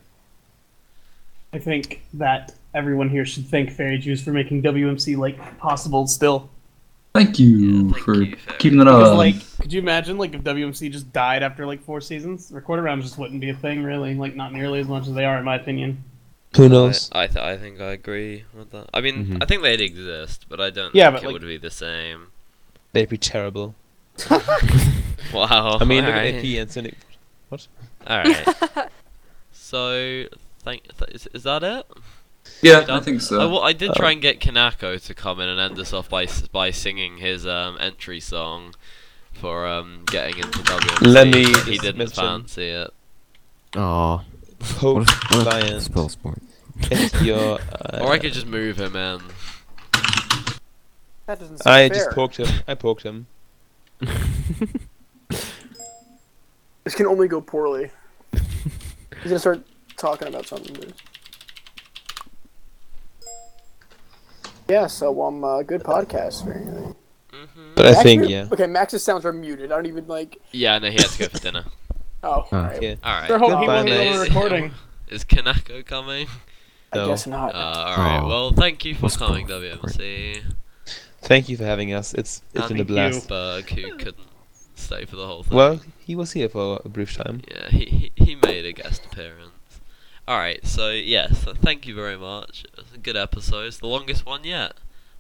I think that everyone here should thank Fairy Juice for making WMC like possible still. Thank you Yeah, thank for you, keeping it Because up. like, could you imagine like if WMC just died after like four seasons? Recorder rounds just wouldn't be a thing, really. Like, not nearly as much as they are, in my opinion. Who knows? I I, th- I think I agree with that. I mean, Mhm. I think they'd exist, but I don't Yeah, think but, it like- would be the same. They'd be terrible. Wow. I mean, look alright. at AP and Cynic. All right. so, thank. Th- is, is that it? yeah. I think so. I, well, I did Uh, try and get Kinako to come in and end us off by by singing his um, entry song for um, getting into WMC. Let me but he didn't mention- fancy it. Oh, Poke What a, what spell sport. Get your. Uh, Or I could just move him in. That doesn't seem I fair. just poked him. I poked him. This can only go poorly. He's gonna start talking about something. Dude. Yeah, so um, uh, good podcast. Very nice. But I Max, think, you're- yeah. Okay, Max's sounds are muted. I don't even like. Yeah, no, he has to go for dinner. Oh, Ah. alright. Yeah. All right. Sure hope he Goodbye, won't be on recording. Is Kinako coming? I No. guess not. Uh, all right. Aw. Well, thank you for What's coming, going? WMC. Thank you for having us. It's it's And been a blast. Berg, who couldn't stay for the whole thing. Well, he was here for a brief time. Yeah, he, he he made a guest appearance. Alright, so yes, th- thank you very much. It was a good episode. It's the longest one yet.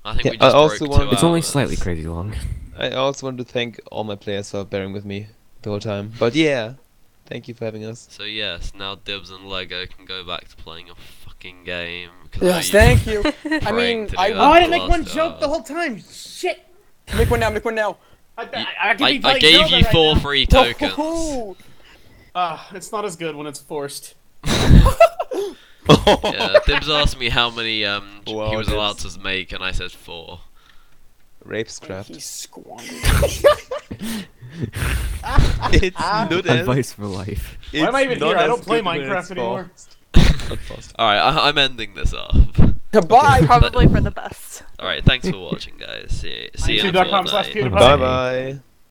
I think Yeah, we I just also broke want- two It's only slightly crazy long. I also want to thank all my players for bearing with me the whole time. But yeah, thank you for having us. So yes, now Dibs and Lego can go back to playing a fucking game. Yes, thank you. I mean, I Oh, I didn't make one two joke the whole time. Shit. make one now. Make one now. I, I, Y- I, could I, be I gave Zelda you right four now. free tokens. Woohoo! Ah, it's not as good when it's forced. yeah, Dibs asked me how many um ch- he Wow, was allowed to make, and I said four. Rapescraft. He squandered. it's not as- Advice for life. Why am I even here? I don't play Minecraft it's anymore. forced. Not forced. All right, I'm ending this off. Goodbye. Probably for the best. All right, thanks for watching, guys. See, see you in a YouTube.com slash. PewDiePie. Bye bye.